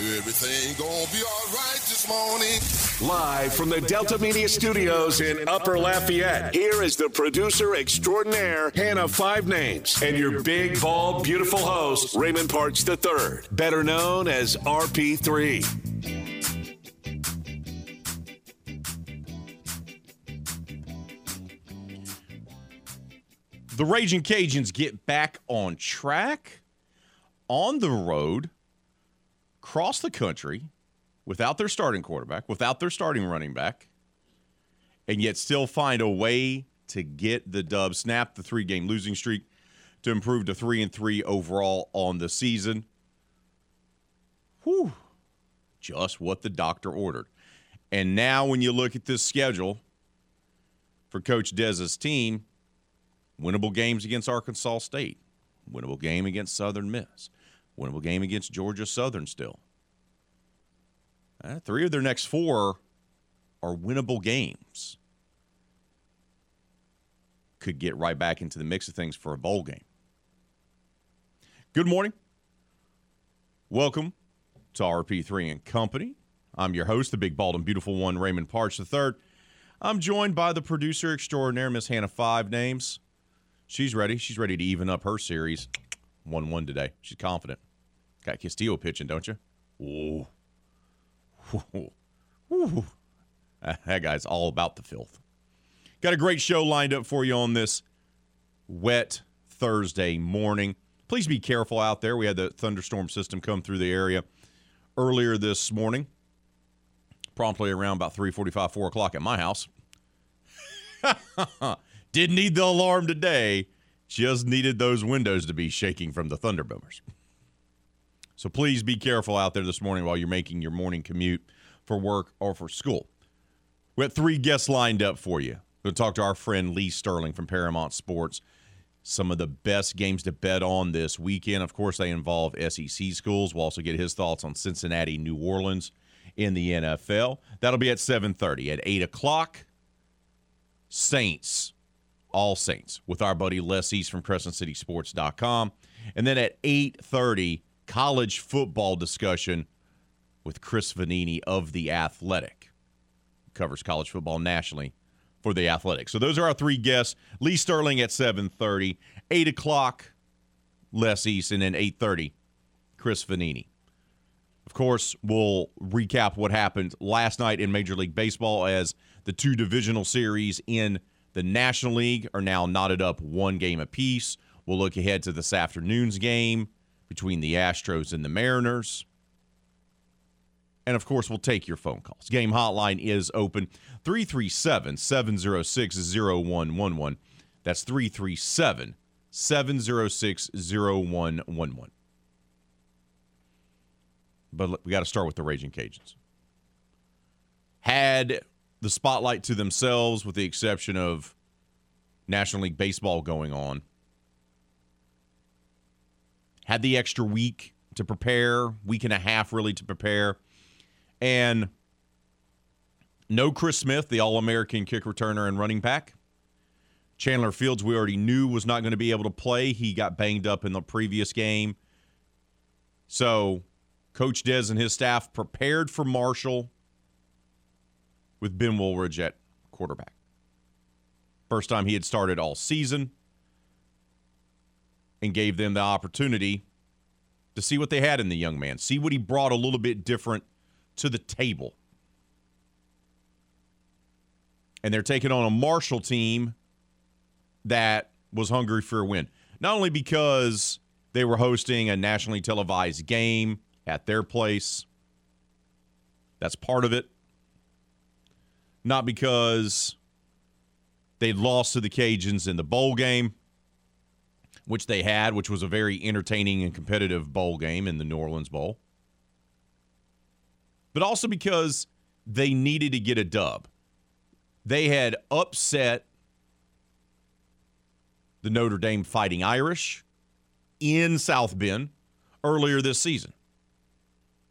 everything gonna be all right this morning. Live from the Delta Media Studios in Upper Lafayette, here is the producer extraordinaire, Hannah Five Names, and your big, bald, beautiful host, Raymond Parks III, better known as RP3. The Raging Cajuns get back on track on the road, cross the country without their starting quarterback, without their starting running back, and yet still find a way to get the dub, snap the three game losing streak to improve to three and three overall on the season. Whew. Just what the doctor ordered. And now, when you look at this schedule for Coach Dez's team, winnable games against Arkansas State, winnable game against Southern Miss, winnable game against Georgia Southern still. Uh, three of their next four are winnable games. Could get right back into the mix of things for a bowl game. Good morning. Welcome to RP3 and Company. I'm your host, the big, bald, and beautiful one, Raymond Parks III. I'm joined by the producer extraordinaire, Miss Hannah Five Names. She's ready. She's ready to even up her series. 1 1 today. She's confident. Got Castillo pitching, don't you? Ooh. Ooh. Ooh. That guy's all about the filth. Got a great show lined up for you on this wet Thursday morning. Please be careful out there. We had the thunderstorm system come through the area earlier this morning, promptly around about 3:45, 4 o'clock at my house. Didn't need the alarm today. Just needed those windows to be shaking from the thunder boomers. So please be careful out there this morning while you're making your morning commute for work or for school. We have three guests lined up for you. We'll talk to our friend Lee Sterling from Paramount Sports. Some of the best games to bet on this weekend. Of course, they involve SEC schools. We'll also get his thoughts on Cincinnati, New Orleans in the NFL. That'll be at 7:30. At 8 o'clock, Saints all Saints with our buddy Les East from CrescentCitySports.com. And then at 8:30, college football discussion with Chris Vannini of The Athletic. Covers college football nationally for The Athletic. So those are our three guests. Lee Sterling at 7:30, 8 o'clock, Les East, and then 8:30, Chris Vannini. Of course, we'll recap what happened last night in Major League Baseball as the two divisional series in the National League are now knotted up one game apiece. We'll look ahead to this afternoon's game between the Astros and the Mariners. And of course, we'll take your phone calls. Game hotline is open 337 706 0111. That's 337 706 0111. But we got to start with the Raging Cajuns. Had the spotlight to themselves, with the exception of National League Baseball going on. Had the extra week to prepare, week and a half really to prepare. And no Chris Smith, the All American kick returner and running back. Chandler Fields, we already knew was not going to be able to play. He got banged up in the previous game. So, Coach Des and his staff prepared for Marshall with Ben Wooldridge at quarterback. First time he had started all season and gave them the opportunity to see what they had in the young man, see what he brought a little bit different to the table. And they're taking on a Marshall team that was hungry for a win. Not only because they were hosting a nationally televised game at their place, that's part of it not because they lost to the Cajuns in the bowl game, which they had, which was a very entertaining and competitive bowl game in the New Orleans Bowl, but also because they needed to get a dub. They had upset the Notre Dame Fighting Irish in South Bend earlier this season.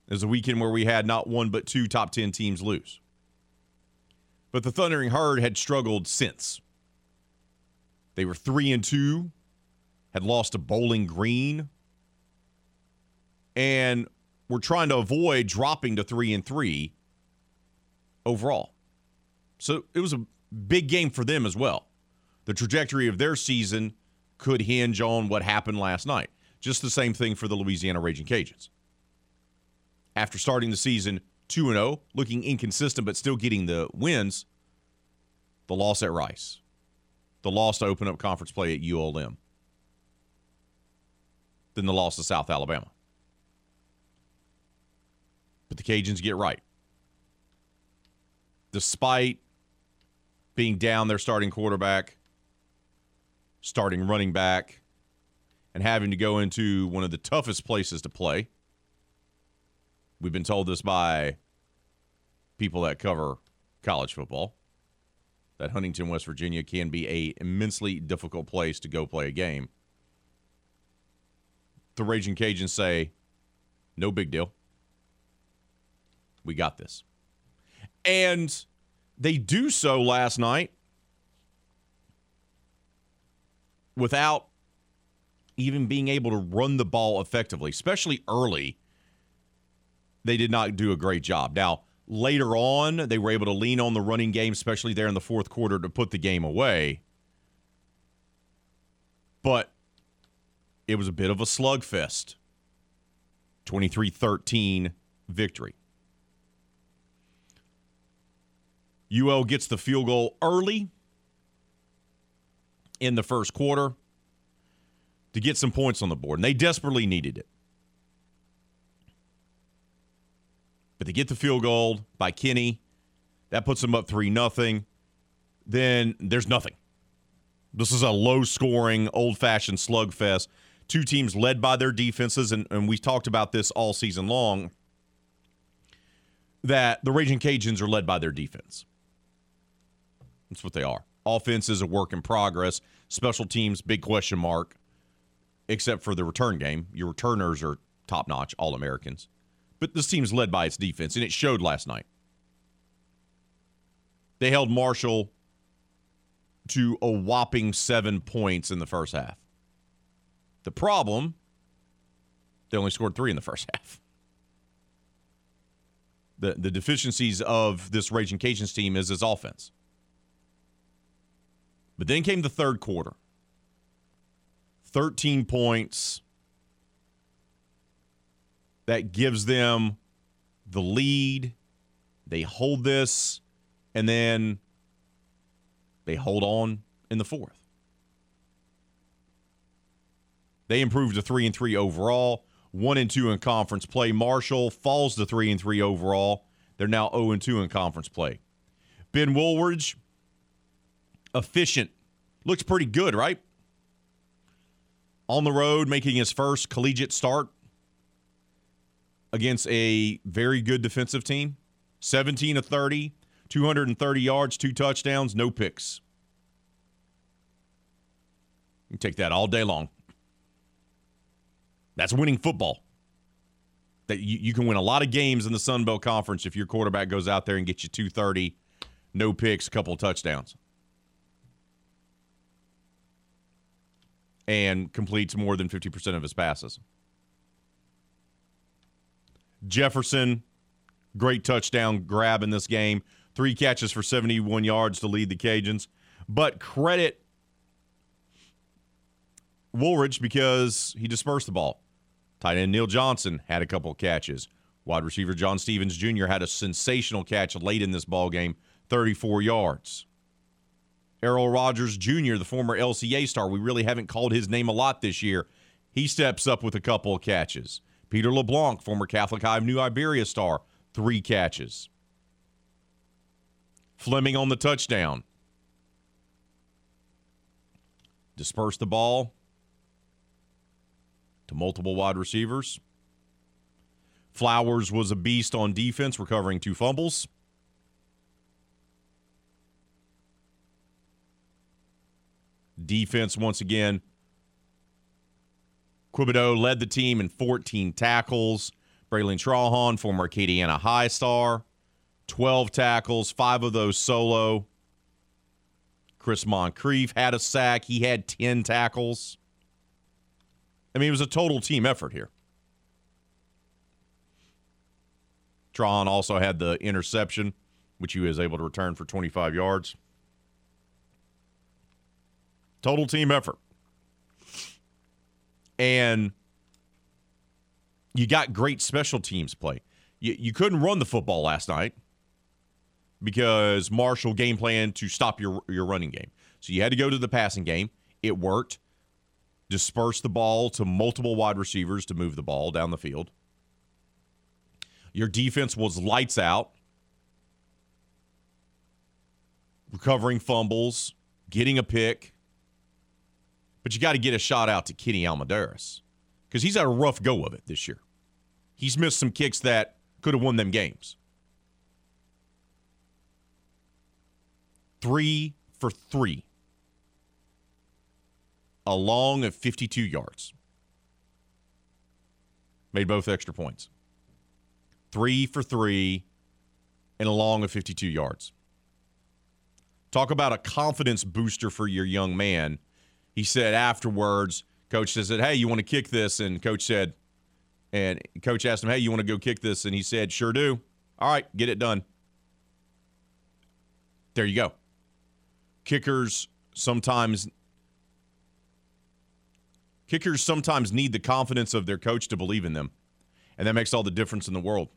It was a weekend where we had not one but two top 10 teams lose. But the Thundering Herd had struggled since. They were 3 and 2, had lost to Bowling Green, and were trying to avoid dropping to 3 and 3 overall. So it was a big game for them as well. The trajectory of their season could hinge on what happened last night. Just the same thing for the Louisiana Raging Cajuns. After starting the season 2 0, looking inconsistent but still getting the wins, the loss at Rice, the loss to open up conference play at ULM, then the loss to South Alabama. But the Cajuns get right. Despite being down their starting quarterback, starting running back, and having to go into one of the toughest places to play. We've been told this by people that cover college football that Huntington, West Virginia can be a immensely difficult place to go play a game. The Raging Cajuns say, no big deal. We got this. And they do so last night without even being able to run the ball effectively, especially early. They did not do a great job. Now, later on, they were able to lean on the running game, especially there in the fourth quarter, to put the game away. But it was a bit of a slugfest. 23 13 victory. UL gets the field goal early in the first quarter to get some points on the board, and they desperately needed it. But they get the field goal by Kinney. That puts them up 3 nothing. Then there's nothing. This is a low scoring, old fashioned slugfest. Two teams led by their defenses, and, and we talked about this all season long that the Raging Cajuns are led by their defense. That's what they are. Offense is a work in progress. Special teams, big question mark, except for the return game. Your returners are top notch, all Americans. But this team's led by its defense, and it showed last night. They held Marshall to a whopping seven points in the first half. The problem, they only scored three in the first half. The, the deficiencies of this Raging Cajuns team is its offense. But then came the third quarter 13 points. That gives them the lead. They hold this, and then they hold on in the fourth. They improved to three and three overall, one and two in conference play. Marshall falls to three and three overall. They're now 0 and 2 in conference play. Ben Wooldridge, efficient. Looks pretty good, right? On the road, making his first collegiate start against a very good defensive team. 17 of 30, 230 yards, two touchdowns, no picks. You take that all day long. That's winning football. That you, you can win a lot of games in the Sun Belt Conference if your quarterback goes out there and gets you 230, no picks, a couple touchdowns. And completes more than 50% of his passes. Jefferson, great touchdown grab in this game. Three catches for 71 yards to lead the Cajuns. But credit Wooldridge because he dispersed the ball. Tight end Neil Johnson had a couple catches. Wide receiver John Stevens Jr. had a sensational catch late in this ball game, 34 yards. Errol Rogers Jr., the former LCA star, we really haven't called his name a lot this year. He steps up with a couple of catches. Peter LeBlanc, former Catholic High of New Iberia star, three catches. Fleming on the touchdown. Disperse the ball to multiple wide receivers. Flowers was a beast on defense, recovering two fumbles. Defense, once again, Quibodeaux led the team in 14 tackles. Braylon Trahan, former Acadiana High star, 12 tackles, five of those solo. Chris Moncrief had a sack. He had 10 tackles. I mean, it was a total team effort here. Trahan also had the interception, which he was able to return for 25 yards. Total team effort. And you got great special teams play. You, you couldn't run the football last night because Marshall game plan to stop your your running game. So you had to go to the passing game. It worked. Disperse the ball to multiple wide receivers to move the ball down the field. Your defense was lights out. Recovering fumbles, getting a pick. But you got to get a shot out to Kenny Almendares because he's had a rough go of it this year. He's missed some kicks that could have won them games. Three for three. A long of 52 yards. Made both extra points. Three for three and a long of 52 yards. Talk about a confidence booster for your young man he said afterwards, coach said, Hey, you want to kick this? And coach said, and coach asked him, Hey, you want to go kick this? And he said, Sure do. All right, get it done. There you go. Kickers sometimes kickers sometimes need the confidence of their coach to believe in them. And that makes all the difference in the world.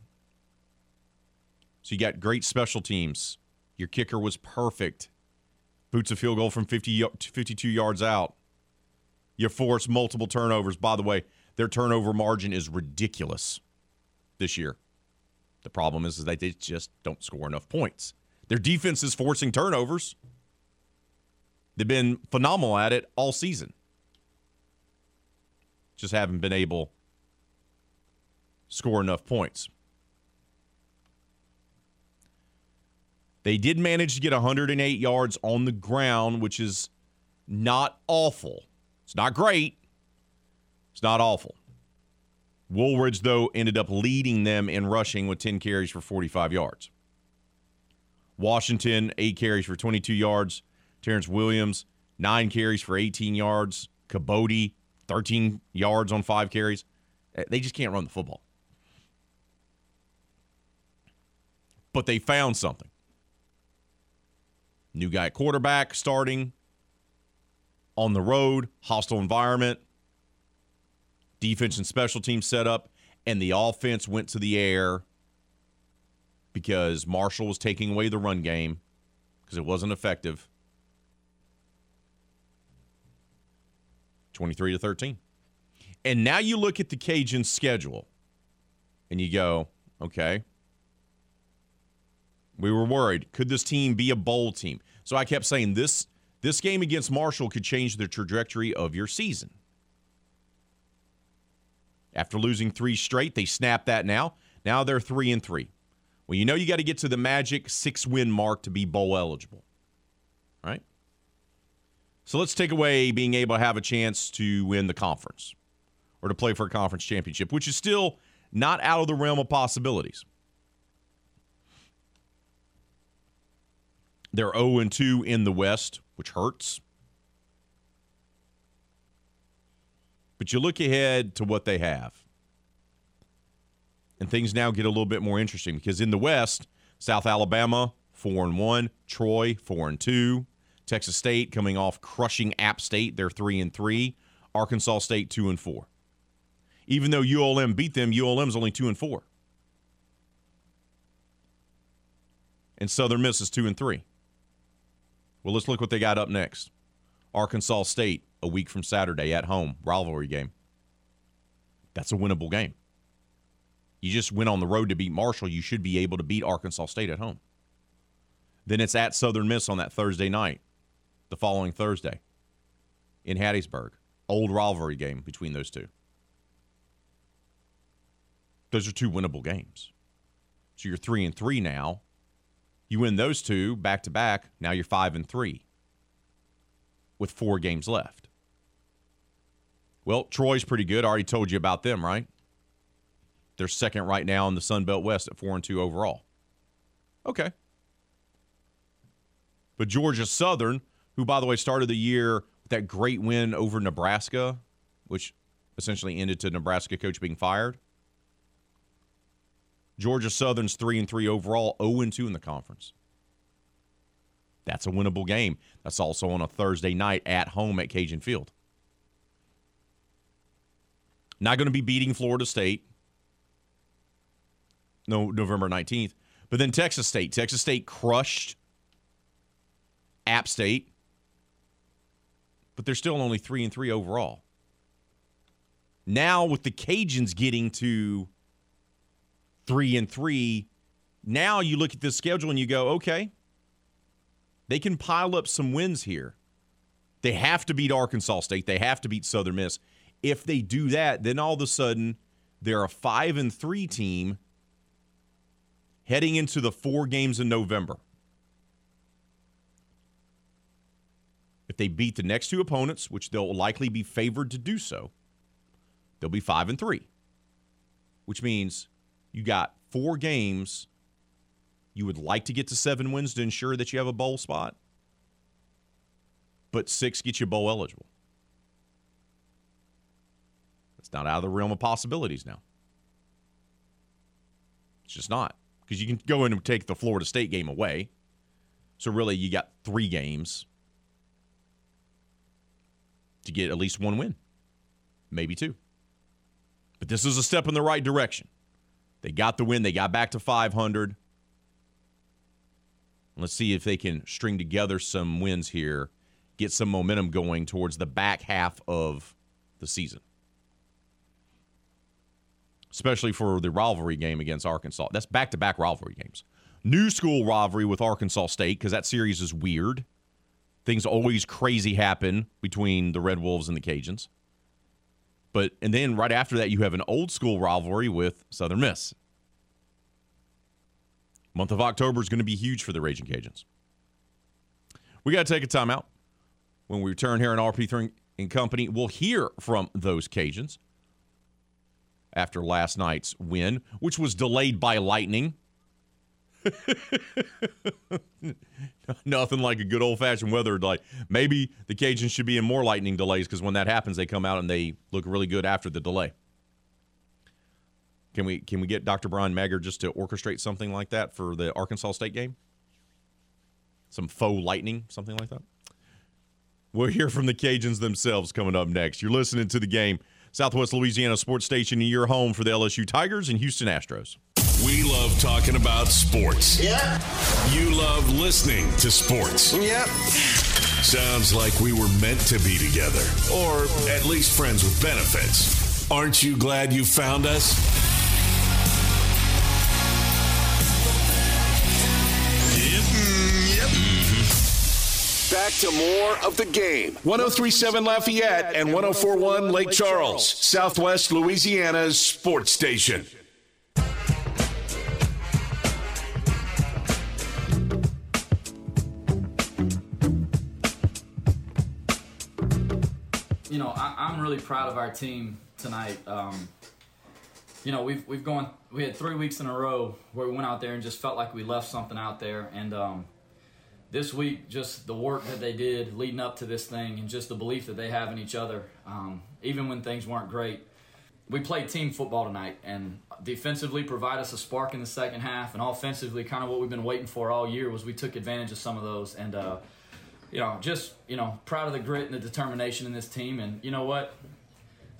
So you got great special teams. Your kicker was perfect boots a field goal from 50, 52 yards out. You force multiple turnovers. By the way, their turnover margin is ridiculous this year. The problem is, is that they just don't score enough points. Their defense is forcing turnovers. They've been phenomenal at it all season. Just haven't been able score enough points. They did manage to get 108 yards on the ground, which is not awful. It's not great. It's not awful. Wooldridge, though, ended up leading them in rushing with 10 carries for 45 yards. Washington, eight carries for 22 yards. Terrence Williams, nine carries for 18 yards. Kibodi, 13 yards on five carries. Eh, they just can't run the football. But they found something. New guy quarterback starting on the road, hostile environment, defense and special team setup, and the offense went to the air because Marshall was taking away the run game because it wasn't effective. 23 to 13. And now you look at the Cajun schedule and you go, okay, we were worried. Could this team be a bowl team? So I kept saying this this game against Marshall could change the trajectory of your season. After losing three straight, they snap that now. Now they're three and three. Well, you know you got to get to the magic six win mark to be bowl eligible. Right? So let's take away being able to have a chance to win the conference or to play for a conference championship, which is still not out of the realm of possibilities. They're 0 2 in the West, which hurts. But you look ahead to what they have. And things now get a little bit more interesting because in the West, South Alabama, 4 and 1, Troy, 4 and 2, Texas State coming off crushing App State, they're 3 and 3, Arkansas State 2 and 4. Even though ULM beat them, ULM's only 2 and 4. And Southern Miss is 2 and 3. Well, let's look what they got up next. Arkansas State, a week from Saturday at home, rivalry game. That's a winnable game. You just went on the road to beat Marshall. You should be able to beat Arkansas State at home. Then it's at Southern Miss on that Thursday night, the following Thursday in Hattiesburg. Old rivalry game between those two. Those are two winnable games. So you're three and three now. You win those two back to back. Now you're five and three with four games left. Well, Troy's pretty good. I already told you about them, right? They're second right now in the Sun Belt West at four and two overall. Okay. But Georgia Southern, who by the way started the year with that great win over Nebraska, which essentially ended to Nebraska coach being fired. Georgia Southern's three and three overall, 0 and two in the conference. That's a winnable game. That's also on a Thursday night at home at Cajun Field. Not going to be beating Florida State. No, November 19th. But then Texas State. Texas State crushed App State. But they're still only 3 and 3 overall. Now with the Cajuns getting to 3 and 3, now you look at this schedule and you go, "Okay, they can pile up some wins here. They have to beat Arkansas State. They have to beat Southern Miss. If they do that, then all of a sudden they're a five and three team heading into the four games in November. If they beat the next two opponents, which they'll likely be favored to do so, they'll be five and three. Which means you got four games. You would like to get to seven wins to ensure that you have a bowl spot, but six get you bowl eligible. It's not out of the realm of possibilities now. It's just not because you can go in and take the Florida State game away. So really, you got three games to get at least one win, maybe two. But this is a step in the right direction. They got the win. They got back to 500. Let's see if they can string together some wins here, get some momentum going towards the back half of the season especially for the rivalry game against Arkansas. That's back to back rivalry games. New school rivalry with Arkansas State because that series is weird. Things always crazy happen between the Red Wolves and the Cajuns. But and then right after that, you have an old school rivalry with Southern Miss. Month of October is going to be huge for the Raging Cajuns. We got to take a timeout. When we return here in RP3 and Company, we'll hear from those Cajuns after last night's win, which was delayed by lightning. Nothing like a good old fashioned weather delay. Maybe the Cajuns should be in more lightning delays because when that happens, they come out and they look really good after the delay. Can we can we get Dr. Bryan Maggard just to orchestrate something like that for the Arkansas State game? Some faux lightning, something like that. We'll hear from the Cajuns themselves coming up next. You're listening to the game. Southwest Louisiana Sports Station, in your home for the LSU Tigers and Houston Astros. We love talking about sports. Yeah. You love listening to sports. Yep. Sounds like we were meant to be together, or at least friends with benefits. Aren't you glad you found us? Mm-hmm. Back to more of the game. 1037 Lafayette and 1041 Lake Charles, Southwest Louisiana's sports station. You know, I, am really proud of our team tonight. Um, you know, we've we've gone we had three weeks in a row where we went out there and just felt like we left something out there, and um, this week, just the work that they did leading up to this thing, and just the belief that they have in each other, um, even when things weren't great. We played team football tonight, and defensively provide us a spark in the second half, and offensively, kind of what we've been waiting for all year was we took advantage of some of those, and uh, you know, just you know, proud of the grit and the determination in this team, and you know what,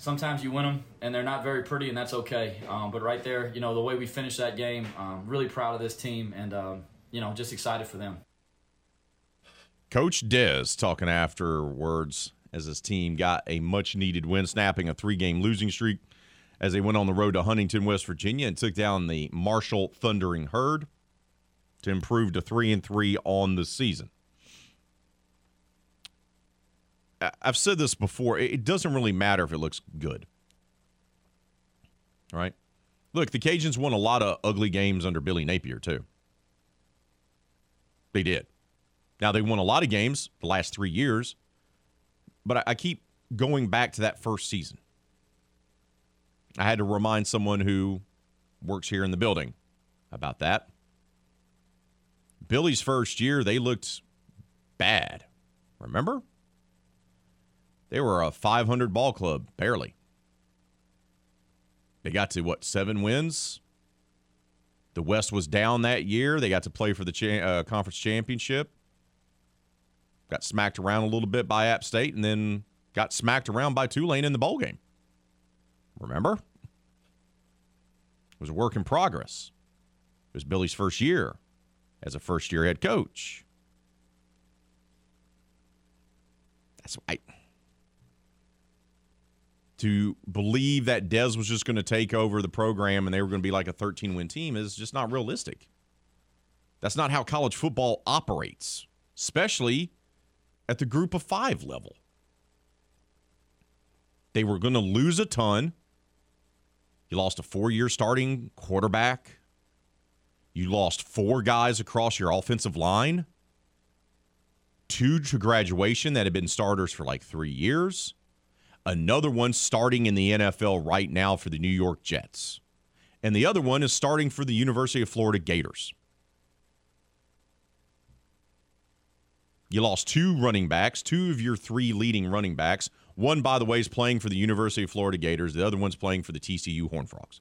sometimes you win them and they're not very pretty and that's okay. Um, but right there you know the way we finished that game um, really proud of this team and um, you know just excited for them. Coach Dez talking afterwards as his team got a much needed win, snapping a three game losing streak as they went on the road to Huntington, West Virginia, and took down the Marshall Thundering Herd to improve to three and three on the season. I've said this before. It doesn't really matter if it looks good. Right? Look, the Cajuns won a lot of ugly games under Billy Napier, too. They did. Now, they won a lot of games the last three years, but I, I keep going back to that first season. I had to remind someone who works here in the building about that. Billy's first year, they looked bad. Remember? They were a 500 ball club, barely. They got to what, seven wins? The West was down that year. They got to play for the cha- uh, conference championship. Got smacked around a little bit by App State and then got smacked around by Tulane in the bowl game. Remember? It was a work in progress. It was Billy's first year as a first year head coach. That's I to believe that Des was just going to take over the program and they were going to be like a 13 win team is just not realistic. That's not how college football operates, especially at the group of five level. They were going to lose a ton. You lost a four year starting quarterback. You lost four guys across your offensive line, two to graduation that had been starters for like three years, another one starting in the NFL right now for the New York Jets, and the other one is starting for the University of Florida Gators. You lost two running backs, two of your three leading running backs. One, by the way, is playing for the University of Florida Gators. The other one's playing for the TCU Horned Frogs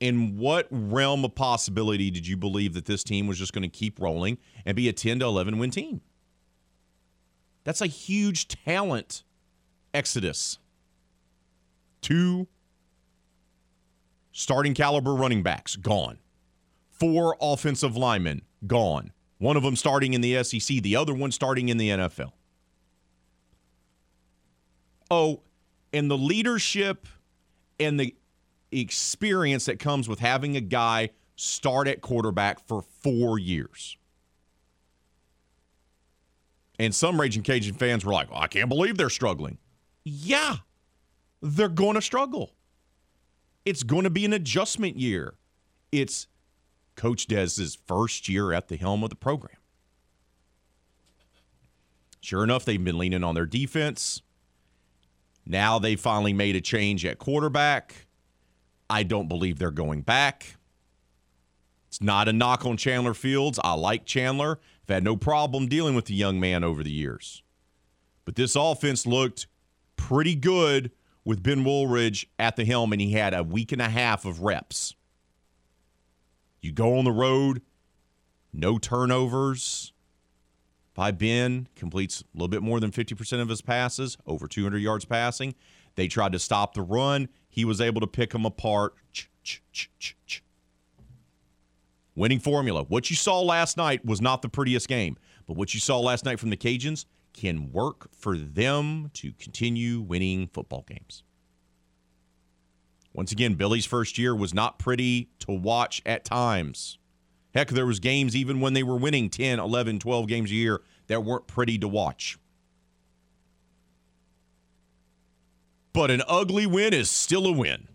in what realm of possibility did you believe that this team was just going to keep rolling and be a 10 to 11 win team? That's a huge talent exodus. Two starting caliber running backs gone. Four offensive linemen gone. One of them starting in the SEC, the other one starting in the NFL. Oh, and the leadership and the experience that comes with having a guy start at quarterback for four years. And some Raging Cajun fans were like, well, I can't believe they're struggling. Yeah, they're going to struggle. It's going to be an adjustment year. It's Coach Dez's first year at the helm of the program. Sure enough, they've been leaning on their defense. Now they finally made a change at quarterback. I don't believe they're going back. It's not a knock on Chandler Fields. I like Chandler. I've had no problem dealing with the young man over the years. But this offense looked pretty good with Ben Wooldridge at the helm, and he had a week and a half of reps. You go on the road, no turnovers by Ben, completes a little bit more than 50% of his passes, over 200 yards passing. They tried to stop the run. He was able to pick them apart. Winning formula. What you saw last night was not the prettiest game, but what you saw last night from the Cajuns can work for them to continue winning football games. Once again, Billy's first year was not pretty to watch at times. Heck, there was games even when they were winning 10, 11, 12 games a year that weren't pretty to watch. but an ugly win is still a win.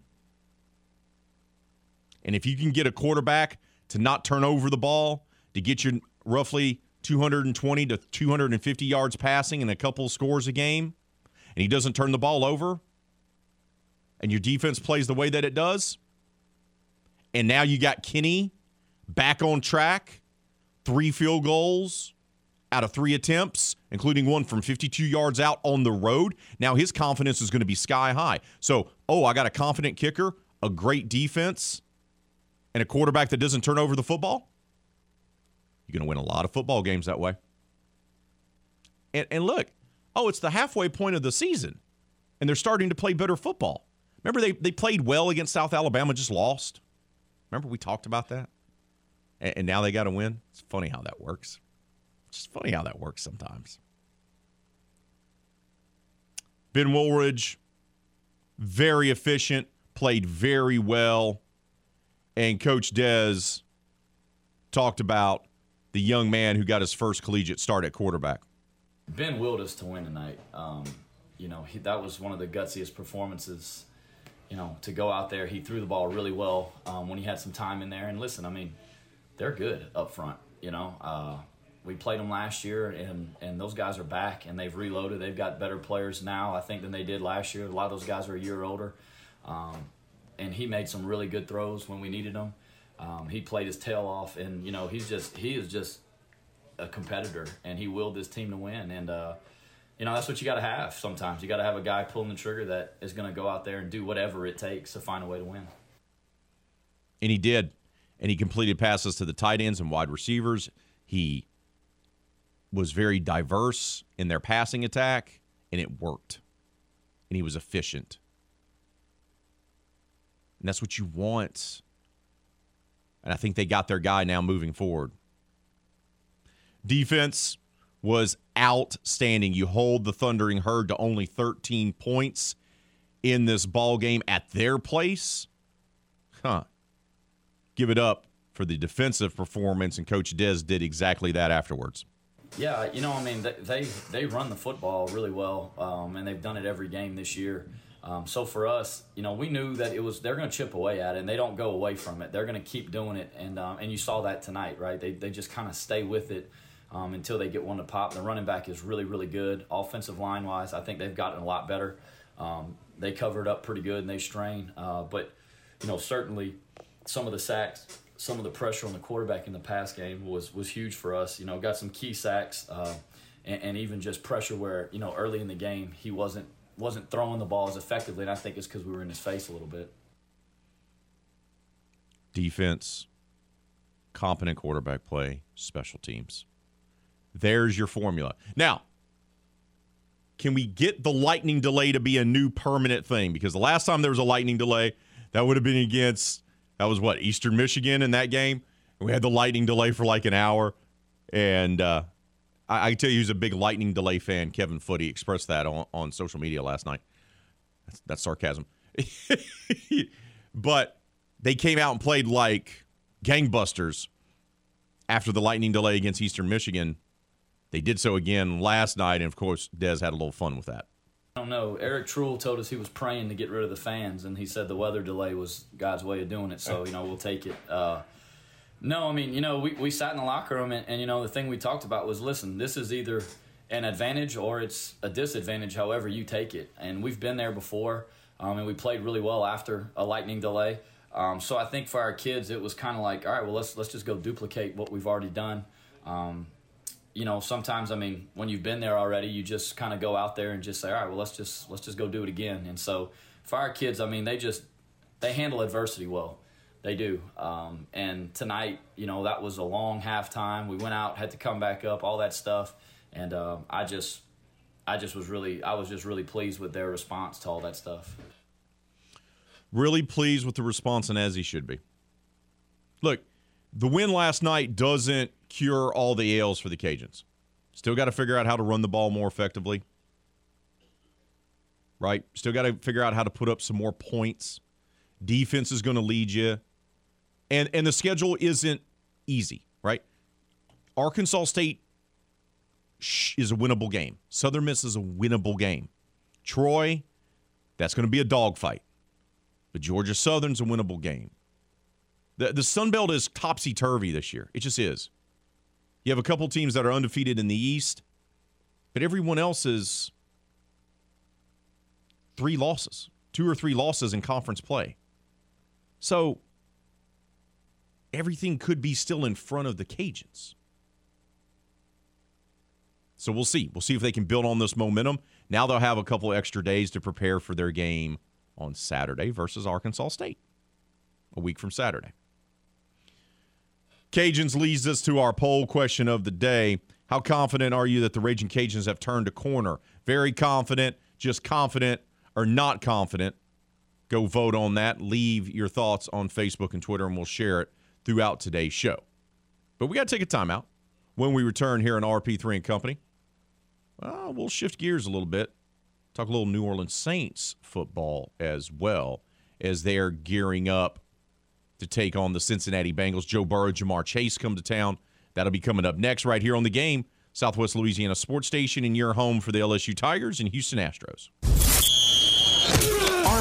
And if you can get a quarterback to not turn over the ball, to get you roughly 220 to 250 yards passing and a couple scores a game, and he doesn't turn the ball over, and your defense plays the way that it does, and now you got Kenny back on track, three field goals, out of three attempts, including one from 52 yards out on the road. Now his confidence is going to be sky high. So, oh, I got a confident kicker, a great defense, and a quarterback that doesn't turn over the football. You're going to win a lot of football games that way. And, and look, oh, it's the halfway point of the season, and they're starting to play better football. Remember, they, they played well against South Alabama, just lost. Remember, we talked about that? And, and now they got to win. It's funny how that works. It's funny how that works sometimes. Ben Wooldridge, very efficient, played very well. And Coach Des talked about the young man who got his first collegiate start at quarterback. Ben willed us to win tonight. Um, you know, he, that was one of the gutsiest performances. You know, to go out there, he threw the ball really well um, when he had some time in there. And listen, I mean, they're good up front. You know, uh, we played them last year, and and those guys are back and they've reloaded. They've got better players now, I think, than they did last year. A lot of those guys are a year older. Um, and he made some really good throws when we needed them. Um, he played his tail off, and you know he's just he is just a competitor, and he willed this team to win. And uh, you know that's what you got to have. Sometimes you got to have a guy pulling the trigger that is going to go out there and do whatever it takes to find a way to win. And he did, and he completed passes to the tight ends and wide receivers. He was very diverse in their passing attack, and it worked. And he was efficient. And that's what you want. And I think they got their guy now moving forward. Defense was outstanding. You hold the Thundering Herd to only 13 points in this ball game at their place. Huh. Give it up for the defensive performance, and Coach Des did exactly that afterwards. Yeah, you know, I mean, they they run the football really well, um, and they've done it every game this year. Um, so for us, you know, we knew that it was they're going to chip away at it, and they don't go away from it. They're going to keep doing it, and um, and you saw that tonight, right? They they just kind of stay with it um, until they get one to pop. The running back is really really good. Offensive line wise, I think they've gotten a lot better. Um, they covered up pretty good and they strain, uh, but you know certainly some of the sacks some of the pressure on the quarterback in the pass game was was huge for us. You know, got some key sacks, uh, and, and, even just pressure where you know early in the game he wasn't wasn't throwing the ball as effectively, and I think it's because we were in his face a little bit. Defense, competent quarterback play, special teams. There's your formula. Now, can we get the lightning delay to be a new permanent thing? Because the last time there was a lightning delay, that would have been against that was what Eastern Michigan in that game. We had the lightning delay for like an hour, and uh, I, I tell you, he's a big lightning delay fan. Kevin Footy expressed that on, on social media last night. That's, that's sarcasm, but they came out and played like gangbusters after the lightning delay against Eastern Michigan. They did so again last night, and of course, Des had a little fun with that. I don't know. Eric Truel told us he was praying to get rid of the fans, and he said the weather delay was God's way of doing it. So you know we'll take it. Uh, no, I mean you know we, we sat in the locker room, and, and you know the thing we talked about was listen, this is either an advantage or it's a disadvantage, however you take it. And we've been there before, um, and we played really well after a lightning delay. Um, so I think for our kids, it was kind of like, all right, well let's let's just go duplicate what we've already done. Um, you know, sometimes I mean, when you've been there already, you just kind of go out there and just say, all right, well, let's just let's just go do it again. And so for our kids, I mean, they just they handle adversity well. They do. Um, and tonight, you know, that was a long halftime. We went out, had to come back up, all that stuff, and uh, I just I just was really I was just really pleased with their response to all that stuff. Really pleased with the response, and as he should be. Look, the win last night doesn't cure all the ails for the Cajuns. Still got to figure out how to run the ball more effectively. Right? Still got to figure out how to put up some more points. Defense is going to lead you. And and the schedule isn't easy, right? Arkansas State is a winnable game. Southern Miss is a winnable game. Troy, that's going to be a dogfight. But Georgia Southern's a winnable game. The the Sun Belt is topsy turvy this year. It just is. You have a couple teams that are undefeated in the East, but everyone else is three losses, two or three losses in conference play. So everything could be still in front of the Cajuns. So we'll see. We'll see if they can build on this momentum. Now they'll have a couple extra days to prepare for their game on Saturday versus Arkansas State, a week from Saturday. Cajuns leads us to our poll question of the day. How confident are you that the Raging Cajuns have turned a corner? Very confident, just confident, or not confident? Go vote on that. Leave your thoughts on Facebook and Twitter, and we'll share it throughout today's show. But we got to take a timeout. When we return here on RP3 and Company, well, we'll shift gears a little bit. Talk a little New Orleans Saints football as well as they're gearing up to take on the Cincinnati Bengals. Joe Burrow, Ja'Marr Chase come to town. That'll be coming up next right here on the game. Southwest Louisiana Sports Station and your home for the LSU Tigers and Houston Astros.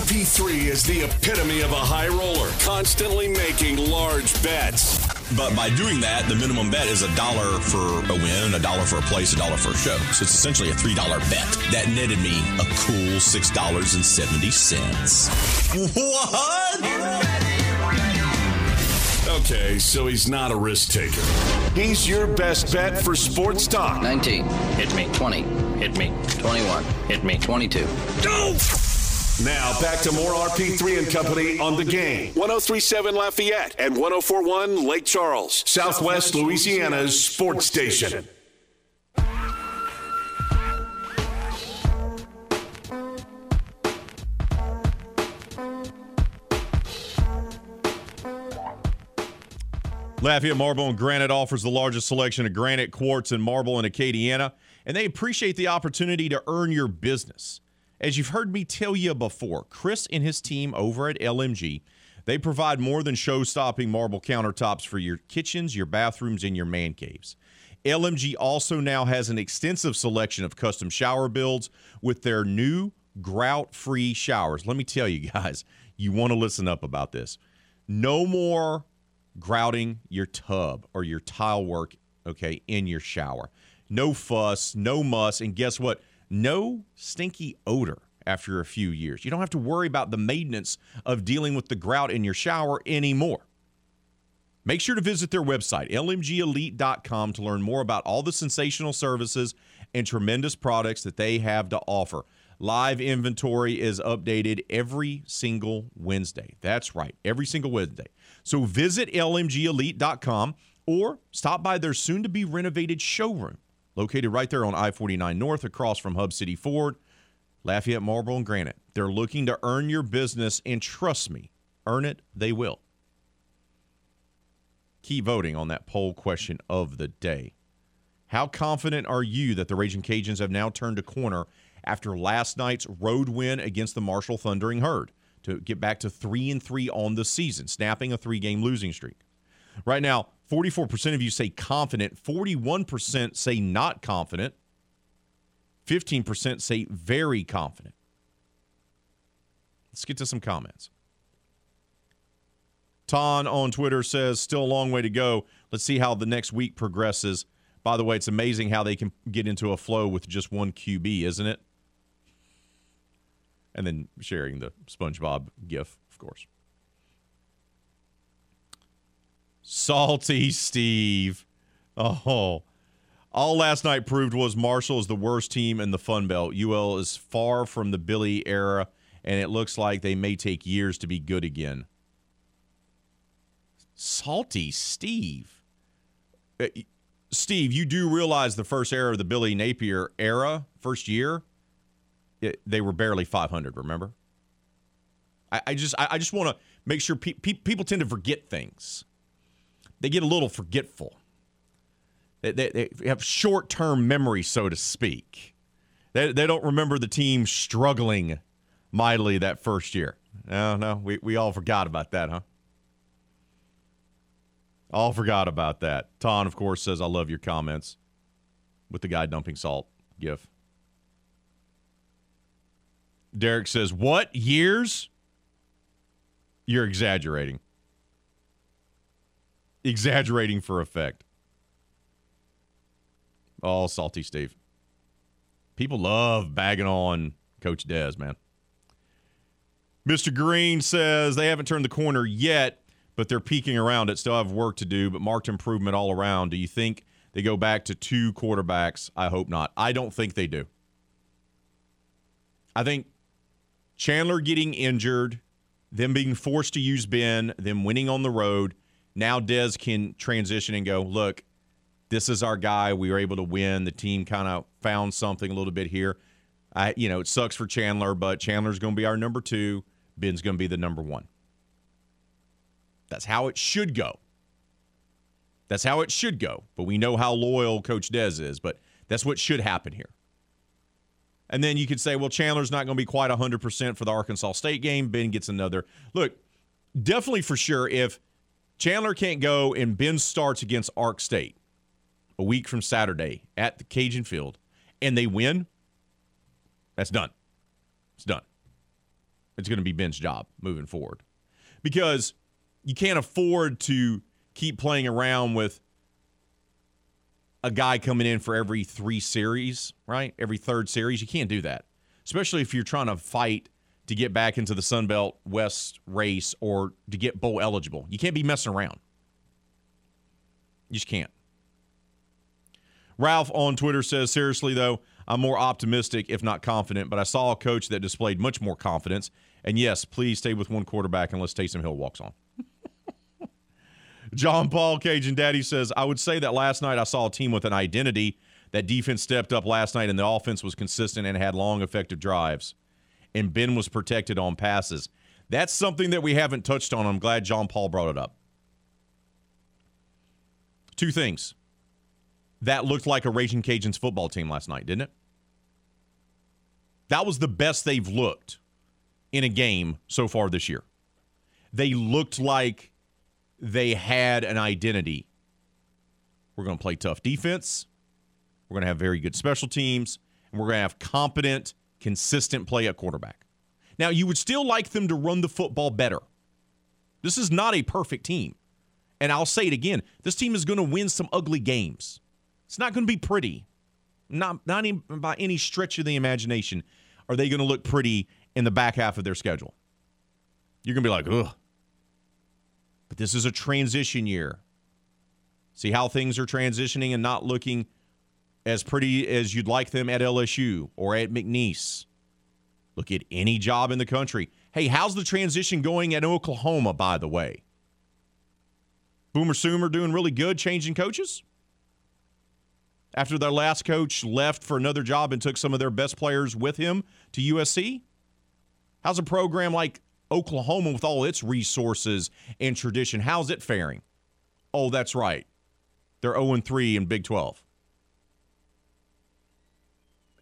RP3 is the epitome of a high roller, constantly making large bets. But by doing that, the minimum bet is a dollar for a win, a dollar for a place, a dollar for a show. So it's essentially a $3 bet. That netted me a cool $6.70. What? Okay, so he's not a risk taker. He's your best bet for sports talk. 19. Hit me. 20. Hit me. 21. Hit me. 22. Now back to more RP3 and Company on the game. 1037 Lafayette and 1041 Lake Charles, Southwest Louisiana's sports station. Lafayette Marble and Granite offers the largest selection of granite, quartz, and marble in Acadiana, and they appreciate the opportunity to earn your business. As you've heard me tell you before, Chris and his team over at LMG, they provide more than show-stopping marble countertops for your kitchens, your bathrooms, and your man caves. LMG also now has an extensive selection of custom shower builds with their new grout-free showers. Let me tell you guys, you want to listen up about this. No more grouting your tub or your tile work, okay, in your shower. No fuss, no muss, and guess what? No stinky odor after a few years. You don't have to worry about the maintenance of dealing with the grout in your shower anymore. Make sure to visit their website, lmgelite.com, to learn more about all the sensational services and tremendous products that they have to offer. Live inventory is updated every single Wednesday. That's right, every single Wednesday. So visit lmgelite.com or stop by their soon to be renovated showroom located right there on I 49 North across from Hub City Ford, Lafayette Marble and Granite. They're looking to earn your business, and trust me, earn it, they will. Keep voting on that poll question of the day. How confident are you that the Raging Cajuns have now turned a corner after last night's road win against the Marshall Thundering Herd to get back to 3 and 3 on the season, snapping a 3-game losing streak? Right now, 44% of you say confident, 41% say not confident, 15% say very confident. Let's get to some comments. Ton on Twitter says, still a long way to go. Let's see how the next week progresses. By the way, it's amazing how they can get into a flow with just one QB, isn't it? And then sharing the SpongeBob gif, of course. Salty Steve. Oh. All last night proved was Marshall is the worst team in the Fun Belt. UL is far from the Billy era, and it looks like they may take years to be good again. Salty Steve. Uh, Steve, you do realize the first era of the Billy Napier era, first year, it, they were barely 500. Remember? I, I just, I, I just want to make sure pe- pe- people tend to forget things. They get a little forgetful. They, they, they have short-term memory, so to speak. They, they don't remember the team struggling mightily that first year. No, no, we, we all forgot about that, huh? All forgot about that. Ton, of course, says, I love your comments with the guy dumping salt gif. Derek says, What? Years? You're exaggerating. Exaggerating for effect. Oh, salty Steve. People love bagging on Coach Dez, man. Mr. Green says they haven't turned the corner yet, but they're peeking around it. Still have work to do, but marked improvement all around. Do you think they go back to two quarterbacks? I hope not. I don't think they do. I think Chandler getting injured, them being forced to use Ben, them winning on the road. Now Dez can transition and go, look, this is our guy. We were able to win. The team kind of found something a little bit here. I, you know, it sucks for Chandler, but Chandler's going to be our number two. Ben's going to be the number one. That's how it should go. That's how it should go. But we know how loyal Coach Dez is, but that's what should happen here. And then you could say, well, Chandler's not going to be quite 100% for the Arkansas State game. Ben gets another. Look, definitely for sure, if Chandler can't go and Ben starts against Ark State a week from Saturday at the Cajun Field and they win, that's done. It's done. It's going to be Ben's job moving forward because you can't afford to keep playing around with a guy coming in for every three series, right? Every third series. You can't do that, especially if you're trying to fight to get back into the Sun Belt West race or to get bowl eligible. You can't be messing around. You just can't. Ralph on Twitter says, seriously, though, I'm more optimistic, if not confident, but I saw a coach that displayed much more confidence. And yes, please stay with one quarterback unless Taysom Hill walks on. John Paul Cajun Daddy says, I would say that last night I saw a team with an identity. That defense stepped up last night and the offense was consistent and had long, effective drives. And Ben was protected on passes. That's something that we haven't touched on. I'm glad John Paul brought it up. Two things. That looked like a Raging Cajuns football team last night, didn't it? That was the best they've looked in a game so far this year. They looked like they had an identity. We're going to play tough defense. We're going to have very good special teams. And we're going to have competent, consistent play at quarterback. Now, you would still like them to run the football better. This is not a perfect team. And I'll say it again this team is going to win some ugly games. It's not going to be pretty. Not, not even by any stretch of the imagination are they going to look pretty in the back half of their schedule. You're going to be like, ugh. But this is a transition year. See how things are transitioning and not looking as pretty as you'd like them at LSU or at McNeese. Look at any job in the country. Hey, how's the transition going at Oklahoma, by the way? Boomer Sooner doing really good changing coaches? After their last coach left for another job and took some of their best players with him to USC? How's a program like Oklahoma with all its resources and tradition, how's it faring? Oh, that's right. They're 0 3 in Big 12.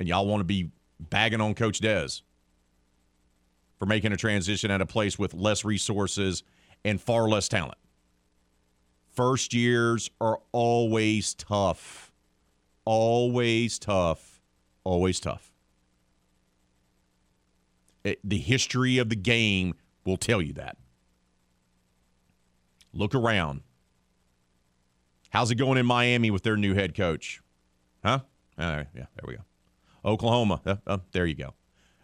And y'all want to be bagging on Coach Des for making a transition at a place with less resources and far less talent. First years are always tough. Always tough. Always tough. It, the history of the game will tell you that. Look around. How's it going in Miami with their new head coach? Huh? Uh, yeah, there we go. Oklahoma. Uh, uh, there you go.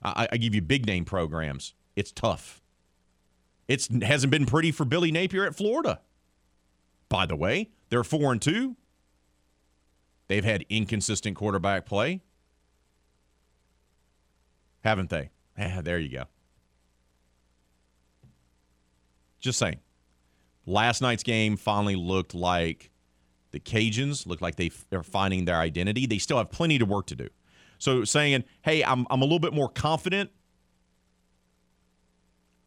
I, I, give you big name programs. It's tough. It hasn't been pretty for Billy Napier at Florida. By the way, they're four and two. They've had inconsistent quarterback play, haven't they? Yeah, there you go. Just saying. Last night's game finally looked like the Cajuns looked like they are finding their identity. They still have plenty to work to do. So saying, "Hey, I'm I'm a little bit more confident,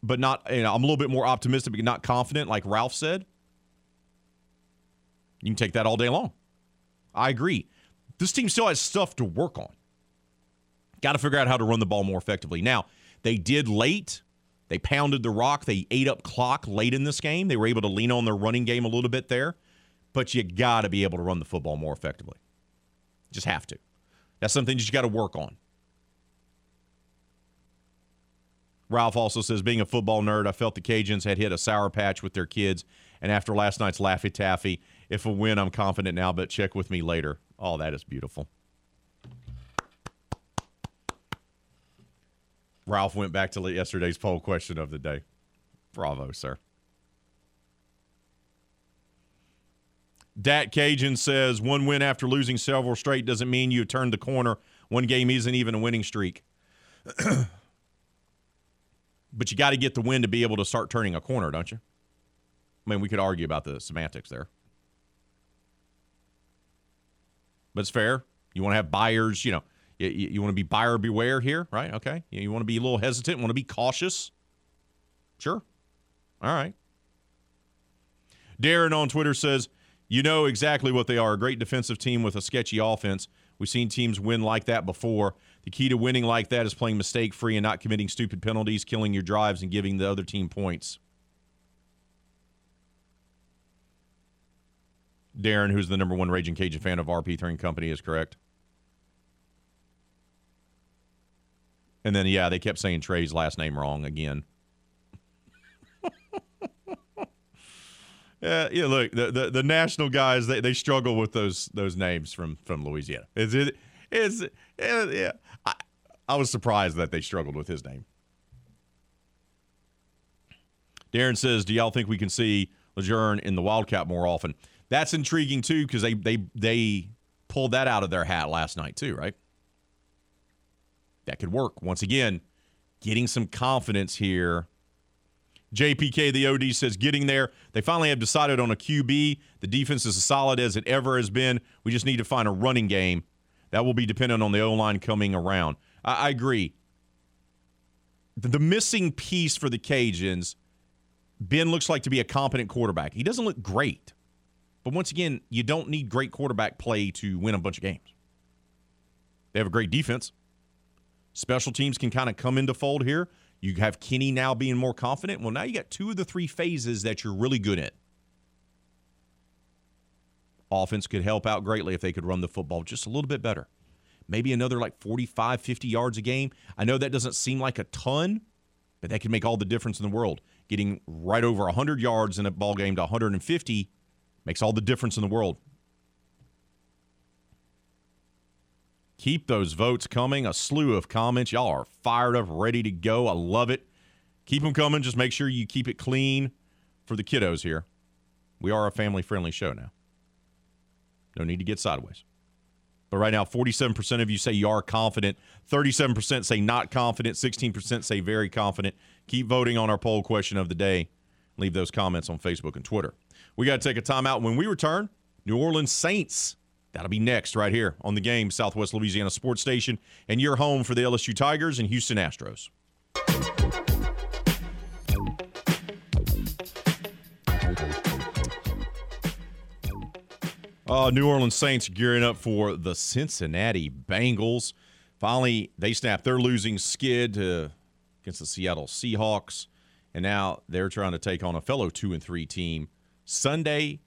but not you know, I'm a little bit more optimistic, but not confident," like Ralph said. You can take that all day long. I agree. This team still has stuff to work on. Got to figure out how to run the ball more effectively. Now, they did late. They pounded the rock. They ate up clock late in this game. They were able to lean on their running game a little bit there. But you got to be able to run the football more effectively. Just have to. That's something that you got to work on. Ralph also says, being a football nerd, I felt the Cajuns had hit a sour patch with their kids. And after last night's Laffy Taffy, if a win, I'm confident now, but check with me later. Oh, that is beautiful. Ralph went back to yesterday's poll question of the day. Bravo, sir. Dat Cajun says one win after losing several straight doesn't mean you turned the corner. One game isn't even a winning streak. but you got to get the win to be able to start turning a corner, don't you? I mean, we could argue about the semantics there. But it's fair. You want to have buyers, you know, you, you want to be buyer beware here, right? Okay. You, you want to be a little hesitant, want to be cautious. Sure. All right. Darren on Twitter says, you know exactly what they are a great defensive team with a sketchy offense. We've seen teams win like that before. The key to winning like that is playing mistake free and not committing stupid penalties, killing your drives, and giving the other team points. Darren, who's the number one Raging Cajun fan of RP3 and Company, is correct. And then, yeah, they kept saying Trey's last name wrong again. Yeah, yeah. Look, the, the, the national guys they, they struggle with those those names from from Louisiana. Is it? Is yeah. I, I was surprised that they struggled with his name. Darren says, "Do y'all think we can see Lejeune in the Wildcat more often?" That's intriguing too because they they they pulled that out of their hat last night too, right? That could work once again. Getting some confidence here JPK, the OD, says getting there. They finally have decided on a QB. The defense is as solid as it ever has been. We just need to find a running game. That will be dependent on the O line coming around. I, I agree. The, the missing piece for the Cajuns, Ben looks like to be a competent quarterback. He doesn't look great. But once again, you don't need great quarterback play to win a bunch of games. They have a great defense. Special teams can kind of come into fold here. You have Kenny now being more confident. Well, now you got two of the three phases that you're really good at. Offense could help out greatly if they could run the football just a little bit better. Maybe another like 45, 50 yards a game. I know that doesn't seem like a ton, but that could make all the difference in the world. Getting right over 100 yards in a ball game to 150 makes all the difference in the world. Keep those votes coming. A slew of comments. Y'all are fired up, ready to go. I love it. Keep them coming. Just make sure you keep it clean for the kiddos here. We are a family friendly show now. No need to get sideways. But right now, 47% of you say you are confident, 37% say not confident, 16% say very confident. Keep voting on our poll question of the day. Leave those comments on Facebook and Twitter. We got to take a timeout. When we return, New Orleans Saints That'll be next right here on the game, Southwest Louisiana Sports Station, and your home for the LSU Tigers and Houston Astros. Uh, New Orleans Saints gearing up for the Cincinnati Bengals. Finally, they snapped their losing skid to, against the Seattle Seahawks, and now they're trying to take on a fellow two and three team Sunday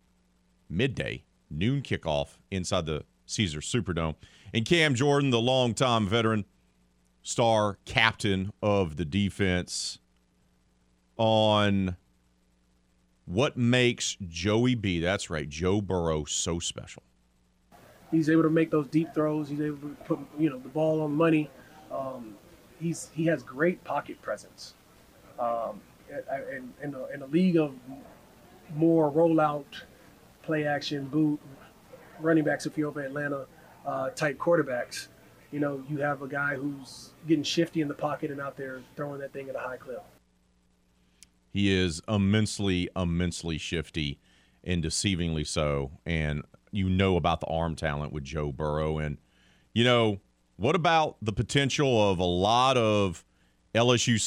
midday noon kickoff inside the Caesars Superdome. And Cam Jordan, the longtime veteran, star captain of the defense, on what makes Joey B, that's right, Joe Burrow, so special. He's able to make those deep throws. He's able to put you know the ball on money. Um, he's he has great pocket presence. Um, in, in, a, in a league of more rollout play action, boot, running backs if you're over Atlanta uh, type quarterbacks. You know, you have a guy who's getting shifty in the pocket and out there throwing that thing at a high clip. He is immensely, immensely shifty and deceivingly so. And you know about the arm talent with Joe Burrow. And, you know, what about the potential of a lot of LSU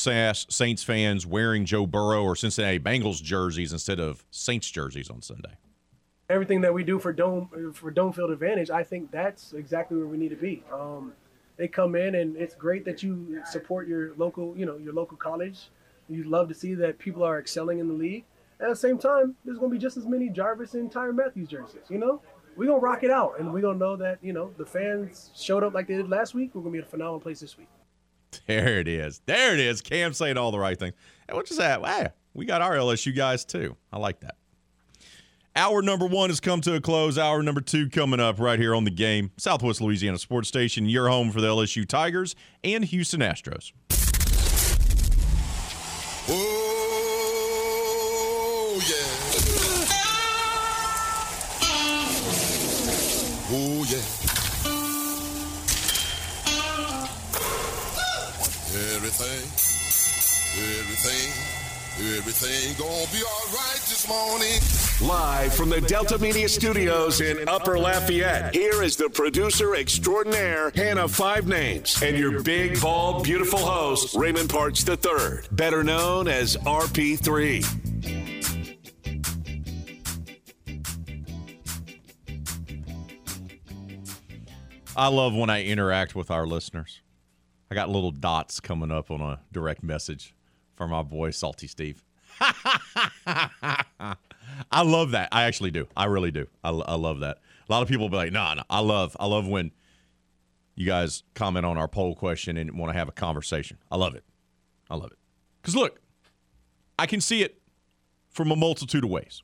Saints fans wearing Joe Burrow or Cincinnati Bengals jerseys instead of Saints jerseys on Sunday? Everything that we do for dome for dome field advantage, I think that's exactly where we need to be. Um, they come in, and it's great that you support your local, you know, your local college. You love to see that people are excelling in the league. At the same time, there's going to be just as many Jarvis and Tyrann Mathieu jerseys. You know, we're gonna rock it out, and we're gonna know that you know the fans showed up like they did last week. We're gonna be a phenomenal place this week. There it is. There it is. Cam saying all the right things. And what is that? Wow, we got our LSU guys too. I like that. Hour number one has come to a close. Hour number two coming up right here on the game. Southwest Louisiana Sports Station, your home for the LSU Tigers and Houston Astros. Oh, yeah. Oh, yeah. Everything, everything, everything gonna be all right this morning. Live from the Delta Media Studios in Upper Lafayette, here is the producer extraordinaire, Hannah Five Names, and your big, bald, beautiful host, Raymond Parks III, better known as RP3. I love when I interact with our listeners. I got little dots coming up on a direct message from my boy Salty Steve. I love that. I actually do. I really do. I, I love that. A lot of people be like, "No, nah, no." Nah. I love. I love when you guys comment on our poll question and want to have a conversation. I love it. I love it. Because look, I can see it from a multitude of ways.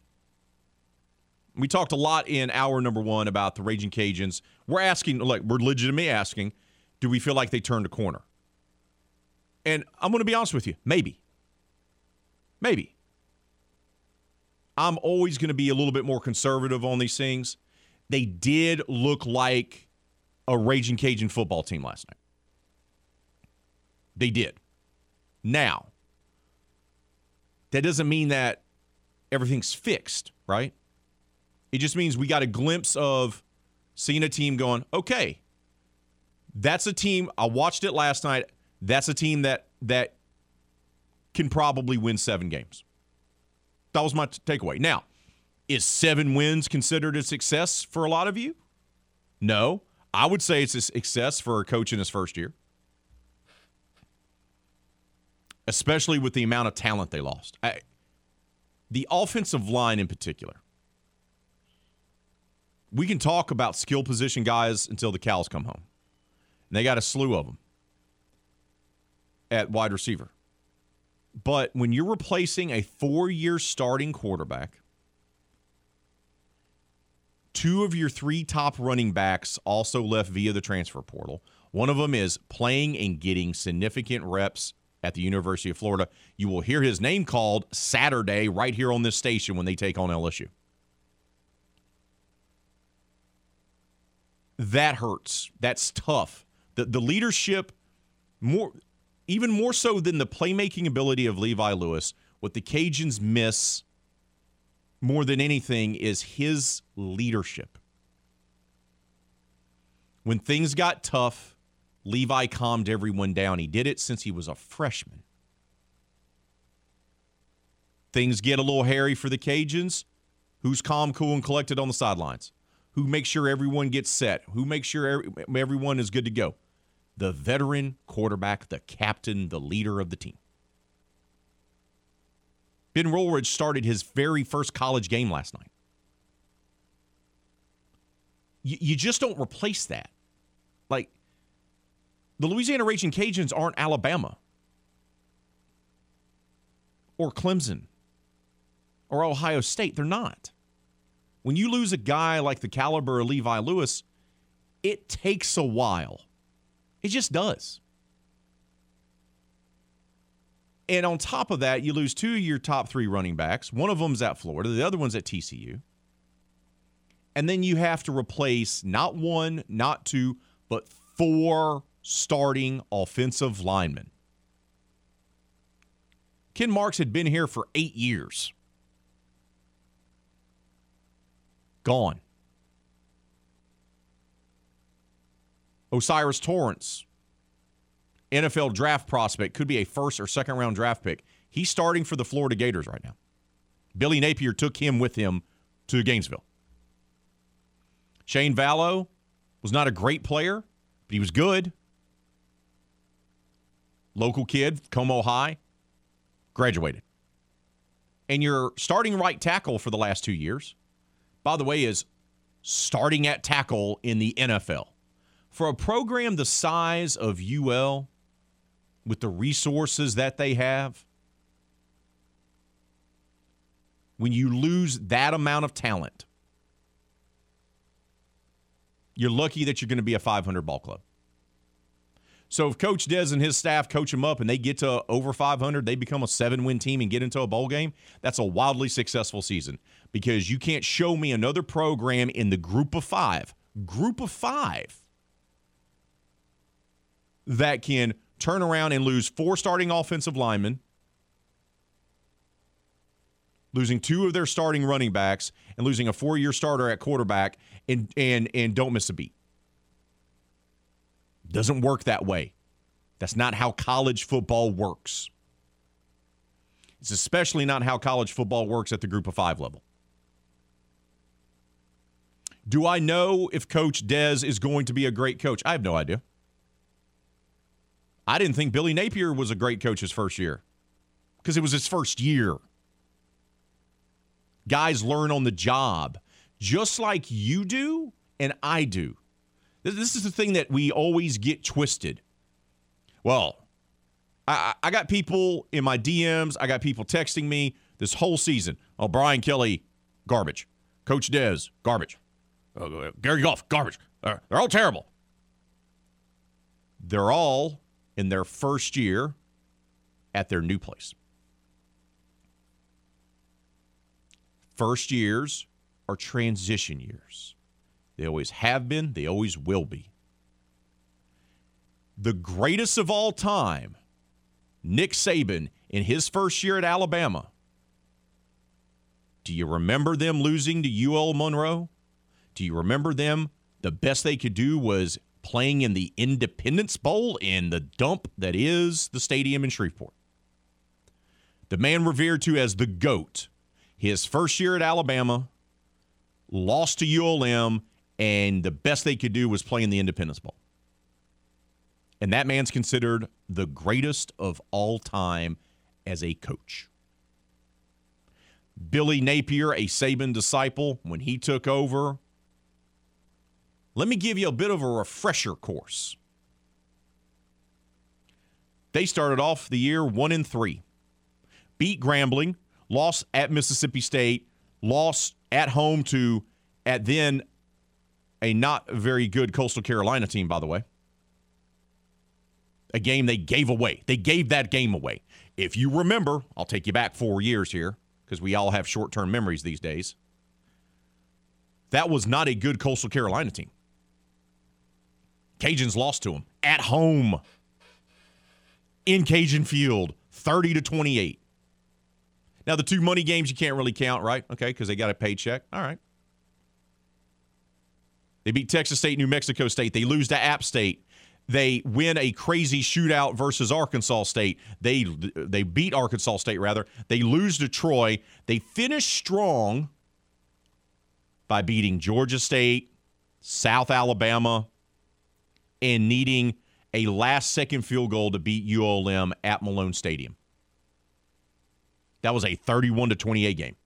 We talked a lot in hour number one about the Raging Cajuns. We're asking, like, we're legitimately asking, do we feel like they turned a corner? And I'm going to be honest with you, maybe. Maybe. I'm always going to be a little bit more conservative on these things. They did look like a Raging Cajun football team last night. They did. Now, that doesn't mean that everything's fixed, right? It just means we got a glimpse of seeing a team going, okay, that's a team. I watched it last night. That's a team that that can probably win seven games. That was my t- takeaway. Now, is seven wins considered a success for a lot of you? No. I would say it's a success for a coach in his first year, especially with the amount of talent they lost. I, the offensive line, in particular, we can talk about skill position guys until the cows come home. And they got a slew of them at wide receiver. But when you're replacing a four year starting quarterback, two of your three top running backs also left via the transfer portal. One of them is playing and getting significant reps at the University of Florida. You will hear his name called Saturday right here on this station when they take on LSU. That hurts. That's tough. The the leadership more even more so than the playmaking ability of Levi Lewis, what the Cajuns miss more than anything is his leadership. When things got tough, Levi calmed everyone down. He did it since he was a freshman. Things get a little hairy for the Cajuns. Who's calm, cool, and collected on the sidelines? Who makes sure everyone gets set? Who makes sure everyone is good to go? The veteran quarterback, the captain, the leader of the team. Ben Wooldridge started his very first college game last night. You, you just don't replace that. Like, the Louisiana Raging Cajuns aren't Alabama or Clemson or Ohio State. They're not. When you lose a guy like the caliber of Levi Lewis, it takes a while. It just does. And on top of that, you lose two of your top three running backs. One of them's at Florida, the other one's at TCU. And then you have to replace not one, not two, but four starting offensive linemen. Ken Marks had been here for eight years. Gone. O'Cyrus Torrence, NFL draft prospect, could be a first or second round draft pick. He's starting for the Florida Gators right now. Billy Napier took him with him to Gainesville. Shane Vallot was not a great player, but he was good. Local kid, Comeaux High, graduated. And your starting right tackle for the last two years, by the way, is starting at tackle in the NFL. For a program the size of UL, with the resources that they have, when you lose that amount of talent, you're lucky that you're going to be a 500 ball club. So if Coach Des and his staff coach them up and they get to over 500, they become a seven win team and get into a bowl game, that's a wildly successful season because you can't show me another program in the group of five, group of five, that can turn around and lose four starting offensive linemen, losing two of their starting running backs, and losing a four year starter at quarterback and, and, and don't miss a beat. Doesn't work that way. That's not how college football works. It's especially not how college football works at the group of five level. Do I know if Coach Des is going to be a great coach? I have no idea. I didn't think Billy Napier was a great coach his first year because it was his first year. Guys learn on the job just like you do and I do. This is the thing that we always get twisted. Well, I, I got people in my DMs, I got people texting me this whole season. Oh, Brian Kelly, garbage. Coach Dez, garbage. Uh, Gary Goff, garbage. Uh, they're all terrible. They're all in their first year at their new place. First years are transition years. They always have been, they always will be. The greatest of all time, Nick Saban, in his first year at Alabama. Do you remember them losing to UL Monroe? Do you remember them? The best they could do was playing in the Independence Bowl in the dump that is the stadium in Shreveport. The man revered to as the GOAT. His first year at Alabama, lost to ULM, and the best they could do was play in the Independence Bowl. And that man's considered the greatest of all time as a coach. Billy Napier, a Saban disciple, when he took over, let me give you a bit of a refresher course. They started off the year one and three, beat Grambling, lost at Mississippi State, lost at home to at then a not very good Coastal Carolina team, by the way. A game they gave away. They gave that game away. If you remember, I'll take you back four years here because we all have short term memories these days. That was not a good Coastal Carolina team. Cajuns lost to them at home in Cajun Field, 30 to 28. Now, the two money games you can't really count, right? Okay, because they got a paycheck. All right. They beat Texas State, New Mexico State. They lose to App State. They win a crazy shootout versus Arkansas State. They they beat Arkansas State rather. They lose to Troy. They finish strong by beating Georgia State, South Alabama, and needing a last second field goal to beat ULM at Malone Stadium. That was a 31 to 28 game.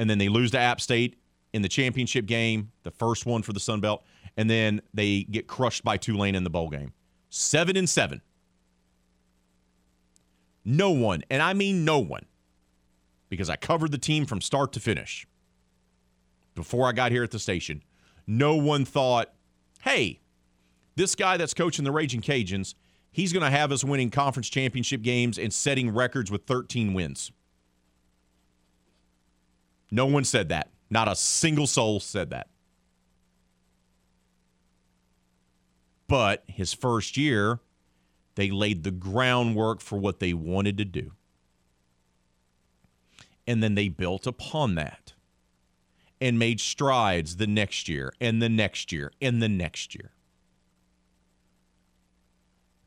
And then they lose to App State in the championship game, the first one for the Sun Belt, and then they get crushed by Tulane in the bowl game. 7 and 7. No one, and I mean no one, because I covered the team from start to finish before I got here at the station. No one thought, hey, this guy that's coaching the Raging Cajuns, he's going to have us winning conference championship games and setting records with 13 wins. No one said that. Not a single soul said that. But his first year, they laid the groundwork for what they wanted to do. And then they built upon that and made strides the next year and the next year and the next year.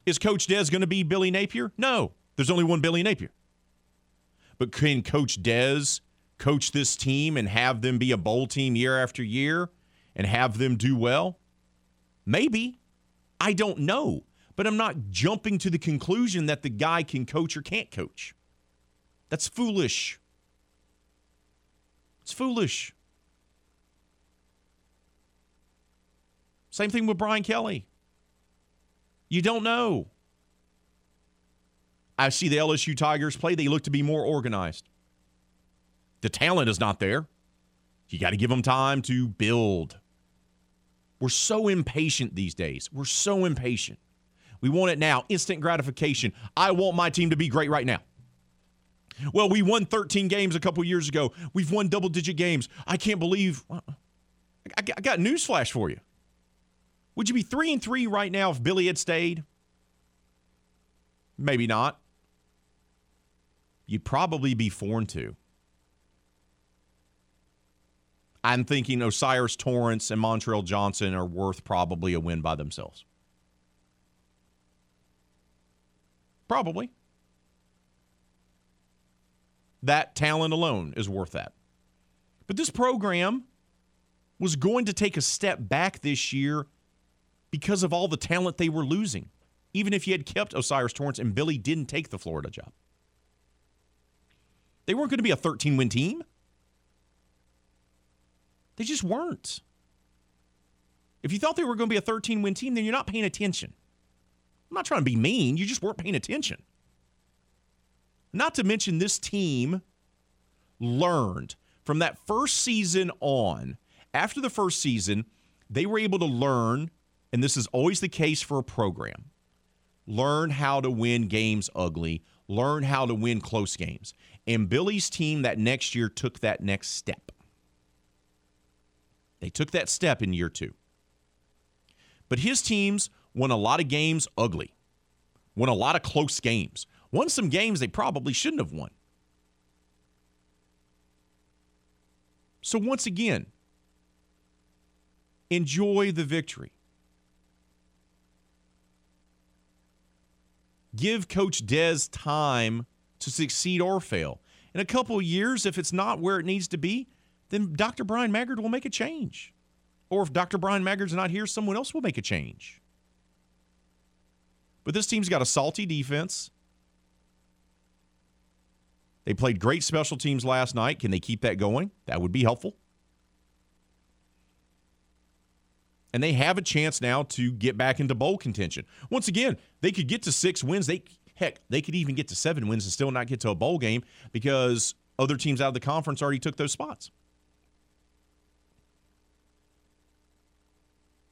Is Coach Dez going to be Billy Napier? No, there's only one Billy Napier. But can Coach Dez coach this team and have them be a bowl team year after year and have them do well? Maybe. I don't know. But I'm not jumping to the conclusion that the guy can coach or can't coach. That's foolish. It's foolish. Same thing with Brian Kelly. You don't know. I see the LSU Tigers play, they look to be more organized. The talent is not there. You got to give them time to build. We're so impatient these days. We're so impatient. We want it now, instant gratification. I want my team to be great right now. Well, we won 13 games a couple years ago. We've won double digit games. I can't believe. Uh-uh. I got news flash for you. Would you be three and three right now if Billy had stayed? Maybe not. You'd probably be four and two. I'm thinking O'Cyrus Torrence and Montrell Johnson are worth probably a win by themselves. Probably. That talent alone is worth that. But this program was going to take a step back this year because of all the talent they were losing, even if you had kept O'Cyrus Torrence and Billy didn't take the Florida job. They weren't going to be a 13 win team. They just weren't. If you thought they were going to be a 13 win team, then you're not paying attention. I'm not trying to be mean, you just weren't paying attention. Not to mention, this team learned From that first season on, after the first season, they were able to learn, and this is always the case for a program learn how to win games ugly, learn how to win close games. And Billy's team that next year took that next step. They took that step in year two. But his teams won a lot of games ugly, won a lot of close games, won some games they probably shouldn't have won. So, once again, enjoy the victory. Give Coach Des time to succeed or fail. In a couple of years, if it's not where it needs to be, then Dr. Brian Maggard will make a change. Or if Dr. Brian Maggard's not here, someone else will make a change. But this team's got a salty defense. They played great special teams last night. Can they keep that going? That would be helpful. And they have a chance now to get back into bowl contention. Once again, they could get to six wins. They heck, they could even get to seven wins and still not get to a bowl game because other teams out of the conference already took those spots.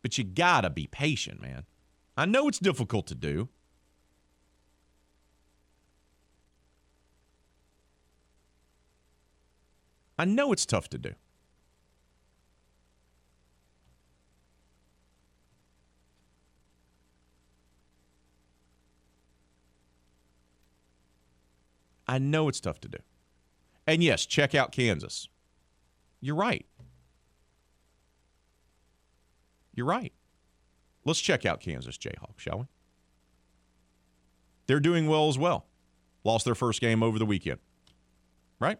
But you gotta be patient, man. I know it's difficult to do. I know it's tough to do. I know it's tough to do. And yes, check out Kansas. You're right. You're right. Let's check out Kansas Jayhawks, shall we? They're doing well as well. Lost their first game over the weekend. Right?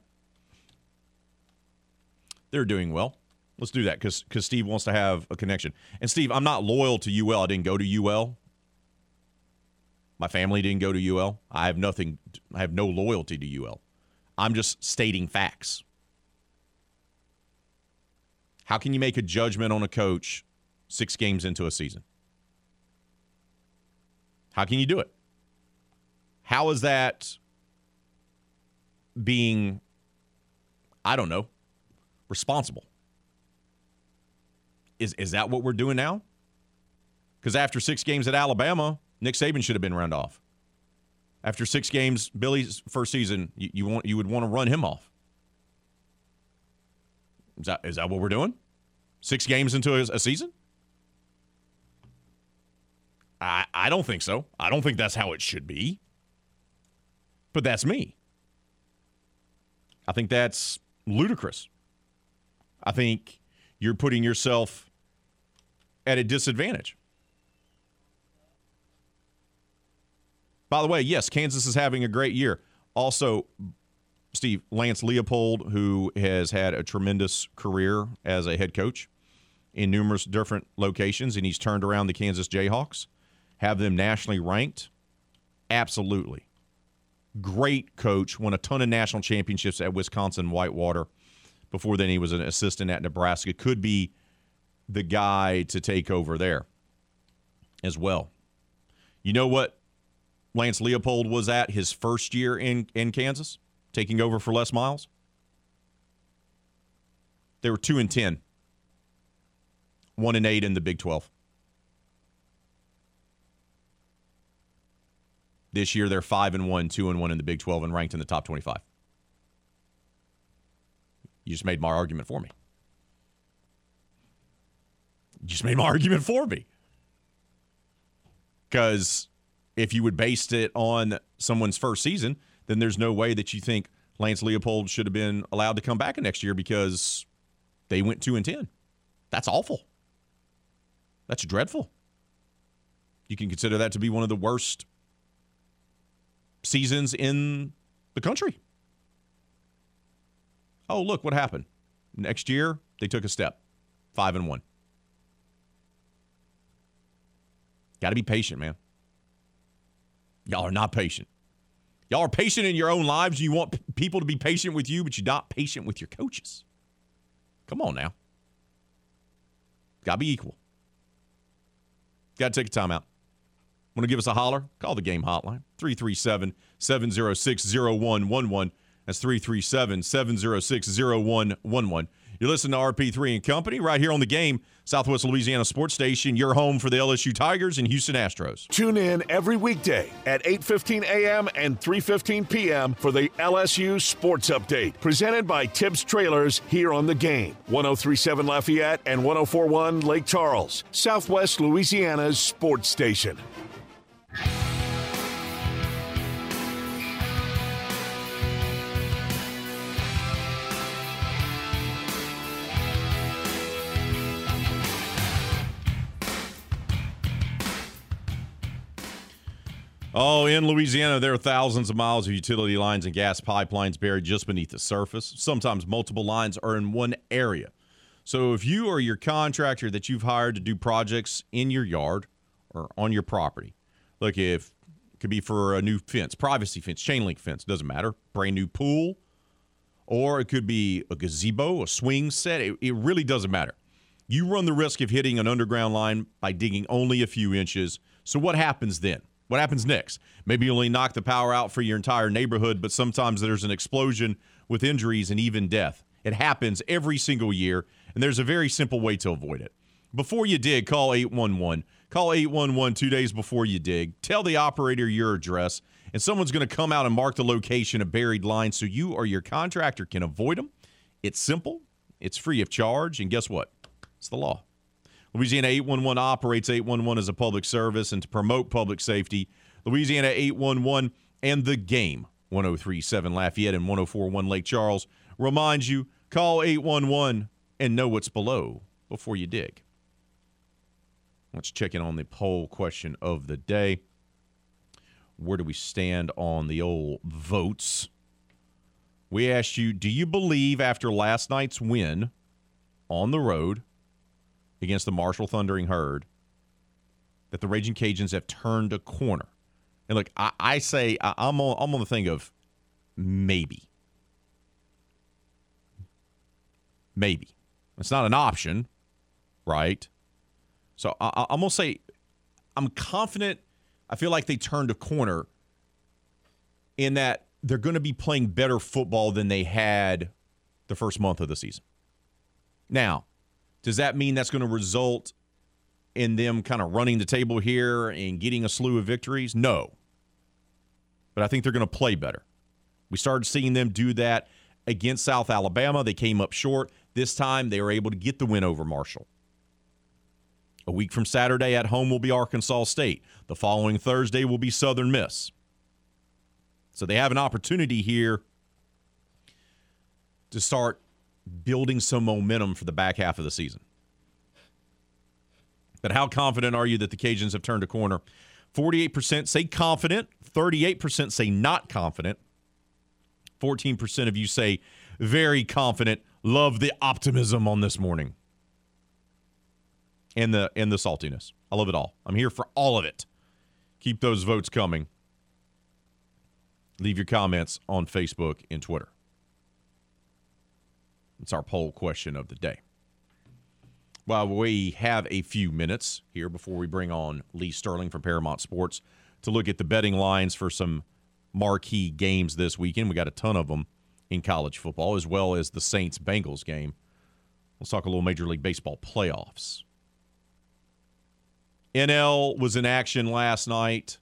They're doing well. Let's do that because Steve wants to have a connection. And Steve, I'm not loyal to UL. I didn't go to UL. My family didn't go to UL. I have nothing, I have no loyalty to UL. I'm just stating facts. How can you make a judgment on a coach six games into a season? How can you do it? How is that being, I don't know, responsible? Is, is that what we're doing now? Because after six games at Alabama, Nick Saban should have been run off. After six games, Billy's first season, you, you want you would want to run him off. Is that is that what we're doing? Six games into a, a season? I I don't think so. I don't think that's how it should be. But that's me. I think that's ludicrous. I think you're putting yourself at a disadvantage. By the way, yes, Kansas is having a great year. Also, Steve, Lance Leipold, who has had a tremendous career as a head coach in numerous different locations, and he's turned around the Kansas Jayhawks, have them nationally ranked. Absolutely. Great coach, won a ton of national championships at Wisconsin Whitewater. Before then, he was an assistant at Nebraska. Could be the guy to take over there as well. You know what Lance Leipold was at his first year in, in Kansas, taking over for Les Miles? They were 2 and 10, 1 and 8 in the Big 12. This year they're 5 and 1, 2 and 1 in the Big 12 and ranked in the top 25. You just made my argument for me. You just made my argument for me. Because if you would base it on someone's first season, then there's no way that you think Lance Leipold should have been allowed to come back next year because they went two and ten. That's awful. That's dreadful. You can consider that to be one of the worst seasons in the country. Oh, look what happened. Next year, they took a step. Five and one. Got to be patient, man. Y'all are not patient. Y'all are patient in your own lives. You want p- people to be patient with you, but you're not patient with your coaches. Come on now. Got to be equal. Got to take a timeout. Want to give us a holler? Call the game hotline 337 706 0111. That's 337 706 0111. You're listening to RP3 and Company right here on the game, Southwest Louisiana Sports Station, your home for the LSU Tigers and Houston Astros. Tune in every weekday at 8:15 a.m. and 3:15 p.m. for the LSU Sports Update, presented by Tibbs Trailers here on the game. 1037 Lafayette and 1041 Lake Charles, Southwest Louisiana's sports station. Oh, in Louisiana, there are thousands of miles of utility lines and gas pipelines buried just beneath the surface. Sometimes multiple lines are in one area. So if you or your contractor that you've hired to do projects in your yard or on your property, look, if it could be for a new fence, privacy fence, chain link fence, doesn't matter, brand new pool, or it could be a gazebo, a swing set, it, it really doesn't matter. You run the risk of hitting an underground line by digging only a few inches. So what happens then? What happens next? Maybe you only knock the power out for your entire neighborhood, but sometimes there's an explosion with injuries and even death. It happens every single year, and there's a very simple way to avoid it. Before you dig, call 811. Call 811 two days before you dig. Tell the operator your address, and someone's going to come out and mark the location of buried lines so you or your contractor can avoid them. It's simple, it's free of charge, and guess what? It's the law. Louisiana 811 operates 811 as a public service and to promote public safety. Louisiana 811 and the game 1037 Lafayette and 1041 Lake Charles reminds you call 811 and know what's below before you dig. Let's check in on the poll question of the day. Where do we stand on the old votes? We asked you, do you believe after last night's win on the road against the Marshall Thundering Herd that the Raging Cajuns have turned a corner. And look, I, I say I, am on, I'm on the thing of maybe. Maybe. It's not an option, right? So I, I'm going to say I'm confident. I feel like they turned a corner in that they're going to be playing better football than they had the first month of the season. Now, does that mean that's going to result in them kind of running the table here and getting a slew of victories? No. But I think they're going to play better. We started seeing them do that against South Alabama. They came up short. This time they were able to get the win over Marshall. A week from Saturday at home will be Arkansas State. The following Thursday will be Southern Miss. So they have an opportunity here to start building some momentum for the back half of the season. But how confident are you that the Cajuns have turned a corner? 48% say confident, 38% say not confident, 14% of you say very confident. Love the optimism on this morning. And the and the saltiness. I love it all. I'm here for all of it. Keep those votes coming. Leave your comments on Facebook and Twitter. It's our poll question of the day. Well, we have a few minutes here before we bring on Lee Sterling from Paramount Sports to look at the betting lines for some marquee games this weekend. We got a ton of them in college football, as well as the Saints Bengals game. Let's talk a little Major League Baseball playoffs. NL was in action last night.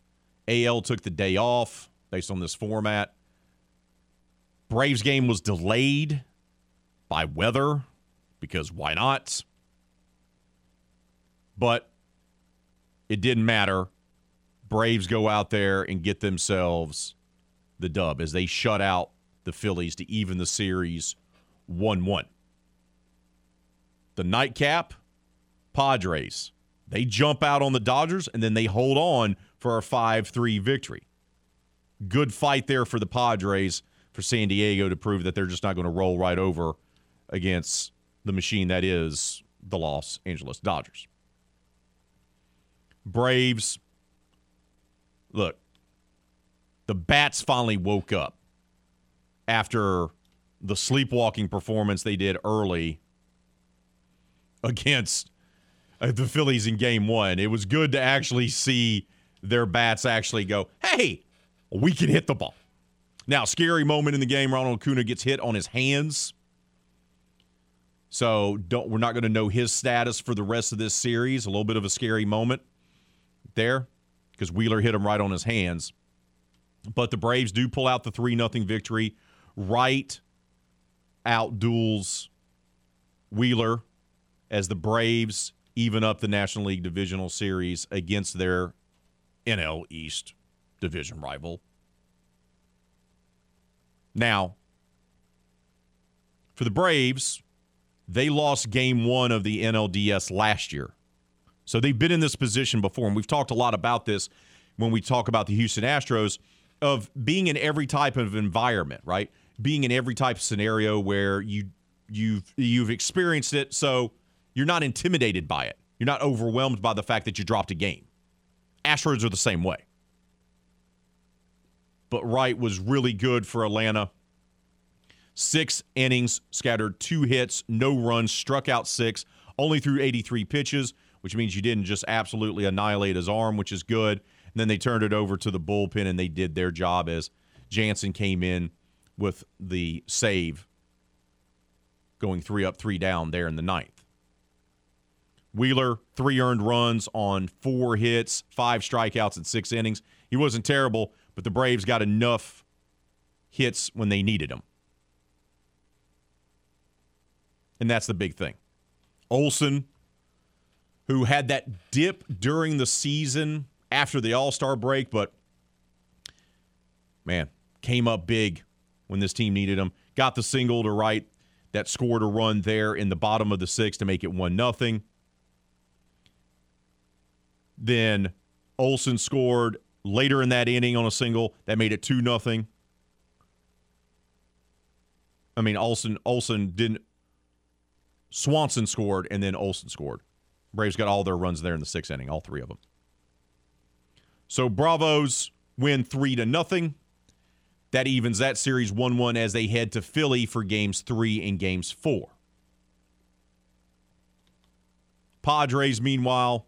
AL took the day off based on this format. Braves game was delayed by weather because why not? But it didn't matter. Braves go out there and get themselves the dub as they shut out the Phillies to even the series 1 1. The nightcap, Padres. They jump out on the Dodgers and then they hold on for a 5 3 victory. Good fight there for the Padres for San Diego to prove that they're just not going to roll right over against the machine that is the Los Angeles Dodgers. Braves, look, the Bats finally woke up after the sleepwalking performance they did early against uh, the Phillies in game one. It was good to actually see their bats actually go, hey, we can hit the ball. Now, scary moment in the game. Ronald Acuna gets hit on his hands. So don't we're not going to know his status for the rest of this series. A little bit of a scary moment there because Wheeler hit him right on his hands. But the Braves do pull out the 3 nothing victory. Wright out duels Wheeler as the Braves even up the National League Divisional Series against their NL East division rival. Now, for the Braves, they lost game one of the NLDS last year. So they've been in this position before. And we've talked a lot about this when we talk about the Houston Astros of being in every type of environment, right? Being in every type of scenario where you you've you've experienced it, so you're not intimidated by it. You're not overwhelmed by the fact that you dropped a game. Astros are the same way. But Wright was really good for Atlanta. Six innings, scattered two hits, no runs, struck out six, only threw 83 pitches, which means you didn't just absolutely annihilate his arm, which is good. And then they turned it over to the bullpen and they did their job as Jansen came in with the save, going three up, three down there in the ninth. Wheeler, three earned runs on four hits, five strikeouts in six innings. He wasn't terrible, but the Braves got enough hits when they needed them. And that's the big thing. Olson, who had that dip during the season after the All Star break, but man, came up big when this team needed him. Got the single to right that scored a run there in the bottom of the sixth to make it 1 nothing. Then Olson scored later in that inning on a single that made it 2 nothing. I mean, Olson Olson didn't Swanson scored and then Olson scored. Braves got all their runs there in the sixth inning, all three of them. So Bravos win three to nothing. That evens that series 1 1 as they head to Philly for games three and games four. Padres, meanwhile,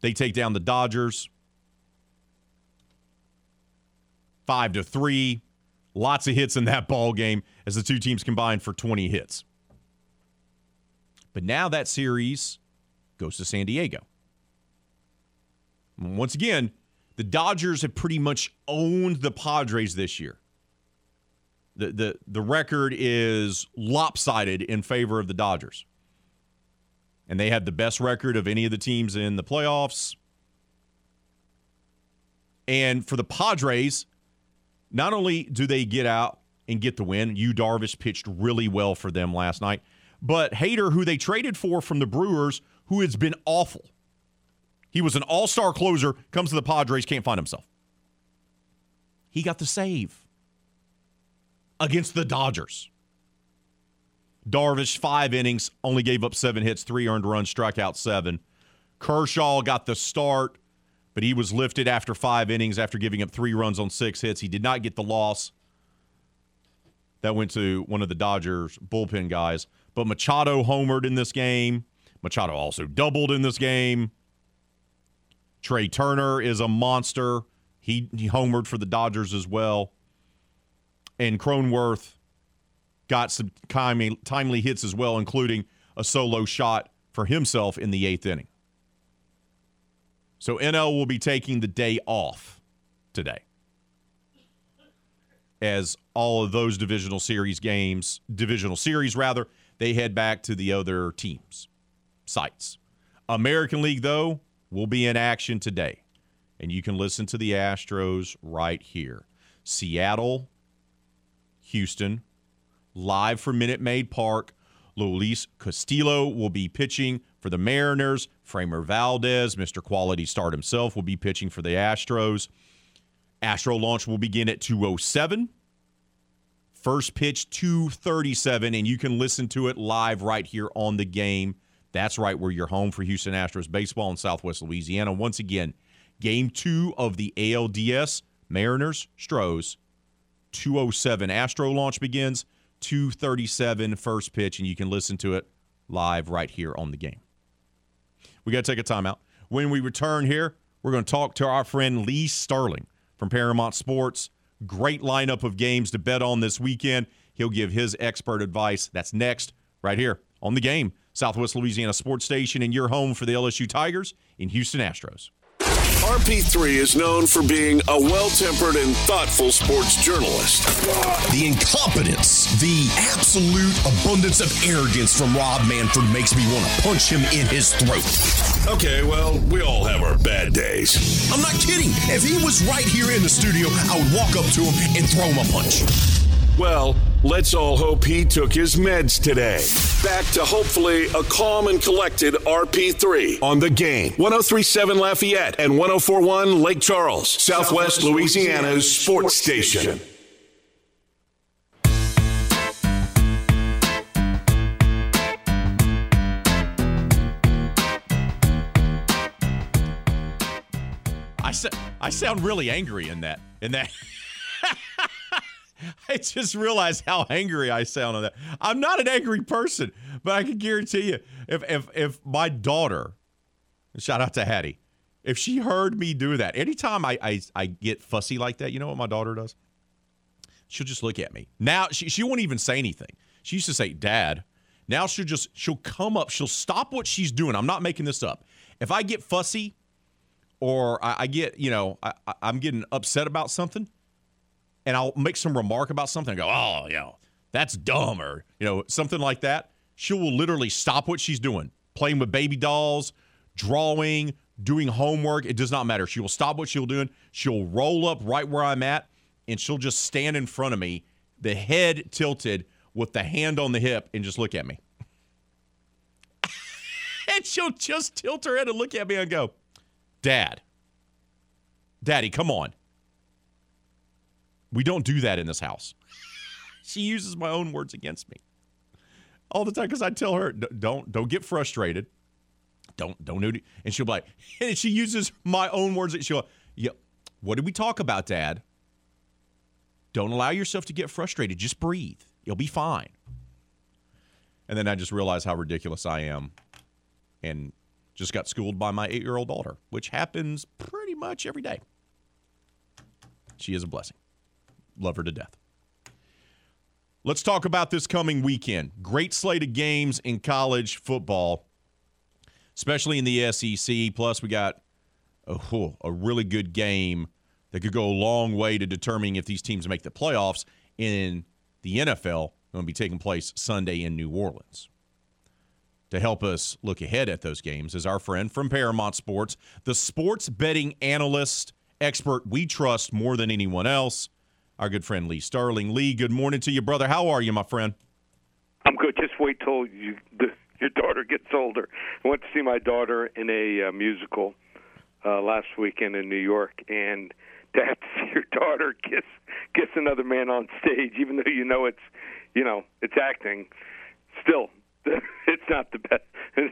they take down the Dodgers. Five to three. Lots of hits in that ball game as the two teams combined for 20 hits. But now that series goes to San Diego. Once again, the Dodgers have pretty much owned the Padres this year. The, the, the record is lopsided in favor of the Dodgers. And they have the best record of any of the teams in the playoffs. And for the Padres, not only do they get out and get the win, Yu Darvish pitched really well for them last night, but Hader, who they traded for from the Brewers, who has been awful. He was an all star closer, comes to the Padres, can't find himself. He got the save against the Dodgers. Darvish, five innings, only gave up seven hits, three earned runs, strikeout seven. Kershaw got the start, but he was lifted after five innings after giving up three runs on six hits. He did not get the loss. That went to one of the Dodgers bullpen guys. But Machado homered in this game. Machado also doubled in this game. Trea Turner is a monster. He, he homered for the Dodgers as well. And Cronenworth got some timely, timely hits as well, including a solo shot for himself in the eighth inning. So NL will be taking the day off today. As all of those divisional series games, divisional series rather, they head back to the other teams' sites. American League, though, will be in action today. And you can listen to the Astros right here. Seattle, Houston, live from Minute Maid Park. Luis Castillo will be pitching for the Mariners. Framber Valdez, Mr. Quality Start himself, will be pitching for the Astros. Astro launch will begin at 207. First pitch 237, and you can listen to it live right here on the game. That's right, where you're home for Houston Astros baseball in Southwest Louisiana. Once again, game two of the ALDS Mariners Stros 207 Astro launch begins 237 first pitch, and you can listen to it live right here on the game. We got to take a timeout. When we return here, we're going to talk to our friend Lee Sterling from Paramount Sports Great lineup of games to bet on this weekend. He'll give his expert advice. That's next, right here on the game. Southwest Louisiana Sports Station and your home for the LSU Tigers in Houston Astros. RP3 is known for being a well tempered and thoughtful sports journalist. The incompetence, the absolute abundance of arrogance from Rob Manfred makes me want to punch him in his throat. Okay, well, we all have our bad days. I'm not kidding. If he was right here in the studio, I would walk up to him and throw him a punch. Well, let's all hope he took his meds today. Back to hopefully a calm and collected RP3 on the game. 1037 Lafayette and 1041 Lake Charles, Southwest Louisiana's sports station. I, sa- I sound really angry in that. In that. I just realized how angry I sound on that. I'm not an angry person, but I can guarantee you, if if if my daughter, shout out to Hattie, if she heard me do that, anytime I I, I get fussy like that, you know what my daughter does? She'll just look at me. Now she she won't even say anything. She used to say, "Dad." Now she'll just she'll come up. She'll stop what she's doing. I'm not making this up. If I get fussy, or I, I get you know I, I- I'm getting upset about something and I'll make some remark about something and go, oh, you know, that's dumb or, you know, something like that. She will literally stop what she's doing, playing with baby dolls, drawing, doing homework. It does not matter. She will stop what she'll doing. She'll roll up right where I'm at and she'll just stand in front of me, the head tilted with the hand on the hip and just look at me. and she'll just tilt her head and look at me and go, Dad, Daddy, come on. We don't do that in this house. she uses my own words against me all the time because I tell her, "Don't don't get frustrated. Don't don't do it." And she'll be like, and she uses my own words. She'll, yeah. What did we talk about, Dad? Don't allow yourself to get frustrated. Just breathe. You'll be fine. And then I just realized how ridiculous I am, and just got schooled by my eight-year-old daughter, which happens pretty much every day. She is a blessing. Love her to death. Let's talk about this coming weekend. Great slate of games in college football, especially in the SEC. Plus, we got a, whew, a really good game that could go a long way to determining if these teams make the playoffs in the NFL. Going to be taking place Sunday in New Orleans. To help us look ahead at those games is our friend from Paramount Sports, the sports betting analyst expert we trust more than anyone else, our good friend Lee Sterling. Lee, good morning to you, brother. How are you, my friend? I'm good. Just wait till you, the, your daughter gets older. I went to see my daughter in a uh, musical uh, last weekend in New York, and to have to see your daughter kiss kiss another man on stage, even though you know it's you know it's acting, still it's not the best.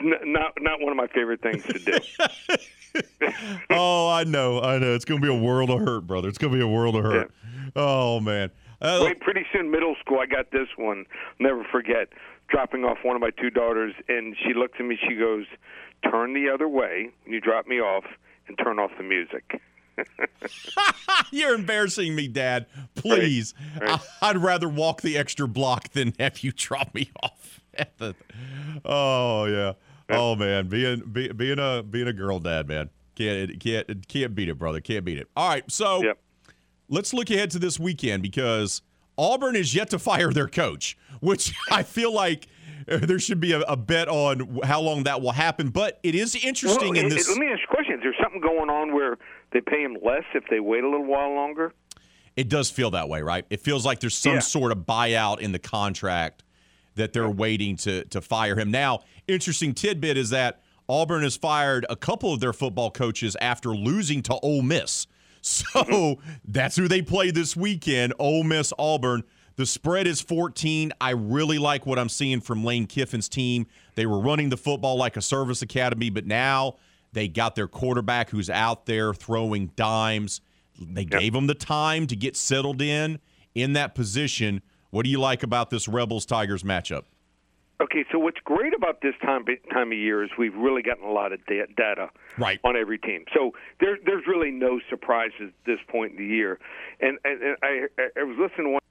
not not one of my favorite things to do. oh, I know, I know. It's going to be a world of hurt, brother. It's going to be a world of hurt. Oh man. Uh, Wait, pretty soon, middle school. I got this one. Never forget. Dropping off one of my two daughters, and she looks at me. She goes, "Turn the other way when you drop me off, and turn off the music." You're embarrassing me, Dad. Please. Right. I- I'd rather walk the extra block than have you drop me off. At the, oh yeah. Oh man, being be, being a being a girl dad, man, can't can't can't beat it, brother. Can't beat it. All right, so Yep. let's look ahead to this weekend because Auburn is yet to fire their coach, which I feel like there should be a, a bet on how long that will happen. But it is interesting Well, in this. Let me ask you a question. Is there something going on where they pay him less if they wait a little while longer? It does feel that way, right? It feels like there's some Yeah. sort of buyout in the contract that they're waiting to to fire him. Now, interesting tidbit is that Auburn has fired a couple of their football coaches after losing to Ole Miss. So mm-hmm. that's who they play this weekend, Ole Miss Auburn. The spread is 14. I really like what I'm seeing from Lane Kiffin's team. They were running the football like a service academy, but now they got their quarterback who's out there throwing dimes. They gave him the time to get settled in in that position. What do you like about this Rebels Tigers matchup? Okay, so what's great about this time time of year is we've really gotten a lot of da- data Right. on every team. So there, there's really no surprises at this point in the year. And, and, and I, I was listening to one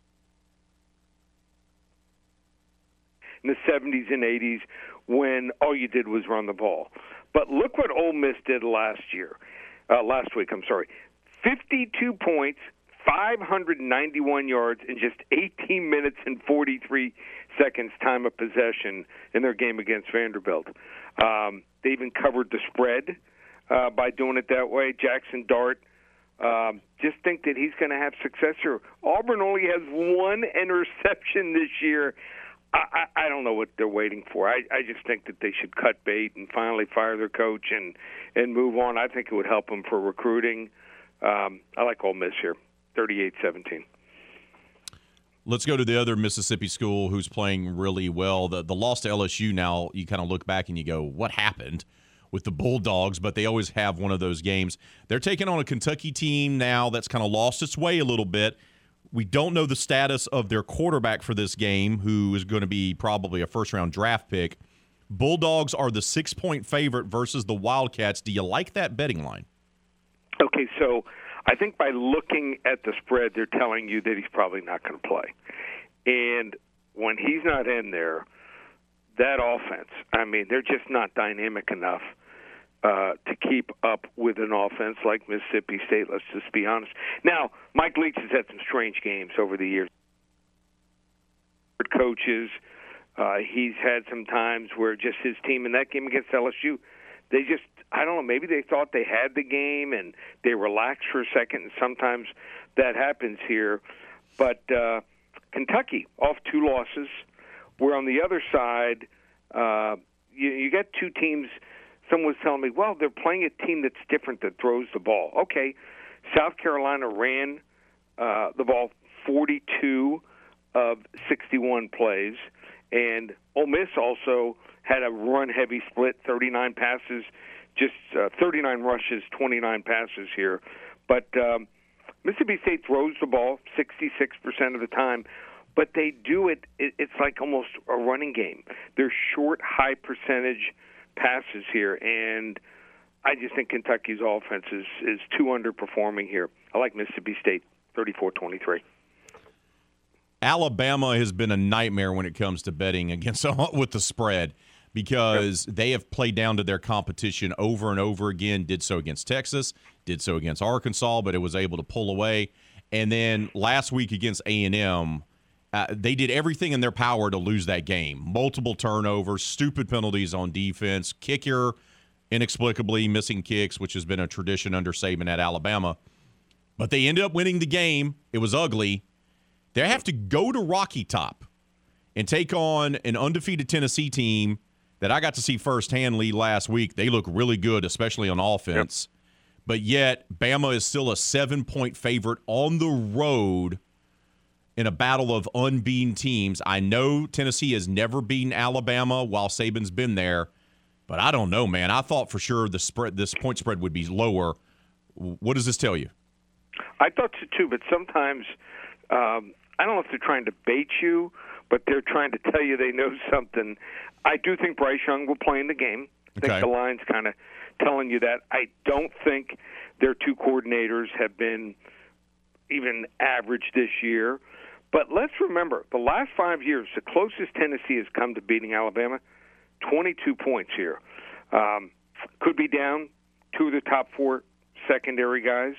in the 70s and 80s when all you did was run the ball. But look what Ole Miss did last year, uh, last week. I'm sorry, 52 points, 591 yards in just 18 minutes and 43 seconds time of possession in their game against Vanderbilt. Um, they even covered the spread uh, by doing it that way. Jackson Dart. Um, just think that he's going to have success here. Auburn only has one interception this year. I, I, don't know what they're waiting for. I, I just think that they should cut bait and finally fire their coach and and move on. I think it would help them for recruiting. Um, I like Ole Miss here, 38-17. Let's go to the other Mississippi school who's playing really well. The the loss to LSU now, you kind of look back and you go, what happened with the Bulldogs? But they always have one of those games. They're taking on a Kentucky team now that's kind of lost its way a little bit. We don't know the status of their quarterback for this game, who is going to be probably a first round draft pick. Bulldogs are the six point favorite versus the Wildcats. Do you like that betting line? Okay, so I think by looking at the spread, they're telling you that he's probably not going to play. And when he's not in there, that offense, I mean, they're just not dynamic enough uh, to keep up with an offense like Mississippi State. Let's just be honest. Now, Mike Leach has had some strange games over the years. Coaches, uh, he's had some times where just his team in that game against LSU, they just I don't know, maybe they thought they had the game and they relaxed for a second, and sometimes that happens here. But uh, Kentucky off two losses. Where on the other side, uh, you, you got two teams. Someone was telling me, well, they're playing a team that's different that throws the ball. Okay, South Carolina ran uh, the ball 42 of 61 plays, and Ole Miss also had a run-heavy split, 39 passes, just uh, 39 rushes, 29 passes here. But um, Mississippi State throws the ball 66% of the time, but they do it, it. It's like almost a running game. They're short, high percentage passes here, and I just think Kentucky's offense is, is too underperforming here. I like Mississippi State 34 23. Alabama has been a nightmare when it comes to betting against with the spread because they have played down to their competition over and over again. Did so against Texas, did so against Arkansas, but it was able to pull away. And then last week against A and M, uh, they did everything in their power to lose that game. Multiple turnovers, stupid penalties on defense, kicker inexplicably missing kicks, which has been a tradition under Saban at Alabama. But they ended up winning the game. It was ugly. They have to go to Rocky Top and take on an undefeated Tennessee team that I got to see firsthand lead last week. They look really good, especially on offense. Yep. But yet, Bama is still a seven point favorite on the road in a battle of unbeaten teams. I know Tennessee has never beaten Alabama while Saban's been there, but I don't know, man. I thought for sure the spread, this point spread would be lower. What does this tell you? I thought so too, but sometimes um, I don't know if they're trying to bait you, but they're trying to tell you they know something. I do think Bryce Young will play in the game. I think Okay. the line's kind of telling you that. I don't think their two coordinators have been even average this year. But let's remember, the last five years, the closest Tennessee has come to beating Alabama, 22 points here. Um, could be down two of the top four secondary guys.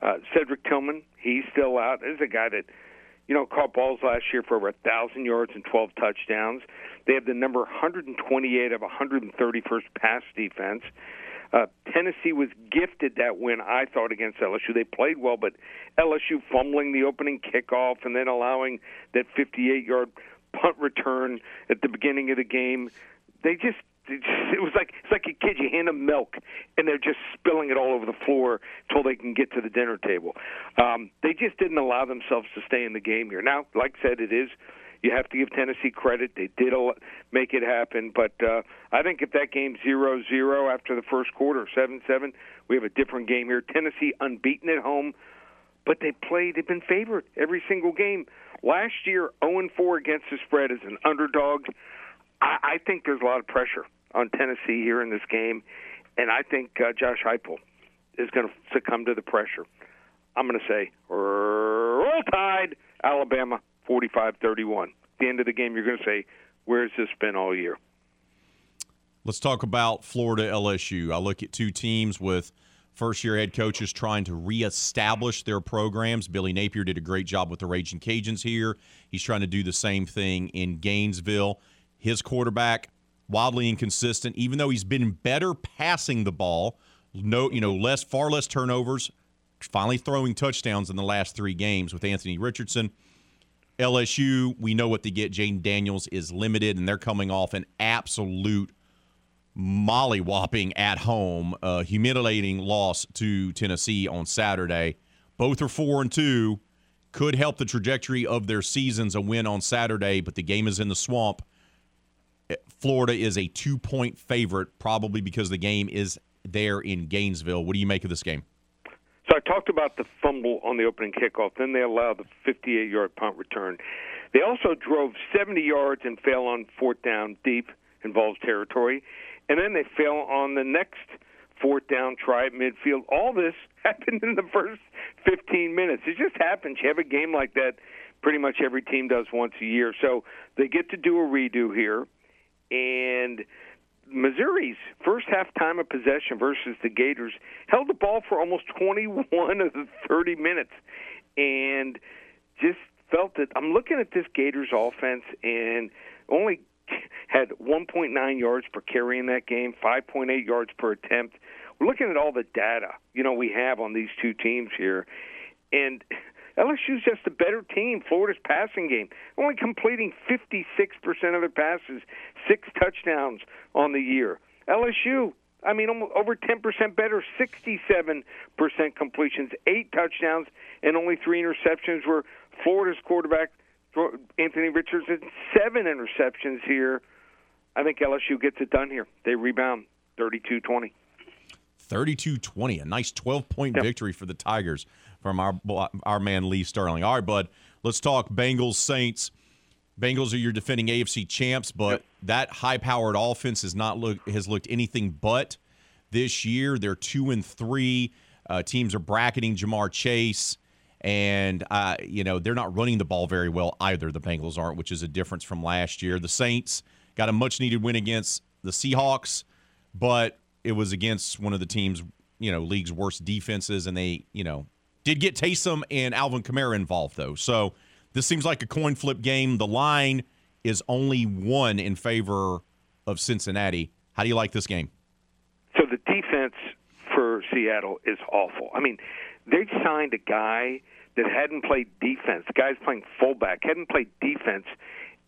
Uh, Cedric Tillman, he's still out. This is a guy that, you know, caught balls last year for over a thousand yards and 12 touchdowns. They have the number 128 of 131st pass defense. Uh, Tennessee was gifted that win, I thought, against LSU. They played well, but LSU fumbling the opening kickoff and then allowing that 58-yard punt return at the beginning of the game. They just it was like it's like a kid you hand them milk and they're just spilling it all over the floor until they can get to the dinner table. Um, they just didn't allow themselves to stay in the game here. Now, like I said, it is you have to give Tennessee credit; they did make it happen. But uh, I think if that game's zero zero after the first quarter, seven seven, we have a different game here. Tennessee unbeaten at home, but they played. They've been favored every single game. Last year, 0 4 against the spread as an underdog. I, I think there's a lot of pressure on Tennessee here in this game, and I think uh, Josh Heupel is going to succumb to the pressure. I'm going to say roll tide, Alabama 45-31. At the end of the game, you're going to say, "Where's this been all year?" Let's talk about Florida LSU. I look at two teams with first year head coaches trying to reestablish their programs. Billy Napier did a great job with the Raging Cajuns here. He's trying to do the same thing in Gainesville. His quarterback, wildly inconsistent, even though he's been better passing the ball. No, you know, less far less turnovers, finally throwing touchdowns in the last three games with Anthony Richardson. LSU, we know what they get. Jayden Daniels is limited, and they're coming off an absolute mollywhopping at home, humiliating loss to Tennessee on Saturday. Both are four and two. Could help the trajectory of their seasons a win on Saturday, but the game is in the swamp. Florida is a two point favorite, probably because the game is there in Gainesville. What do you make of this game? So I talked about the fumble on the opening kickoff. Then they allowed the 58 yard punt return. They also drove 70 yards and fell on fourth down deep, involves territory and then they fail on the next fourth down try at midfield. All this happened in the first 15 minutes. It just happens. You have a game like that pretty much every team does once a year. So they get to do a redo here. And Missouri's first half time of possession versus the Gators held the ball for almost 21 of the 30 minutes. And just felt that I'm looking at this Gators offense and only had 1.9 yards per carry in that game, 5.8 yards per attempt. We're looking at all the data, you know, we have on these two teams here, and LSU's just a better team. Florida's passing game, only completing 56% of their passes, six touchdowns on the year. LSU, I mean, over 10% better, 67% completions, eight touchdowns, and only three interceptions. Where Florida's quarterback Anthony Richardson, seven interceptions here. I think LSU gets it done here. They rebound 32 20. 32 20. A nice 12 point yep. victory for the Tigers from our, our man Lee Sterling. All right, bud, let's talk Bengals Saints. Bengals are your defending AFC champs, but yep. that high powered offense has not look has looked anything but this year. They're two and three. Uh, teams are bracketing Ja'Marr Chase and uh, you know they're not running the ball very well either. The Bengals aren't, which is a difference from last year. The Saints got a much needed win against the Seahawks, but it was against one of the teams you know league's worst defenses, and they you know did get Taysom and Alvin Kamara involved though. So this seems like a coin flip game. The line is only one in favor of Cincinnati. How do you like this game? So the defense for Seattle is awful. I mean, they signed a guy that hadn't played defense. The guy's playing fullback, hadn't played defense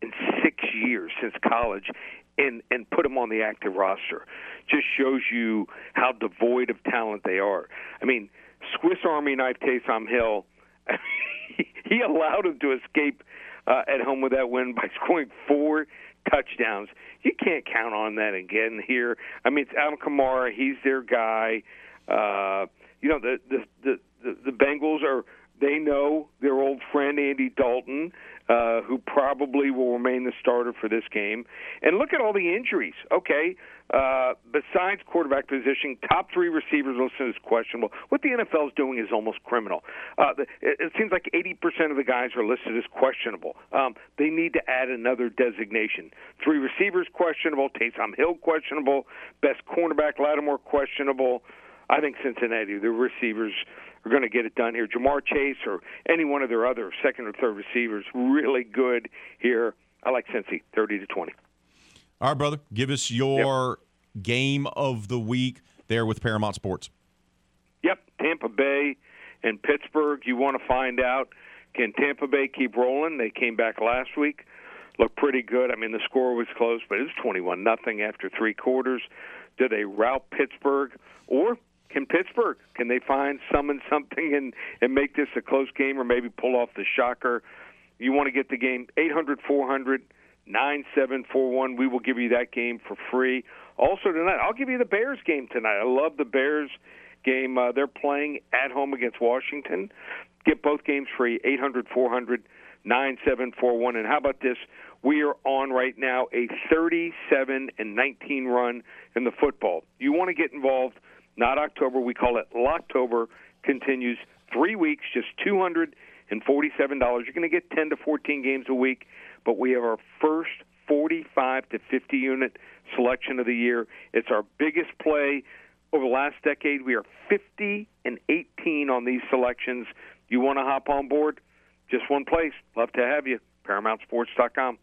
in six years since college, and and put him on the active roster. Just shows you how devoid of talent they are. I mean, Swiss Army knife Taysom Hill. he allowed him to escape uh, at home with that win by scoring four touchdowns. You can't count on that again here. I mean, it's Alvin Kamara. He's their guy. Uh, you know, the the the the, the Bengals are they know their old friend Andy Dalton, uh, who probably will remain the starter for this game. And look at all the injuries. Okay, uh, besides quarterback position, top three receivers listed as questionable. What the NFL is doing is almost criminal. Uh, it, it seems like 80% of the guys are listed as questionable. Um, they need to add another designation. Three receivers questionable, Taysom Hill questionable, best cornerback Lattimore questionable. I think Cincinnati, the receivers are going to get it done here. Ja'Marr Chase or any one of their other second or third receivers, really good here. I like Cincy, 30 to 20. All right, brother. Give us your yep. game of the week there with Paramount Sports. Yep, Tampa Bay and Pittsburgh. You want to find out can Tampa Bay keep rolling? They came back last week, looked pretty good. I mean, the score was close, but it was 21 nothing after three quarters. Do they rout Pittsburgh, or can Pittsburgh can they find summon something and and make this a close game or maybe pull off the shocker? You want to get the game 800 400 9741. We will give you that game for free. Also tonight, I'll give you the Bears game tonight. I love the Bears game. Uh, they're playing at home against Washington. Get both games free 800 400 9741. And how about this? We are on right now a 37 and 19 run in the football. You want to get involved, not October, we call it Locktober, continues three weeks, just $247. You're going to get 10 to 14 games a week, but we have our first 45 to 50 unit selection of the year. It's our biggest play over the last decade. We are 50 and 18 on these selections. You want to hop on board? Just one place. Love to have you. ParamountSports.com.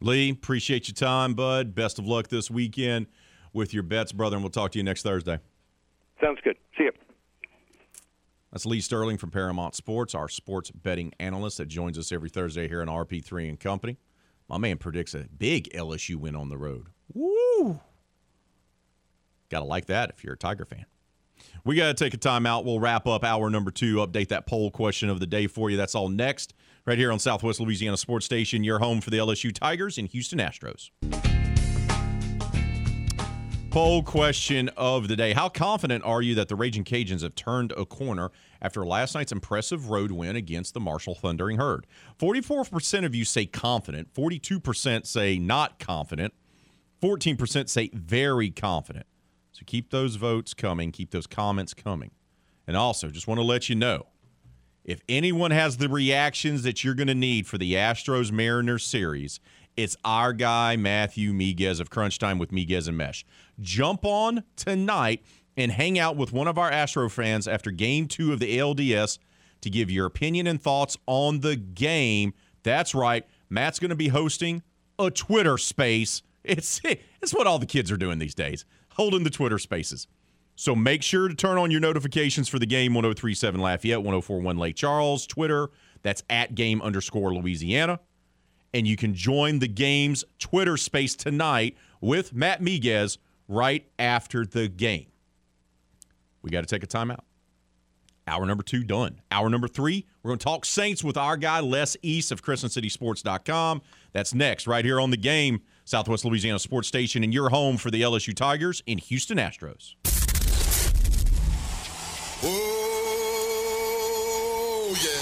Lee, appreciate your time, bud. Best of luck this weekend with your bets, brother, and we'll talk to you next Thursday. Sounds good. See you. That's Lee Sterling from Paramount Sports, our sports betting analyst that joins us every Thursday here on RP3 and Company. My man predicts a big LSU win on the road. Woo! Got to like that if you're a Tiger fan. We got to take a timeout. We'll wrap up hour number two, update that poll question of the day for you. That's all next, right here on Southwest Louisiana Sports Station, your home for the LSU Tigers and Houston Astros. Poll question of the day How confident are you that the Raging Cajuns have turned a corner after last night's impressive road win against the Marshall Thundering Herd? 44% of you say confident, 42% say not confident, 14% say very confident. So keep those votes coming, keep those comments coming. And also, just want to let you know if anyone has the reactions that you're going to need for the Astros Mariners series, it's our guy, Matthew Miguez of Crunch Time with Miguez and Mesh. Jump on tonight and hang out with one of our Astro fans after game two of the ALDS to give your opinion and thoughts on the game. That's right. Matt's going to be hosting a Twitter space. It's, it's what all the kids are doing these days, holding the Twitter spaces. So make sure to turn on your notifications for the game 1037 Lafayette, 1041 Lake Charles, Twitter. That's at game underscore Louisiana and you can join the game's Twitter space tonight with Matt Miguez right after the game. We got to take a timeout. Hour number two done. Hour number three, we're going to talk Saints with our guy Les East of CrescentCitySports.com. That's next, right here on the game, Southwest Louisiana Sports Station, and your home for the LSU Tigers in Houston Astros. Oh, yeah.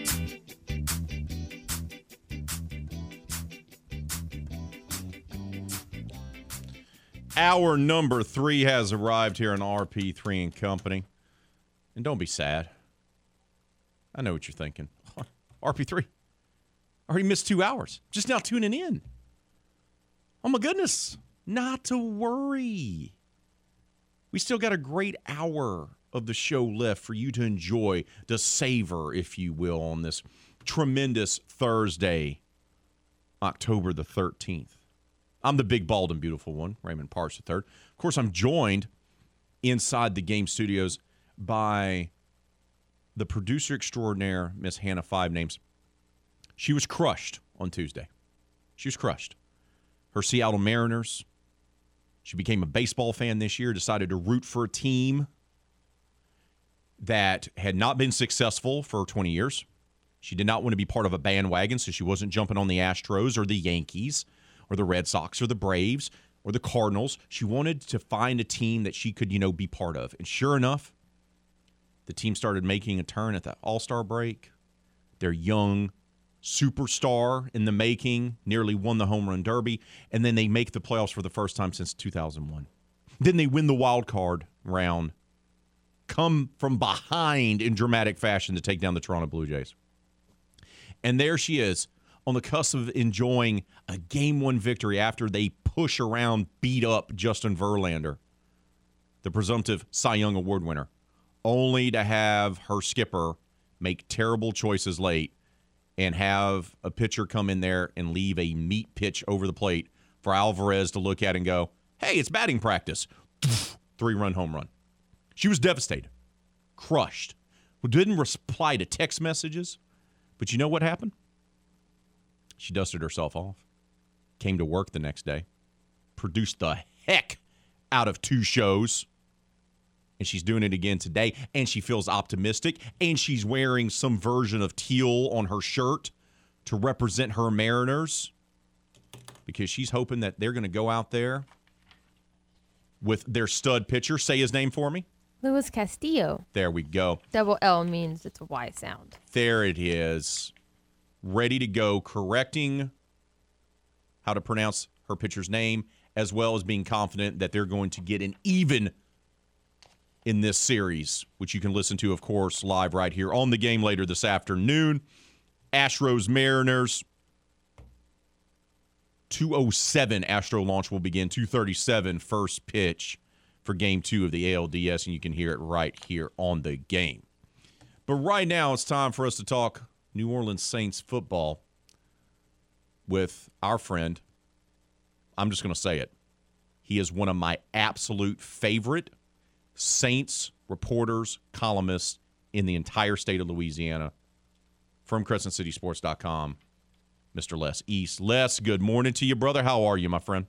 Hour number three has arrived here in RP3 and Company. And don't be sad. I know what you're thinking. RP3, I already missed two hours. Just now tuning in. Oh my goodness. Not to worry. We still got a great hour of the show left for you to enjoy, to savor, if you will, on this tremendous Thursday, October the 13th. I'm the big, bald, and beautiful one, Raymond Parks III. Of course, I'm joined inside the game studios by the producer extraordinaire, Miss Hannah Five Names. She was crushed on Tuesday. She was crushed. Her Seattle Mariners. She became a baseball fan this year, decided to root for a team that had not been successful for 20 years. She did not want to be part of a bandwagon, so she wasn't jumping on the Astros or the Yankees or the Red Sox or the Braves or the Cardinals. She wanted to find a team that she could, you know, be part of. And sure enough, the team started making a turn at the All Star break. Their young superstar in the making nearly won the home run derby, and then they make the playoffs for the first time since 2001. Then they win the wild card round, come from behind in dramatic fashion to take down the Toronto Blue Jays. And there she is on the cusp of enjoying a game one victory after they push around, beat up Justin Verlander, the presumptive Cy Young Award winner, only to have her skipper make terrible choices late and have a pitcher come in there and leave a meat pitch over the plate for Alvarez to look at and go, hey, it's batting practice. Three run home run. She was devastated, crushed. Didn't reply to text messages. But you know what happened? She dusted herself off, came to work the next day, produced the heck out of two shows. And she's doing it again today. And she feels optimistic. And she's wearing some version of teal on her shirt to represent her Mariners because she's hoping that they're going to go out there with their stud pitcher. Say his name for me. Luis Castillo. There we go. Double L means it's a Y sound. There it is. Ready to go, correcting how to pronounce her pitcher's name, as well as being confident that they're going to get an even in this series, which you can listen to, of course, live right here on the game later this afternoon. Astros Mariners. 207 Astro launch will begin. 237 first pitch for game two of the ALDS, and you can hear it right here on the game. But right now, it's time for us to talk New Orleans Saints football with our friend. I'm just going to say it. He is one of my absolute favorite Saints reporters, columnists in the entire state of Louisiana from CrescentCitySports.com, Mr. Les East. Les, good morning to you, brother. How are you, my friend?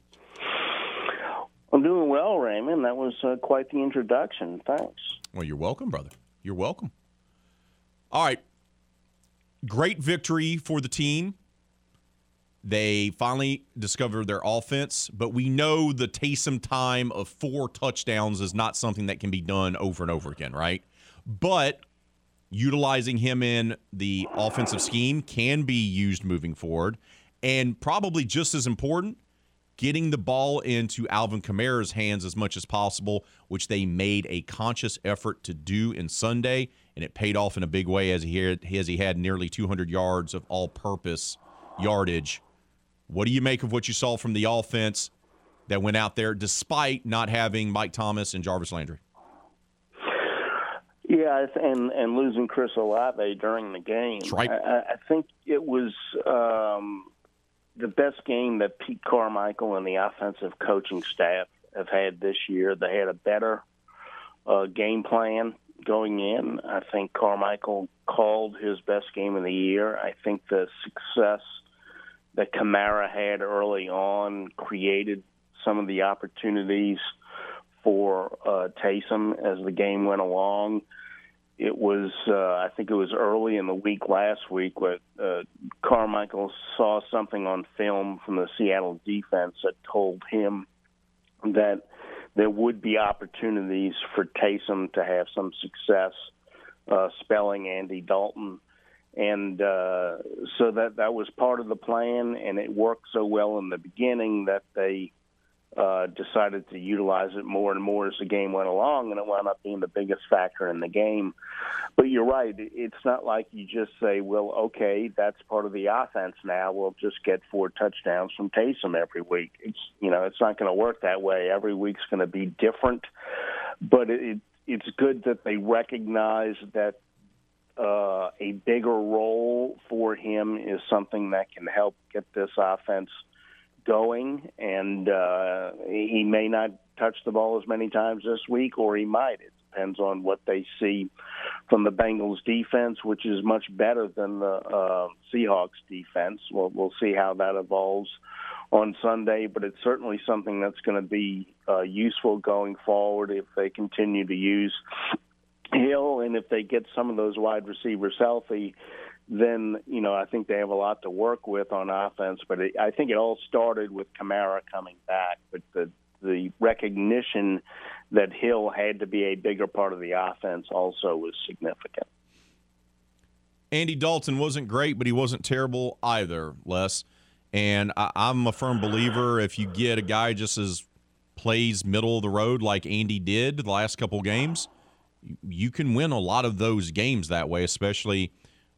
I'm doing well, Raymond. That was uh, quite the introduction. Thanks. Well, you're welcome, brother. You're welcome. All right. Great victory for the team. They finally discovered their offense, but we know the Taysom time of four touchdowns is not something that can be done over and over again, right? But utilizing him in the offensive scheme can be used moving forward. And probably just as important, getting the ball into Alvin Kamara's hands as much as possible, which they made a conscious effort to do in Sunday, and it paid off in a big way as he had, as he had nearly 200 yards of all-purpose yardage. What do you make of what you saw from the offense that went out there despite not having Mike Thomas and Jarvis Landry? Yeah, and and losing Chris Olave during the game. That's right. I, I think it was um, the best game that Pete Carmichael and the offensive coaching staff have had this year. They had a better uh, game plan going in. I think Carmichael called his best game of the year. I think the success that Kamara had early on created some of the opportunities for uh, Taysom as the game went along. It was, uh, I think it was early in the week last week where uh, Carmichael saw something on film from the Seattle defense that told him that there would be opportunities for Taysom to have some success uh, spelling Andy Dalton. And uh, so that that was part of the plan, and it worked so well in the beginning that they uh, decided to utilize it more and more as the game went along, and it wound up being the biggest factor in the game. But you're right; it's not like you just say, "Well, okay, that's part of the offense now. We'll just get four touchdowns from Taysom every week." It's you know, it's not going to work that way. Every week's going to be different, but it, it's good that they recognize that uh, a bigger role for him is something that can help get this offense going, and uh, he may not touch the ball as many times this week, or he might. It depends on what they see from the Bengals defense, which is much better than the uh, Seahawks defense. We'll, we'll see how that evolves on Sunday, but it's certainly something that's going to be uh, useful going forward if they continue to use Hill and if they get some of those wide receivers healthy then you know I think they have a lot to work with on offense. But it, I think it all started with Kamara coming back, but the the recognition that Hill had to be a bigger part of the offense also was significant. Andy Dalton wasn't great, but he wasn't terrible either, Les. And I, I'm a firm believer if you get a guy just as plays middle of the road like Andy did the last couple games, you can win a lot of those games that way, especially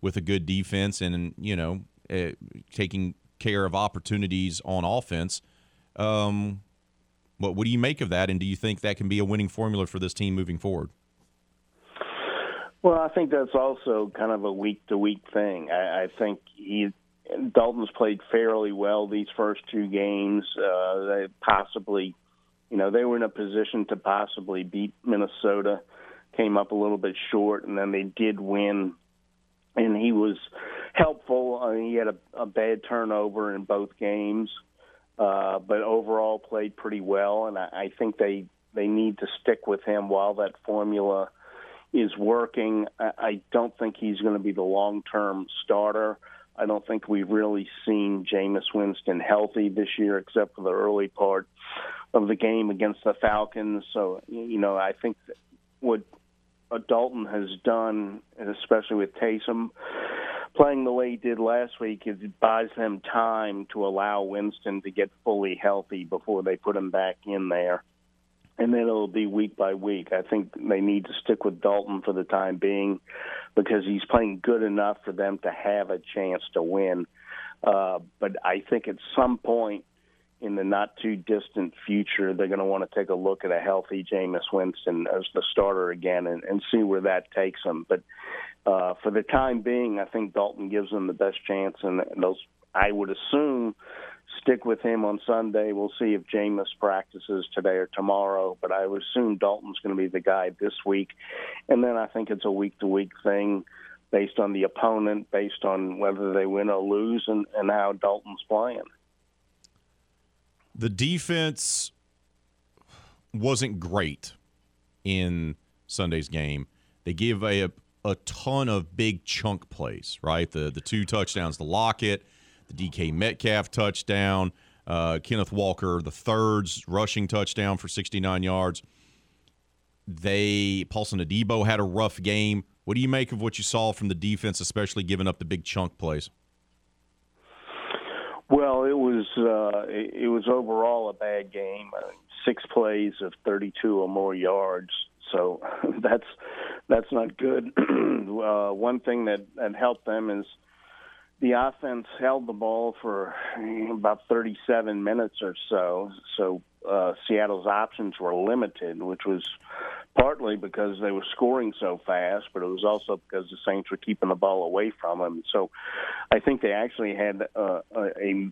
with a good defense and you know uh, taking care of opportunities on offense. Um, what what do you make of that, and do you think that can be a winning formula for this team moving forward? Well, I think that's also kind of a week to week thing. I, I think he Dalton's played fairly well these first two games. Uh, they possibly, you know, they were in a position to possibly beat Minnesota. Came up a little bit short, and then they did win and he was helpful. I mean, he had a, a bad turnover in both games, uh, but overall played pretty well. And I, I think they they need to stick with him while that formula is working. I, I don't think he's going to be the long term starter. I don't think we've really seen Jameis Winston healthy this year, except for the early part of the game against the Falcons. So, you know, I think what Dalton has done, especially with Taysom playing the way he did last week, it buys them time to allow Winston to get fully healthy before they put him back in there and then it'll be week by week. I think they need to stick with Dalton for the time being because he's playing good enough for them to have a chance to win. Uh, but I think at some point in the not too distant future, they're going to want to take a look at a healthy Jameis Winston as the starter again and, and see where that takes them. But uh, for the time being, I think Dalton gives them the best chance, and those I would assume stick with him on Sunday. We'll see if Jameis practices today or tomorrow, but I would assume Dalton's going to be the guy this week. And then I think it's a week to week thing based on the opponent, based on whether they win or lose, and, and how Dalton's playing. The defense wasn't great in Sunday's game. They gave a, a ton of big chunk plays, right? The the two touchdowns to Lockett the DK Metcalf touchdown, uh, Kenneth Walker the third's rushing touchdown for 69 yards. They Paulson Adebo had a rough game. What do you make of what you saw from the defense, especially giving up the big chunk plays? Well, it was uh, it, was overall a bad game. Uh, six plays of 32 or more yards, so that's that's not good. uh, one thing that that helped them is the offense held the ball for about 37 minutes or so. So uh, Seattle's options were limited, which was partly because they were scoring so fast, but it was also because the Saints were keeping the ball away from them. So I think they actually had uh, a, a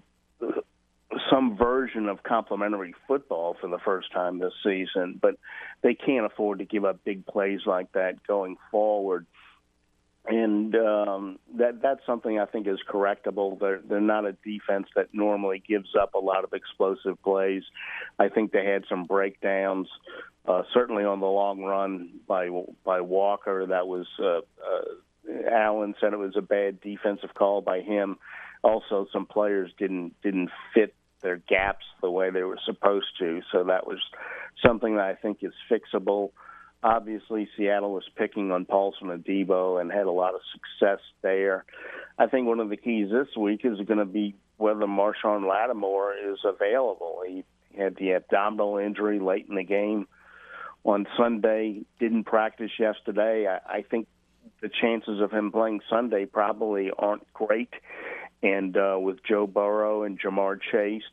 some version of complementary football for the first time this season, but they can't afford to give up big plays like that going forward and um, that that's something I think is correctable. They're they're not a defense that normally gives up a lot of explosive plays. I think they had some breakdowns, uh, certainly on the long run by by Walker. That was uh, uh, Allen said it was a bad defensive call by him. Also, some players didn't didn't fit their gaps the way they were supposed to. So that was something that I think is fixable. Obviously, Seattle was picking on Paulson Adebo and had a lot of success there. I think one of the keys this week is going to be whether Marshon Lattimore is available. He had the abdominal injury late in the game on Sunday, didn't practice yesterday. I, I think the chances of him playing Sunday probably aren't great. And uh, with Joe Burrow and Ja'Marr Chase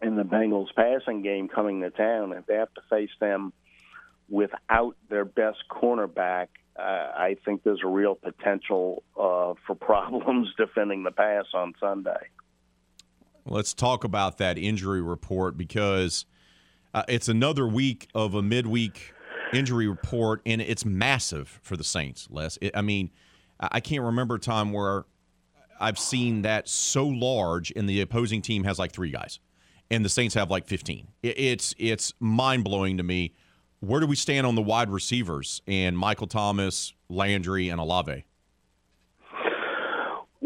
and the Bengals passing game coming to town, if they have to face them – without their best cornerback, uh, I think there's a real potential uh, for problems defending the pass on Sunday. Let's talk about that injury report because uh, it's another week of a midweek injury report, and it's massive for the Saints. Les, it, I mean, I can't remember a time where I've seen that so large, and the opposing team has like three guys, and the Saints have like 15. It, it's it's mind blowing to me where do we stand on the wide receivers and Michael Thomas, Landry, and Olave?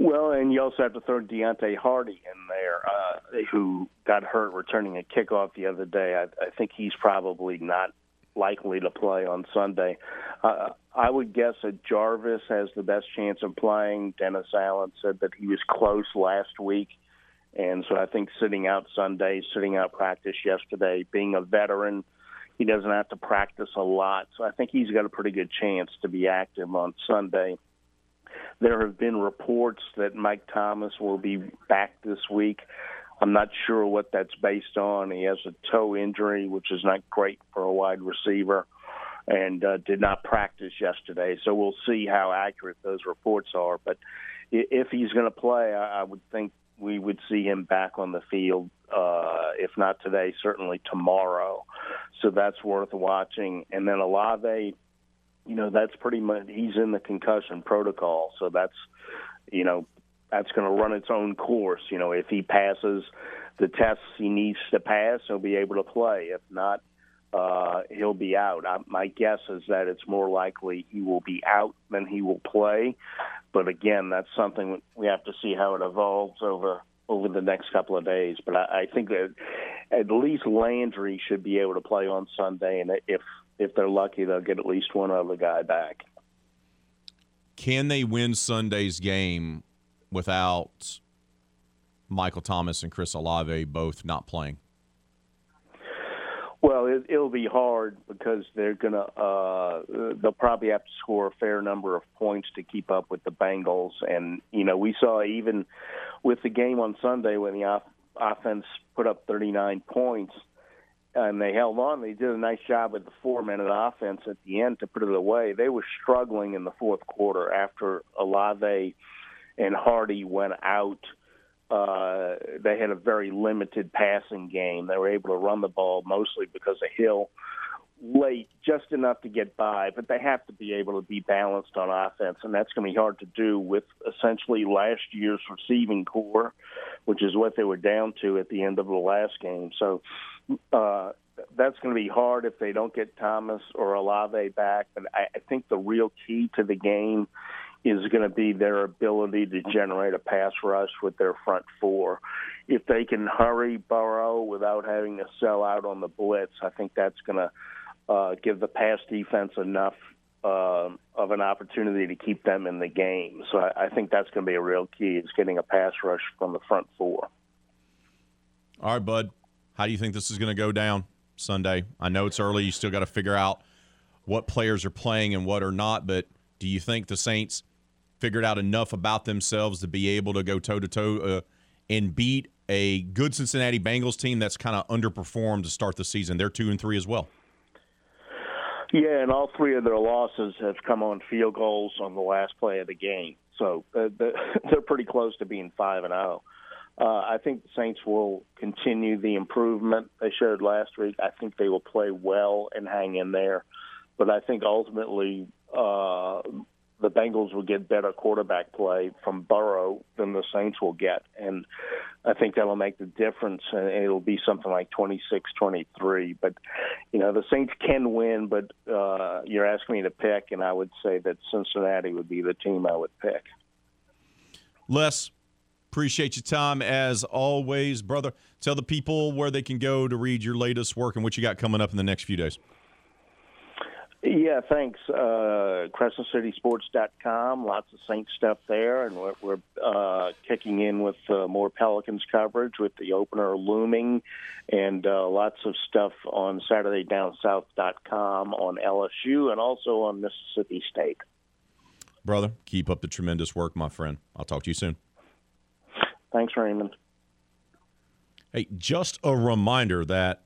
Well, and you also have to throw Deonte Harty in there, uh, who got hurt returning a kickoff the other day. I, I think he's probably not likely to play on Sunday. Uh, I would guess that Jarvis has the best chance of playing. Dennis Allen said that he was close last week. And so I think sitting out Sunday, sitting out practice yesterday, being a veteran – he doesn't have to practice a lot. So I think he's got a pretty good chance to be active on Sunday. There have been reports that Mike Thomas will be back this week. I'm not sure what that's based on. He has a toe injury, which is not great for a wide receiver, and uh, did not practice yesterday. So we'll see how accurate those reports are. But if he's going to play, I would think we would see him back on the field, uh, if not today, certainly tomorrow. So that's worth watching. And then Olave, you know, that's pretty much he's in the concussion protocol, so that's you know that's going to run its own course. You know, if he passes the tests he needs to pass, he'll be able to play. If not, uh, he'll be out. I, my guess is that it's more likely he will be out than he will play. But again, that's something we have to see how it evolves over over the next couple of days. But I, I think that at least Landry should be able to play on Sunday, and if if they're lucky, they'll get at least one other guy back. Can they win Sunday's game without Michael Thomas and Chris Olave both not playing? Well, it, it'll be hard because they're gonna uh, they'll probably have to score a fair number of points to keep up with the Bengals, and you know we saw even with the game on Sunday when the off- offense put up 39 points and they held on. They did a nice job with the four minute offense at the end to put it away. They were struggling in the fourth quarter after Olave and Harty went out uh, they had a very limited passing game. They were able to run the ball mostly because of Hill late, just enough to get by, but they have to be able to be balanced on offense, and that's going to be hard to do with essentially last year's receiving corps, which is what they were down to at the end of the last game. So uh, that's going to be hard if they don't get Thomas or Olave back. But I, I think the real key to the game is going to be their ability to generate a pass rush with their front four. If they can hurry Burrow without having to sell out on the blitz, I think that's going to uh, give the pass defense enough uh, of an opportunity to keep them in the game. So I, I think that's going to be a real key is getting a pass rush from the front four. All right, bud. How do you think this is going to go down Sunday? I know it's early. You still got to figure out what players are playing and what are not, but do you think the Saints figured out enough about themselves to be able to go toe to toe and beat a good Cincinnati Bengals team that's kind of underperformed to start the season. They're two and three as well. Yeah, and all three of their losses have come on field goals on the last play of the game. So uh, they're pretty close to being five and zero. Oh. Uh, I think the Saints will continue the improvement they showed last week. I think they will play well and hang in there. But I think ultimately uh, the Bengals will get better quarterback play from Burrow than the Saints will get. And I think that'll make the difference. And it'll be something like 26 23. But, you know, the Saints can win, but uh, you're asking me to pick, and I would say that Cincinnati would be the team I would pick. Les, appreciate your time as always, brother. Tell the people where they can go to read your latest work and what you got coming up in the next few days. Yeah, thanks. Uh, CrescentCitySports.com. Lots of Saint stuff there, and we're, we're uh, kicking in with uh, more Pelicans coverage with the opener looming, and uh, lots of stuff on SaturdayDownSouth.com on LSU and also on Mississippi State. Brother, keep up the tremendous work, my friend. I'll talk to you soon. Thanks, Raymond. Hey, just a reminder that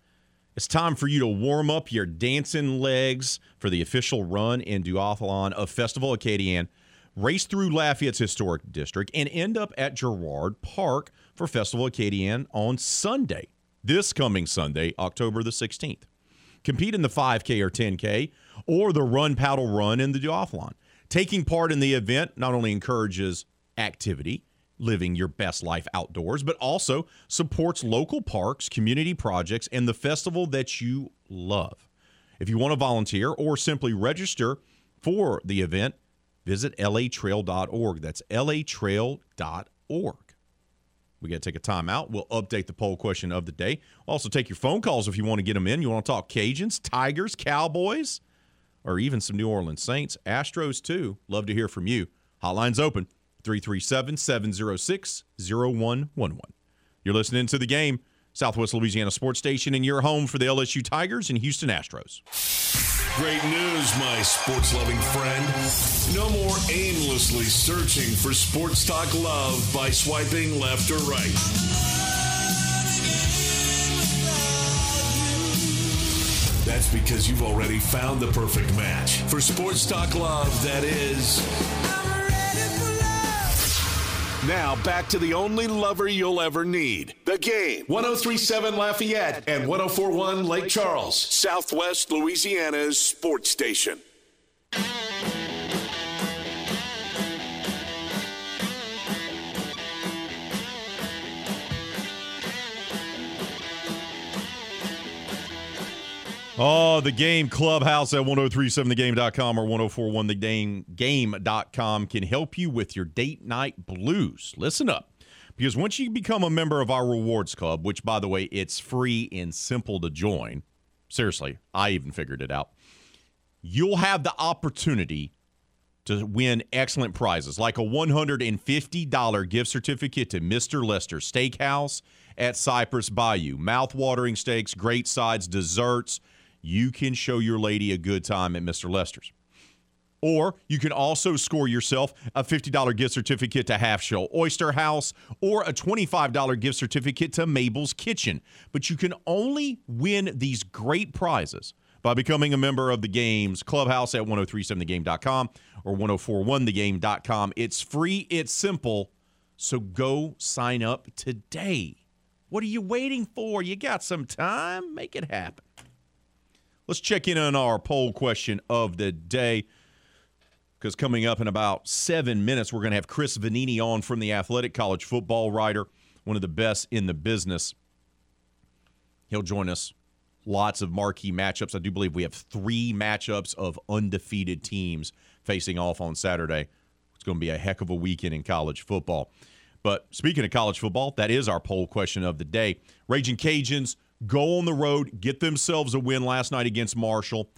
it's time for you to warm up your dancing legs for the official run and duathlon of Festival Acadian. Race through Lafayette's historic district and end up at Girard Park for Festival Acadian on Sunday, this coming Sunday, October the 16th. Compete in the 5K or 10K or the run, paddle, run in the duathlon. Taking part in the event not only encourages activity, living your best life outdoors, but also supports local parks, community projects, and the festival that you love. If you want to volunteer or simply register for the event, visit latrail.org. That's latrail.org. We got to take a time out. We'll update the poll question of the day. Also, take your phone calls if you want to get them in. You want to talk Cajuns, Tigers, Cowboys, or even some New Orleans Saints, Astros, too. Love to hear from you. Hotline's open 337 706 0111. You're listening to the game, Southwest Louisiana Sports Station, and your home for the LSU Tigers and Houston Astros. Great news, my sports loving friend. No more aimlessly searching for sports talk love by swiping left or right. That's because you've already found the perfect match for sports talk love that is. Now back to the only lover you'll ever need. The game. 1037 Lafayette and 1041 Lake Charles, Southwest Louisiana's sports station. Oh, the game clubhouse at 1037thegame.com or 1041thegame.com can help you with your date night blues. Listen up. Because once you become a member of our rewards club, which by the way, it's free and simple to join. Seriously, I even figured it out. You'll have the opportunity to win excellent prizes like a $150 gift certificate to Mr. Lester Steakhouse at Cypress Bayou. Mouth-watering steaks, great sides, desserts. You can show your lady a good time at Mr. Lester's. Or you can also score yourself a $50 gift certificate to Half Shell Oyster House or a $25 gift certificate to Mabel's Kitchen. But you can only win these great prizes by becoming a member of the game's clubhouse at 1037thegame.com or 1041thegame.com. It's free, it's simple. So go sign up today. What are you waiting for? You got some time? Make it happen. Let's check in on our poll question of the day because coming up in about seven minutes, we're going to have Chris Vannini on from the Athletic College football writer, one of the best in the business. He'll join us. Lots of marquee matchups. I do believe we have three matchups of undefeated teams facing off on Saturday. It's going to be a heck of a weekend in college football. But speaking of college football, that is our poll question of the day. Raging Cajuns go on the road, get themselves a win last night against Marshall.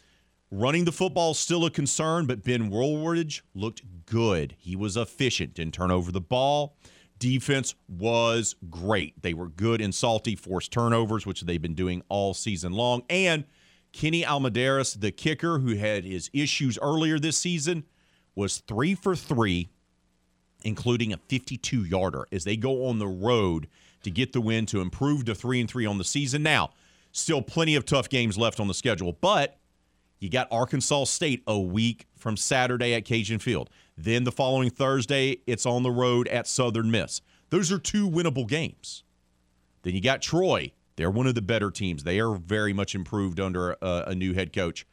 Running the football is still a concern, but Ben Wooldridge looked good. He was efficient, didn't turn over the ball. Defense was great. They were good and salty, forced turnovers, which they've been doing all season long. And Kenny Almendares, the kicker who had his issues earlier this season, was three for three, including a 52 yarder as they go on the road to get the win to improve to three and three on the season. Now, still plenty of tough games left on the schedule, but you got Arkansas State a week from Saturday at Cajun Field. Then the following Thursday, it's on the road at Southern Miss. Those are two winnable games. Then you got Troy. They're one of the better teams. They are very much improved under a, a new head coach.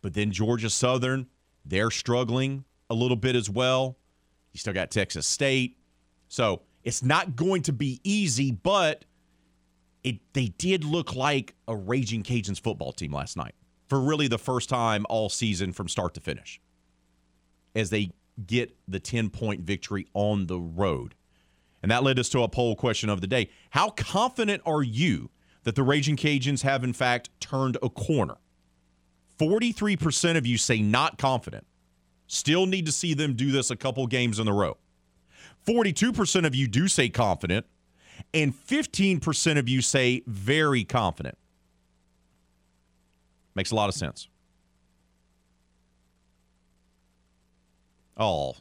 But then Georgia Southern, they're struggling a little bit as well. You still got Texas State. So it's not going to be easy, but it they did look like a Raging Cajuns football team last night for really the first time all season from start to finish as they get the 10 point victory on the road. And that led us to a poll question of the day. How confident are you that the Raging Cajuns have, in fact, turned a corner? 43% of you say not confident. Still need to see them do this a couple games in a row. 42% of you do say confident, and 15% of you say very confident. Makes a lot of sense. Oh,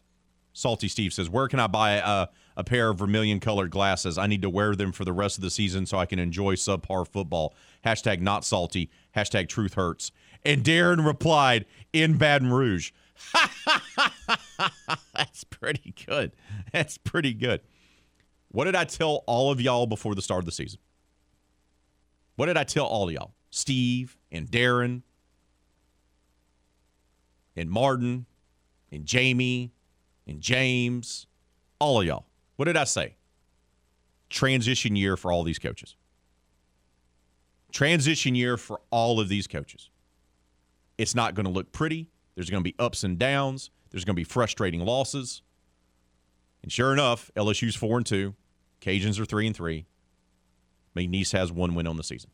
Salty Steve says, Where can I buy a, a pair of vermilion colored glasses? I need to wear them for the rest of the season so I can enjoy subpar football. Hashtag not salty. Hashtag truth hurts. And Darren replied, In Baton Rouge. That's pretty good. That's pretty good. What did I tell all of y'all before the start of the season? What did I tell all of y'all? Steve and Darren and Martin and Jamie and James, all of y'all. What did I say? Transition year for all these coaches. Transition year for all of these coaches. It's not going to look pretty. There's going to be ups and downs. There's going to be frustrating losses. And sure enough, LSU's four and two. Cajuns are three and three. McNeese has one win on the season.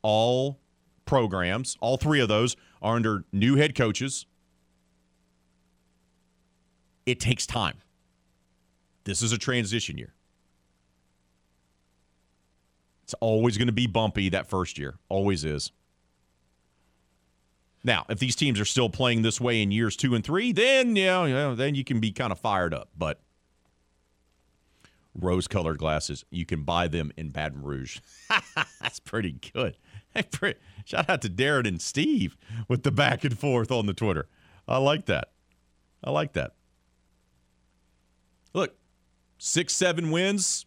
All programs, all three of those, are under new head coaches. It takes time. This is a transition year. It's always going to be bumpy that first year. Always is. Now, if these teams are still playing this way in years two and three, then yeah, you know, then you can be kind of fired up. But rose-colored glasses, you can buy them in Baton Rouge. That's pretty good. Shout out to Darren and Steve with the back and forth on the Twitter. I like that. I like that. Look, six, seven wins,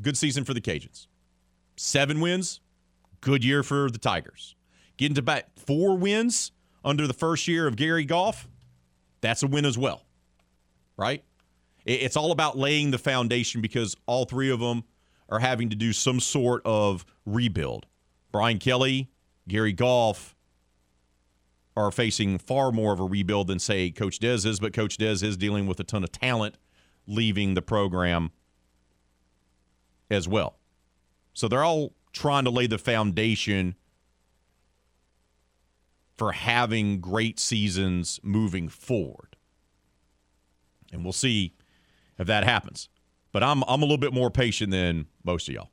good season for the Cajuns. Seven wins, good year for the Tigers. Getting to back four wins under the first year of Gary Goff, that's a win as well, right? It's all about laying the foundation because all three of them are having to do some sort of rebuild. Brian Kelly, Gary Goff are facing far more of a rebuild than, say, Coach Dez is, but Coach Dez is dealing with a ton of talent leaving the program as well. So they're all trying to lay the foundation for having great seasons moving forward. And we'll see if that happens. But I'm I'm a little bit more patient than most of y'all.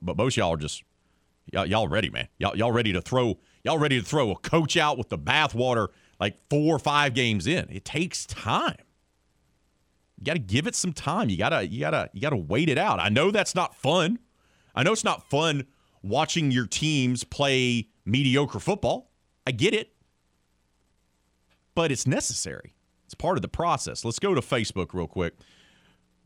But most y'all are just y'all, y'all ready, man. Y'all, y'all ready to throw y'all ready to throw a coach out with the bathwater like four or five games in. It takes time. You got to give it some time. You gotta you gotta you gotta wait it out. I know that's not fun. I know it's not fun watching your teams play mediocre football. I get it. But it's necessary. It's part of the process. Let's go to Facebook real quick.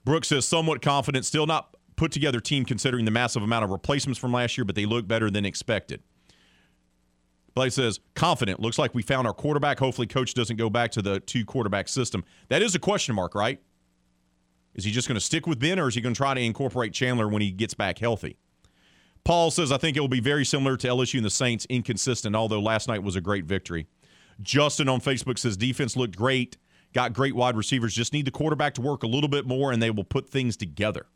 Brooks says somewhat confident, still not put together team considering the massive amount of replacements from last year, but they look better than expected. Blake says confident. Looks like we found our quarterback. Hopefully, coach doesn't go back to the two quarterback system. That is a question mark, right? Is he just going to stick with Ben, or is he going to try to incorporate Chandler when he gets back healthy? Paul says, I think it will be very similar to LSU and the Saints, inconsistent, although last night was a great victory. Justin on Facebook says, defense looked great, got great wide receivers, just need the quarterback to work a little bit more, and they will put things together.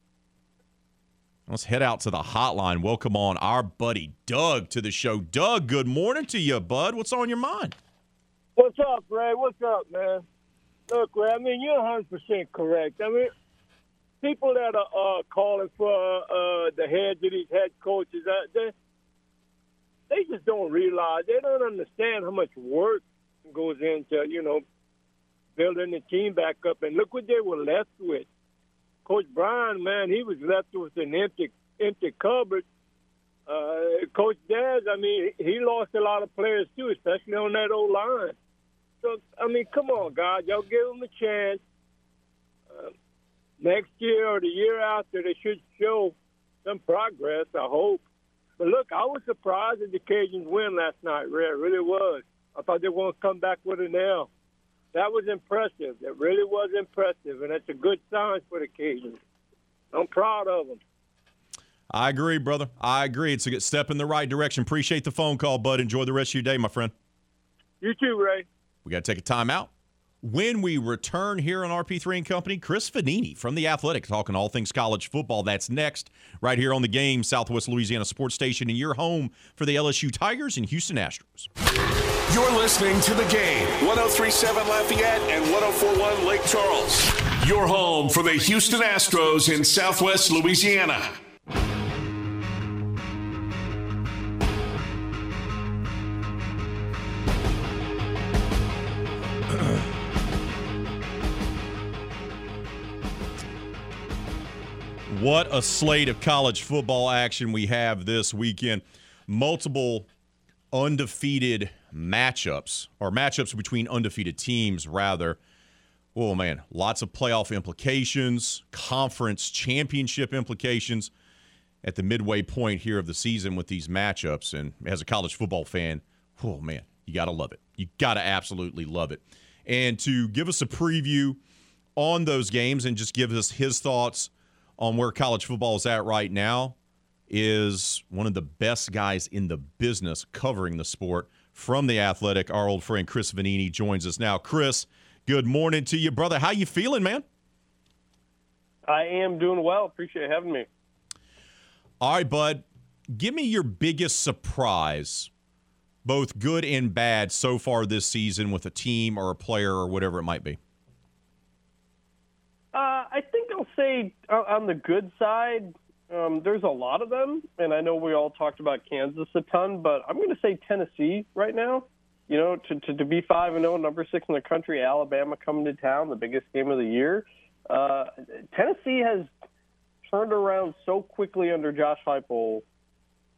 Let's head out to the hotline. Welcome on our buddy Doug to the show. Doug, good morning to you, bud. What's on your mind? What's up, Ray? What's up, man? Look, Ray, I mean, you're 100% correct. I mean, people that are uh, calling for uh, the heads of these head coaches, uh, they, they just don't realize, they don't understand how much work goes into, you know, building the team back up. And look what they were left with. Coach Brian, man, he was left with an empty, empty cupboard. Uh, Coach Dez, I mean, he lost a lot of players too, especially on that old line. So, I mean, come on, guys, y'all give them a chance. Next year or the year after, they should show some progress, I hope. But look, I was surprised at the Cajuns win last night, Ray. It really was. I thought they were going to come back with an L. That was impressive. That really was impressive, and that's a good sign for the Cajuns. I'm proud of them. I agree, brother. I agree. It's a good step in the right direction. Appreciate the phone call, bud. Enjoy the rest of your day, my friend. You too, Ray. We got to take a time out. When we return here on RP3 and Company, Chris Vannini from The Athletic talking all things college football. That's next, right here on the game, Southwest Louisiana Sports Station, and your home for the LSU Tigers and Houston Astros. You're listening to the game, 1037 Lafayette and 1041 Lake Charles. Your home for the Houston Astros in Southwest Louisiana. What a slate of college football action we have this weekend. Multiple undefeated matchups, or matchups between undefeated teams, rather. Oh, man, lots of playoff implications, conference championship implications at the midway point here of the season with these matchups. And as a college football fan, oh, man, you got to love it. You got to absolutely love it. And to give us a preview on those games and just give us his thoughts on where college football is at right now is one of the best guys in the business covering the sport from the athletic. Our old friend chris vannini joins us now. Chris good morning to you brother. How you feeling man? I am doing well. Appreciate having me. All right bud. Give me your biggest surprise both good and bad so far this season with a team or a player or whatever it might be. Uh, I think say uh, on the good side, um, there's a lot of them, and I know we all talked about Kansas a ton, but I'm going to say Tennessee right now. You know, to, to, to be five and zero, number six in the country, Alabama coming to town, the biggest game of the year. Uh, Tennessee has turned around so quickly under Josh Heupel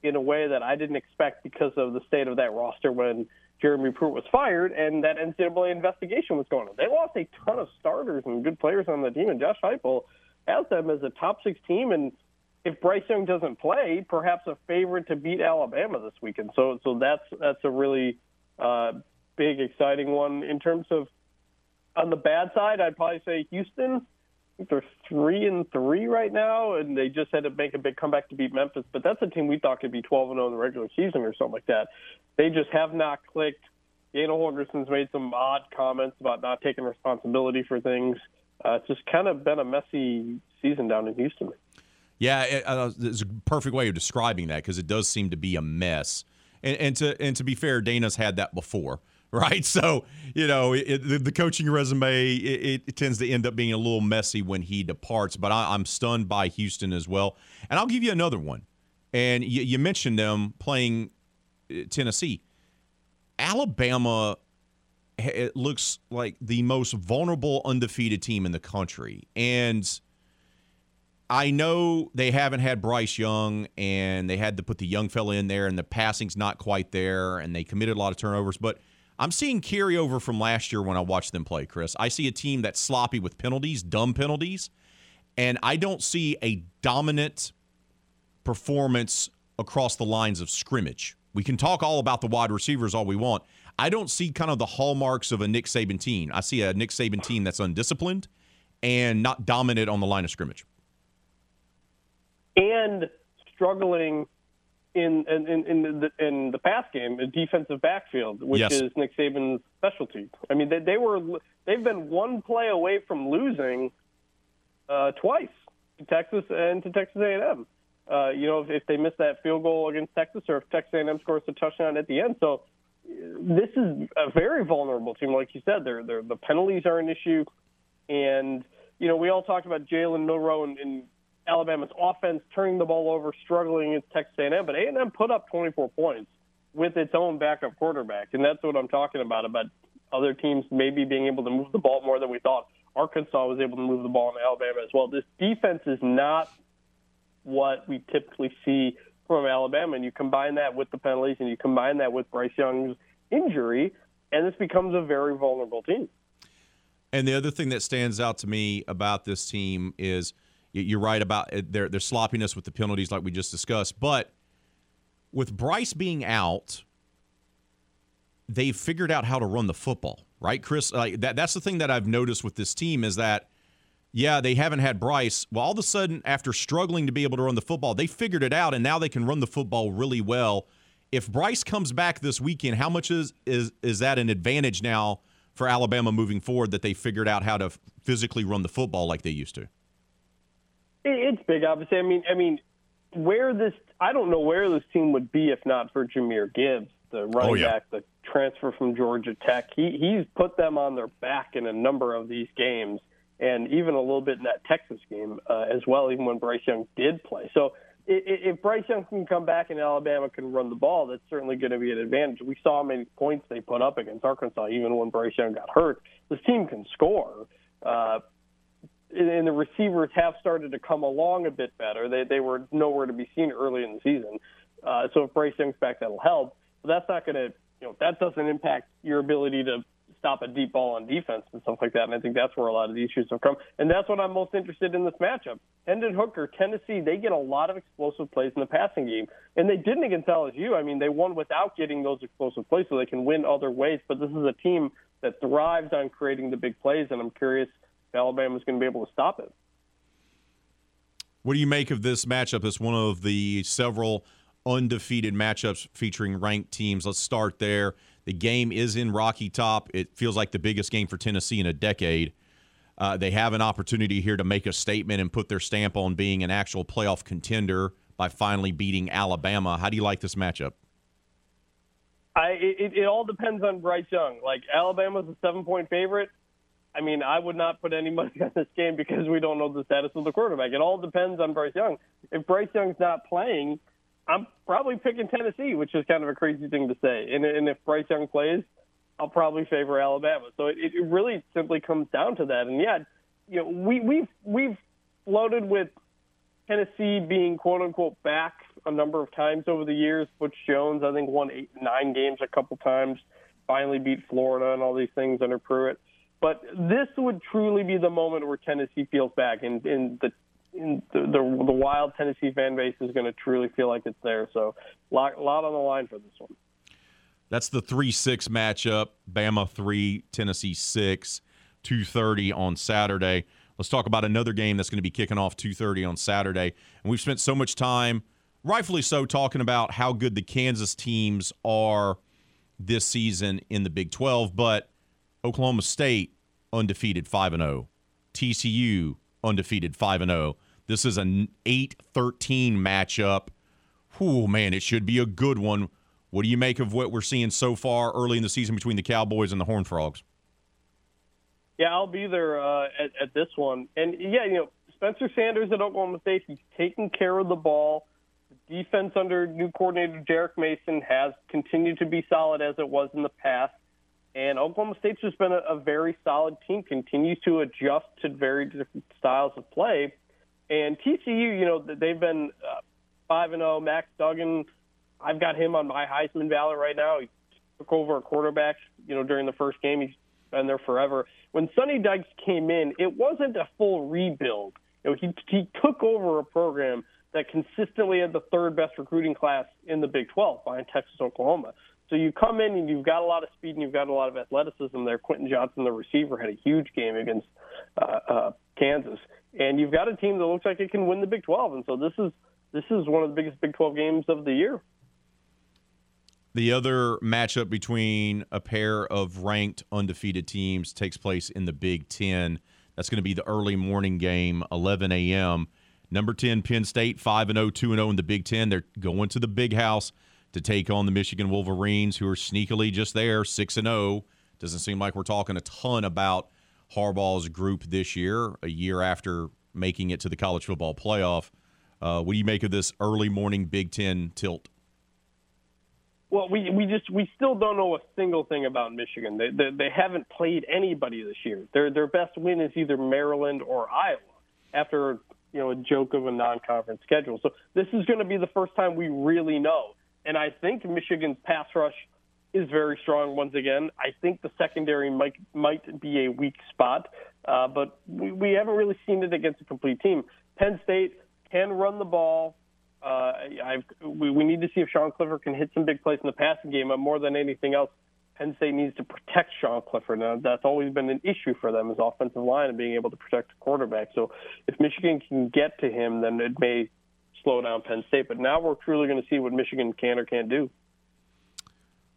in a way that I didn't expect because of the state of that roster when Jeremy Pruitt was fired and that NCAA investigation was going on. They lost a ton of starters and good players on the team, and Josh Heupel has them as a top six team. And if Bryce Young doesn't play, perhaps a favorite to beat Alabama this weekend. So, so that's that's a really uh, big, exciting one. In terms of on the bad side, I'd probably say Houston. they're three and three right now, and they just had to make a big comeback to beat Memphis. But that's a team we thought could be 12 and 0 in the regular season or something like that. They just have not clicked. Dana Holgorsen's made some odd comments about not taking responsibility for things. Uh, it's just kind of been a messy season down in Houston. Yeah, it, uh, it's a perfect way of describing that because it does seem to be a mess. And, and to and to be fair, Dana's had that before, right? So you know, it, the, the, coaching resume it, it, tends to end up being a little messy when he departs. But I, am stunned by Houston as well. And I'll give you another one. And you, you mentioned them playing uh, Tennessee, Alabama. It looks like the most vulnerable undefeated team in the country, and I know they haven't had Bryce Young and they had to put the young fella in there and the passing's not quite there and they committed a lot of turnovers, but I'm seeing carryover from last year when I watched them play, Chris. I see a team that's sloppy with penalties, dumb penalties, and I don't see a dominant performance across the lines of scrimmage. We can talk all about the wide receivers all we want. I don't see kind of the hallmarks of a Nick Saban team. I see a Nick Saban team that's undisciplined and not dominant on the line of scrimmage and struggling in in in the, in the pass game, the defensive backfield, which yes. is Nick Saban's specialty. I mean, they, they were they've been one play away from losing uh, twice to Texas and to Texas A&M. Uh, you know, if, if they miss that field goal against Texas, or if Texas A&M scores a touchdown at the end, so this is a very vulnerable team. Like you said, they're, they're, the penalties are an issue, and you know we all talked about Jalen Milroe and, and Alabama's offense turning the ball over, struggling against Texas A&M, but A&M put up 24 points with its own backup quarterback, and that's what I'm talking about about other teams maybe being able to move the ball more than we thought. Arkansas was able to move the ball in Alabama as well. This defense is not what we typically see from Alabama, and you combine that with the penalties, and you combine that with Bryce Young's injury, and this becomes a very vulnerable team. And the other thing that stands out to me about this team is – you're right about uh, their their sloppiness with the penalties, like we just discussed. But with Bryce being out, they've figured out how to run the football, right, Chris? Like that, that's the thing that I've noticed with this team is that, yeah, they haven't had Bryce. Well, all of a sudden, after struggling to be able to run the football, they figured it out, and now they can run the football really well. If Bryce comes back this weekend, how much is is is that an advantage now for Alabama moving forward that they figured out how to physically run the football like they used to? It's big, obviously. I mean, I mean, where this I don't know where this team would be if not for Jahmyr Gibbs, the oh, running oh, yeah. back, the transfer from Georgia Tech. He he's put them on their back in a number of these games, and even a little bit in that Texas game uh, as well. Even when Bryce Young did play, so if Bryce Young can come back and Alabama can run the ball, that's certainly going to be an advantage. We saw how many points they put up against Arkansas, even when Bryce Young got hurt. This team can score. Uh, and the receivers have started to come along a bit better. They they were nowhere to be seen early in the season. Uh, so if Bryce Young's back, that'll help. But that's not going to, you know, that doesn't impact your ability to stop a deep ball on defense and stuff like that. And I think that's where a lot of the issues have come. And that's what I'm most interested in this matchup. Hendon Hooker, Tennessee, they get a lot of explosive plays in the passing game. And they didn't against LSU. I mean, they won without getting those explosive plays, so they can win other ways. But this is a team that thrives on creating the big plays, and I'm curious if – Alabama's going to be able to stop it. What do you make of this matchup? It's one of the several undefeated matchups featuring ranked teams. Let's start there. The game is in Rocky Top. It feels like the biggest game for Tennessee in a decade. Uh, they have an opportunity here to make a statement and put their stamp on being an actual playoff contender by finally beating Alabama. How do you like this matchup? I, it, it all depends on Bryce Young. Like Alabama's a seven point favorite. I mean, I would not put any money on this game because we don't know the status of the quarterback. It all depends on Bryce Young. If Bryce Young's not playing, I'm probably picking Tennessee, which is kind of a crazy thing to say. And, and if Bryce Young plays, I'll probably favor Alabama. So it, it really simply comes down to that. And yeah, you know, we we've we've floated with Tennessee being quote unquote back a number of times over the years. Butch Jones, I think, won eight nine games a couple times. Finally beat Florida and all these things under Pruitt. But this would truly be the moment where Tennessee feels back, and, and the the, the, the wild Tennessee fan base is going to truly feel like it's there. So, a lot, lot on the line for this one. That's the three six matchup. Bama three, Tennessee six, two thirty on Saturday. Let's talk about another game that's going to be kicking off 2:30 on Saturday. And we've spent so much time, rightfully so, talking about how good the Kansas teams are this season in the Big 12, but Oklahoma State undefeated 5 and 0. TCU undefeated 5 and 0. This is an 8-13 matchup. Oh, man, it should be a good one. What do you make of what we're seeing so far early in the season between the Cowboys and the Horned Frogs? Yeah, I'll be there uh, at, at this one. And yeah, you know, Spencer Sanders at Oklahoma State, he's taking care of the ball. The defense under new coordinator Derek Mason has continued to be solid as it was in the past. And Oklahoma State's just been a, a very solid team, continues to adjust to very different styles of play. And TCU, you know, they've been uh, 5 and 0. Max Duggan, I've got him on my Heisman ballot right now. He took over a quarterback, you know, during the first game. He's been there forever. When Sonny Dykes came in, it wasn't a full rebuild. You know, he he took over a program that consistently had the third best recruiting class in the Big 12 behind Texas, Oklahoma. So you come in and you've got a lot of speed and you've got a lot of athleticism there. Quentin Johnston, the receiver, had a huge game against uh, uh, Kansas, and you've got a team that looks like it can win the Big 12. And so this is this is one of the biggest Big 12 games of the year. The other matchup between a pair of ranked undefeated teams takes place in the Big Ten. That's going to be the early morning game, 11 a.m. Number 10, Penn State, 5 and 0, 2 and 0 in the Big Ten. They're going to the big house to take on the Michigan Wolverines, who are sneakily just there, 6 and 0. Doesn't seem like we're talking a ton about Harbaugh's group this year, a year after making it to the college football playoff. Uh, what do you make of this early morning Big Ten tilt? Well, we we just we still don't know a single thing about Michigan. They they, they haven't played anybody this year. Their their best win is either Maryland or Iowa after you know a joke of a non-conference schedule. So this is going to be the first time we really know. And I think Michigan's pass rush is very strong once again. I think the secondary might might be a weak spot, uh, but we, we haven't really seen it against a complete team. Penn State can run the ball. Uh, I've, we, we need to see if Sean Clifford can hit some big plays in the passing game. But more than anything else, Penn State needs to protect Sean Clifford. Now, that's always been an issue for them as offensive line and being able to protect the quarterback. So if Michigan can get to him, then it may slow down Penn State. But now we're truly going to see what Michigan can or can't do.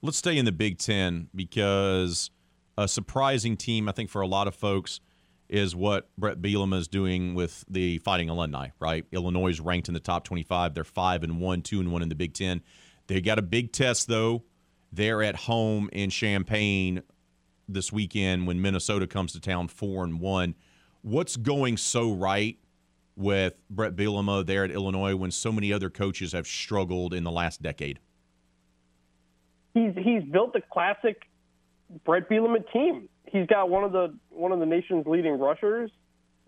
Let's stay in the Big Ten because a surprising team, I think, for a lot of folks is what Bret Bielema is doing with the Fighting Illini. Right, Illinois is ranked in the top 25. They're five and one, two and one in the Big Ten. They got a big test though. They're at home in Champaign this weekend when Minnesota comes to town, four and one. What's going so right with Bret Bielema there at Illinois when so many other coaches have struggled in the last decade? He's he's built a classic Bret Bielema team. He's got one of the one of the nation's leading rushers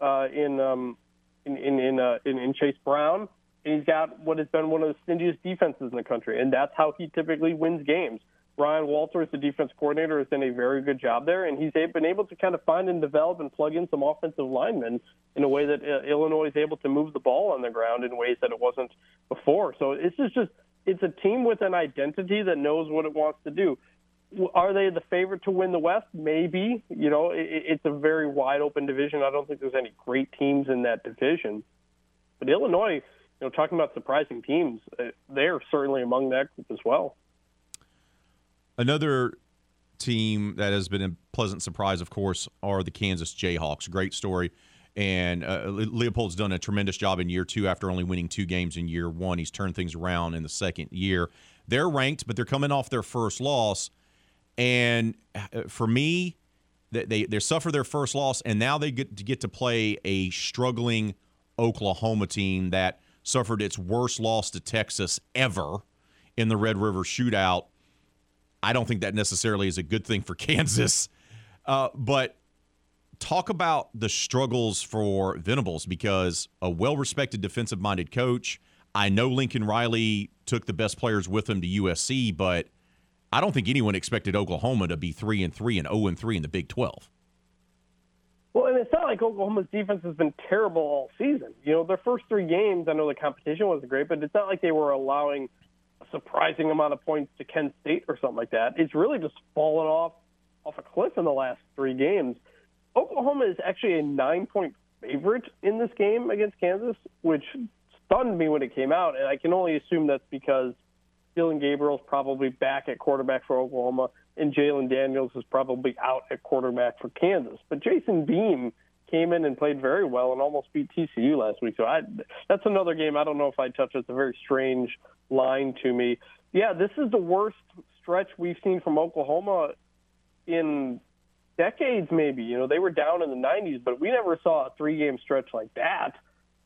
uh, in, um, in in in, uh, in in Chase Brown, and he's got what has been one of the stingiest defenses in the country, and that's how he typically wins games. Ryan Walters, the defense coordinator, has done a very good job there, and he's been able to kind of find and develop and plug in some offensive linemen in a way that uh, Illinois is able to move the ball on the ground in ways that it wasn't before. So it's just, just it's a team with an identity that knows what it wants to do. Are they the favorite to win the West? Maybe. You know, it, it's a very wide open division. I don't think there's any great teams in that division. But Illinois, you know, talking about surprising teams, uh, they're certainly among that group as well. Another team that has been a pleasant surprise, of course, are the Kansas Jayhawks. Great story. And uh, Leipold's done a tremendous job in year two after only winning two games in year one. He's turned things around in the second year. They're ranked, but they're coming off their first loss. And uh, for me, they, they suffer their first loss, and now they get to get to play a struggling Oklahoma team that suffered its worst loss to Texas ever in the Red River Shootout. I don't think that necessarily is a good thing for Kansas. Uh, but talk about the struggles for Venables because a well respected defensive minded coach. I know Lincoln Riley took the best players with him to USC, but I don't think anyone expected Oklahoma to be 3 and 3 and 0 and 3 in the Big 12. Well, and it's not like Oklahoma's defense has been terrible all season. You know, their first three games, I know the competition wasn't great, but it's not like they were allowing a surprising amount of points to Kent State or something like that. It's really just fallen off off a cliff in the last three games. Oklahoma is actually a nine point favorite in this game against Kansas, which stunned me when it came out, and I can only assume that's because Dillon Gabriel's probably back at quarterback for Oklahoma, and Jalon Daniels is probably out at quarterback for Kansas. But Jason Bean came in and played very well and almost beat TCU last week. So I, that's another game I don't know if I'd touch. It's a very strange line to me. Yeah, this is the worst stretch we've seen from Oklahoma in decades, maybe. You know, they were down in the 90s, but we never saw a three game stretch like that.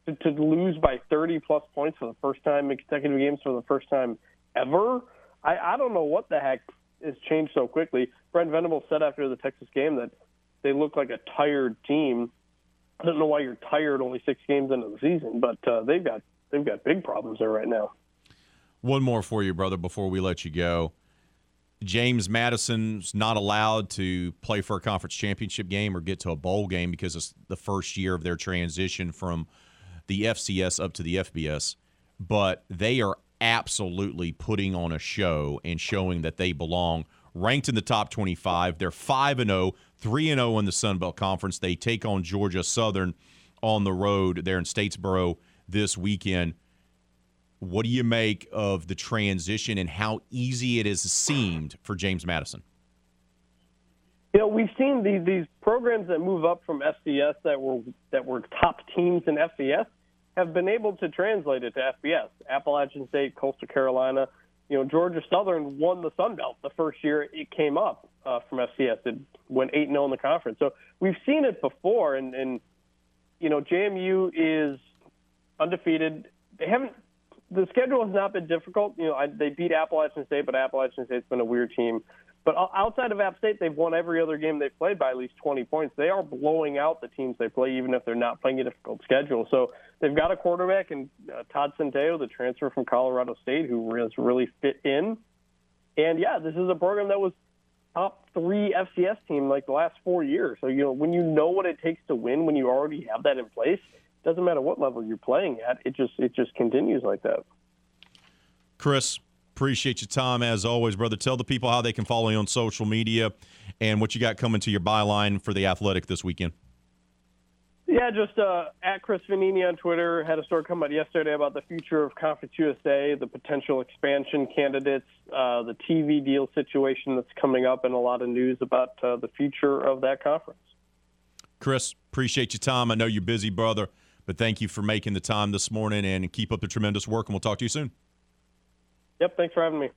To, to lose by 30 plus points for the first time in consecutive games for the first time ever. I, I don't know what the heck has changed so quickly. Brent Venables said after the Texas game that they look like a tired team. I don't know why you're tired only six games into the season, but uh, they've got they've got big problems there right now. One more for you, brother, before we let you go. James Madison's not allowed to play for a conference championship game or get to a bowl game because it's the first year of their transition from the FCS up to the FBS. But they are absolutely putting on a show and showing that they belong. Ranked in the top 25, they're 5 and 0, 3 and 0 in the Sun Belt Conference. They take on Georgia Southern on the road there in Statesboro this weekend. What do you make of the transition and how easy it has seemed for James Madison? You know, we've seen these these programs that move up from FCS that were that were top teams in FCS have been able to translate it to FBS. Appalachian State, Coastal Carolina, you know, Georgia Southern won the Sun Belt the first year it came up uh, from FCS. It went eight 0 in the conference. So we've seen it before, and and you know, JMU is undefeated. They haven't the schedule has not been difficult. You know, I, they beat Appalachian State, but Appalachian State's been a weird team. But outside of App State, they've won every other game they've played by at least 20 points. They are blowing out the teams they play, even if they're not playing a difficult schedule. So they've got a quarterback in uh, Todd Centeio, the transfer from Colorado State, who has really fit in. And yeah, this is a program that was top three FCS team like the last four years. So you know when you know what it takes to win, when you already have that in place, doesn't matter what level you're playing at. It just it just continues like that. Chris, appreciate your time as always, brother. Tell the people how they can follow you on social media and what you got coming to your byline for the Athletic this weekend. Yeah, just uh, at Chris Vannini on Twitter. Had a story come out yesterday about the future of Conference USA, the potential expansion candidates, uh, the TV deal situation that's coming up, and a lot of news about uh, the future of that conference. Chris, appreciate your time. I know you're busy, brother. But thank you for making the time this morning and keep up the tremendous work, and we'll talk to you soon. Yep, thanks for having me.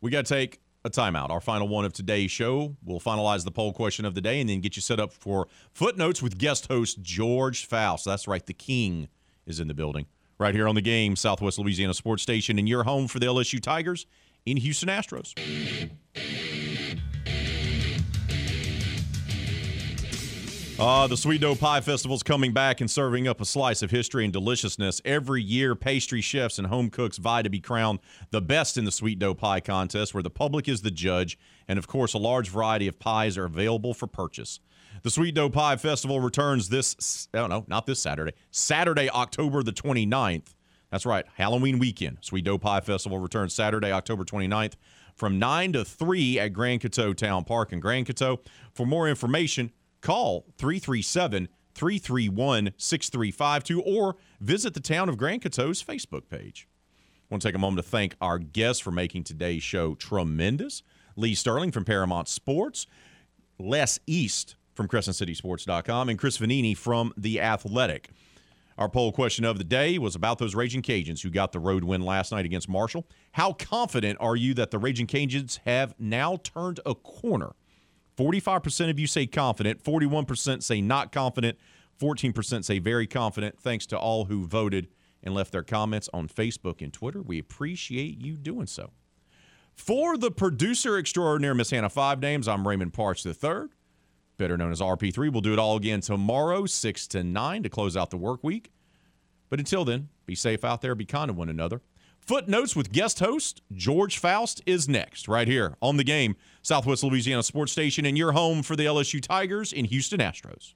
We got to take a timeout. Our final one of today's show. We'll finalize the poll question of the day and then get you set up for footnotes with guest host George Faust. That's right, the King is in the building. Right here on the game, Southwest Louisiana Sports Station, and your home for the LSU Tigers in Houston Astros. Uh, the Sweet Dough Pie Festival is coming back and serving up a slice of history and deliciousness. Every year, pastry chefs and home cooks vie to be crowned the best in the Sweet Dough Pie contest, where the public is the judge. And of course, a large variety of pies are available for purchase. The Sweet Dough Pie Festival returns this, I don't know, not this Saturday, Saturday, October the 29th. That's right, Halloween weekend. Sweet Dough Pie Festival returns Saturday, October 29th from 9 to 3 at Grand Coteau Town Park in Grand Coteau. For more information, Call 337 331 6352 or visit the Town of Grand Coteau's Facebook page. I want to take a moment to thank our guests for making today's show tremendous. Lee Sterling from Paramount Sports, Les East from CrescentCitySports.com, and Chris Vannini from The Athletic. Our poll question of the day was about those Raging Cajuns who got the road win last night against Marshall. How confident are you that the Raging Cajuns have now turned a corner 45% of you say confident, 41% say not confident, 14% say very confident. Thanks to all who voted and left their comments on Facebook and Twitter. We appreciate you doing so. For the producer extraordinaire, Miss Hannah Five Names, I'm Raymond Parch III, better known as RP3. We'll do it all again tomorrow, 6 to 9 to close out the work week. But until then, be safe out there, be kind to one another. Footnotes with guest host George Faust is next, right here on the game, Southwest Louisiana Sports Station, and your home for the LSU Tigers in Houston Astros.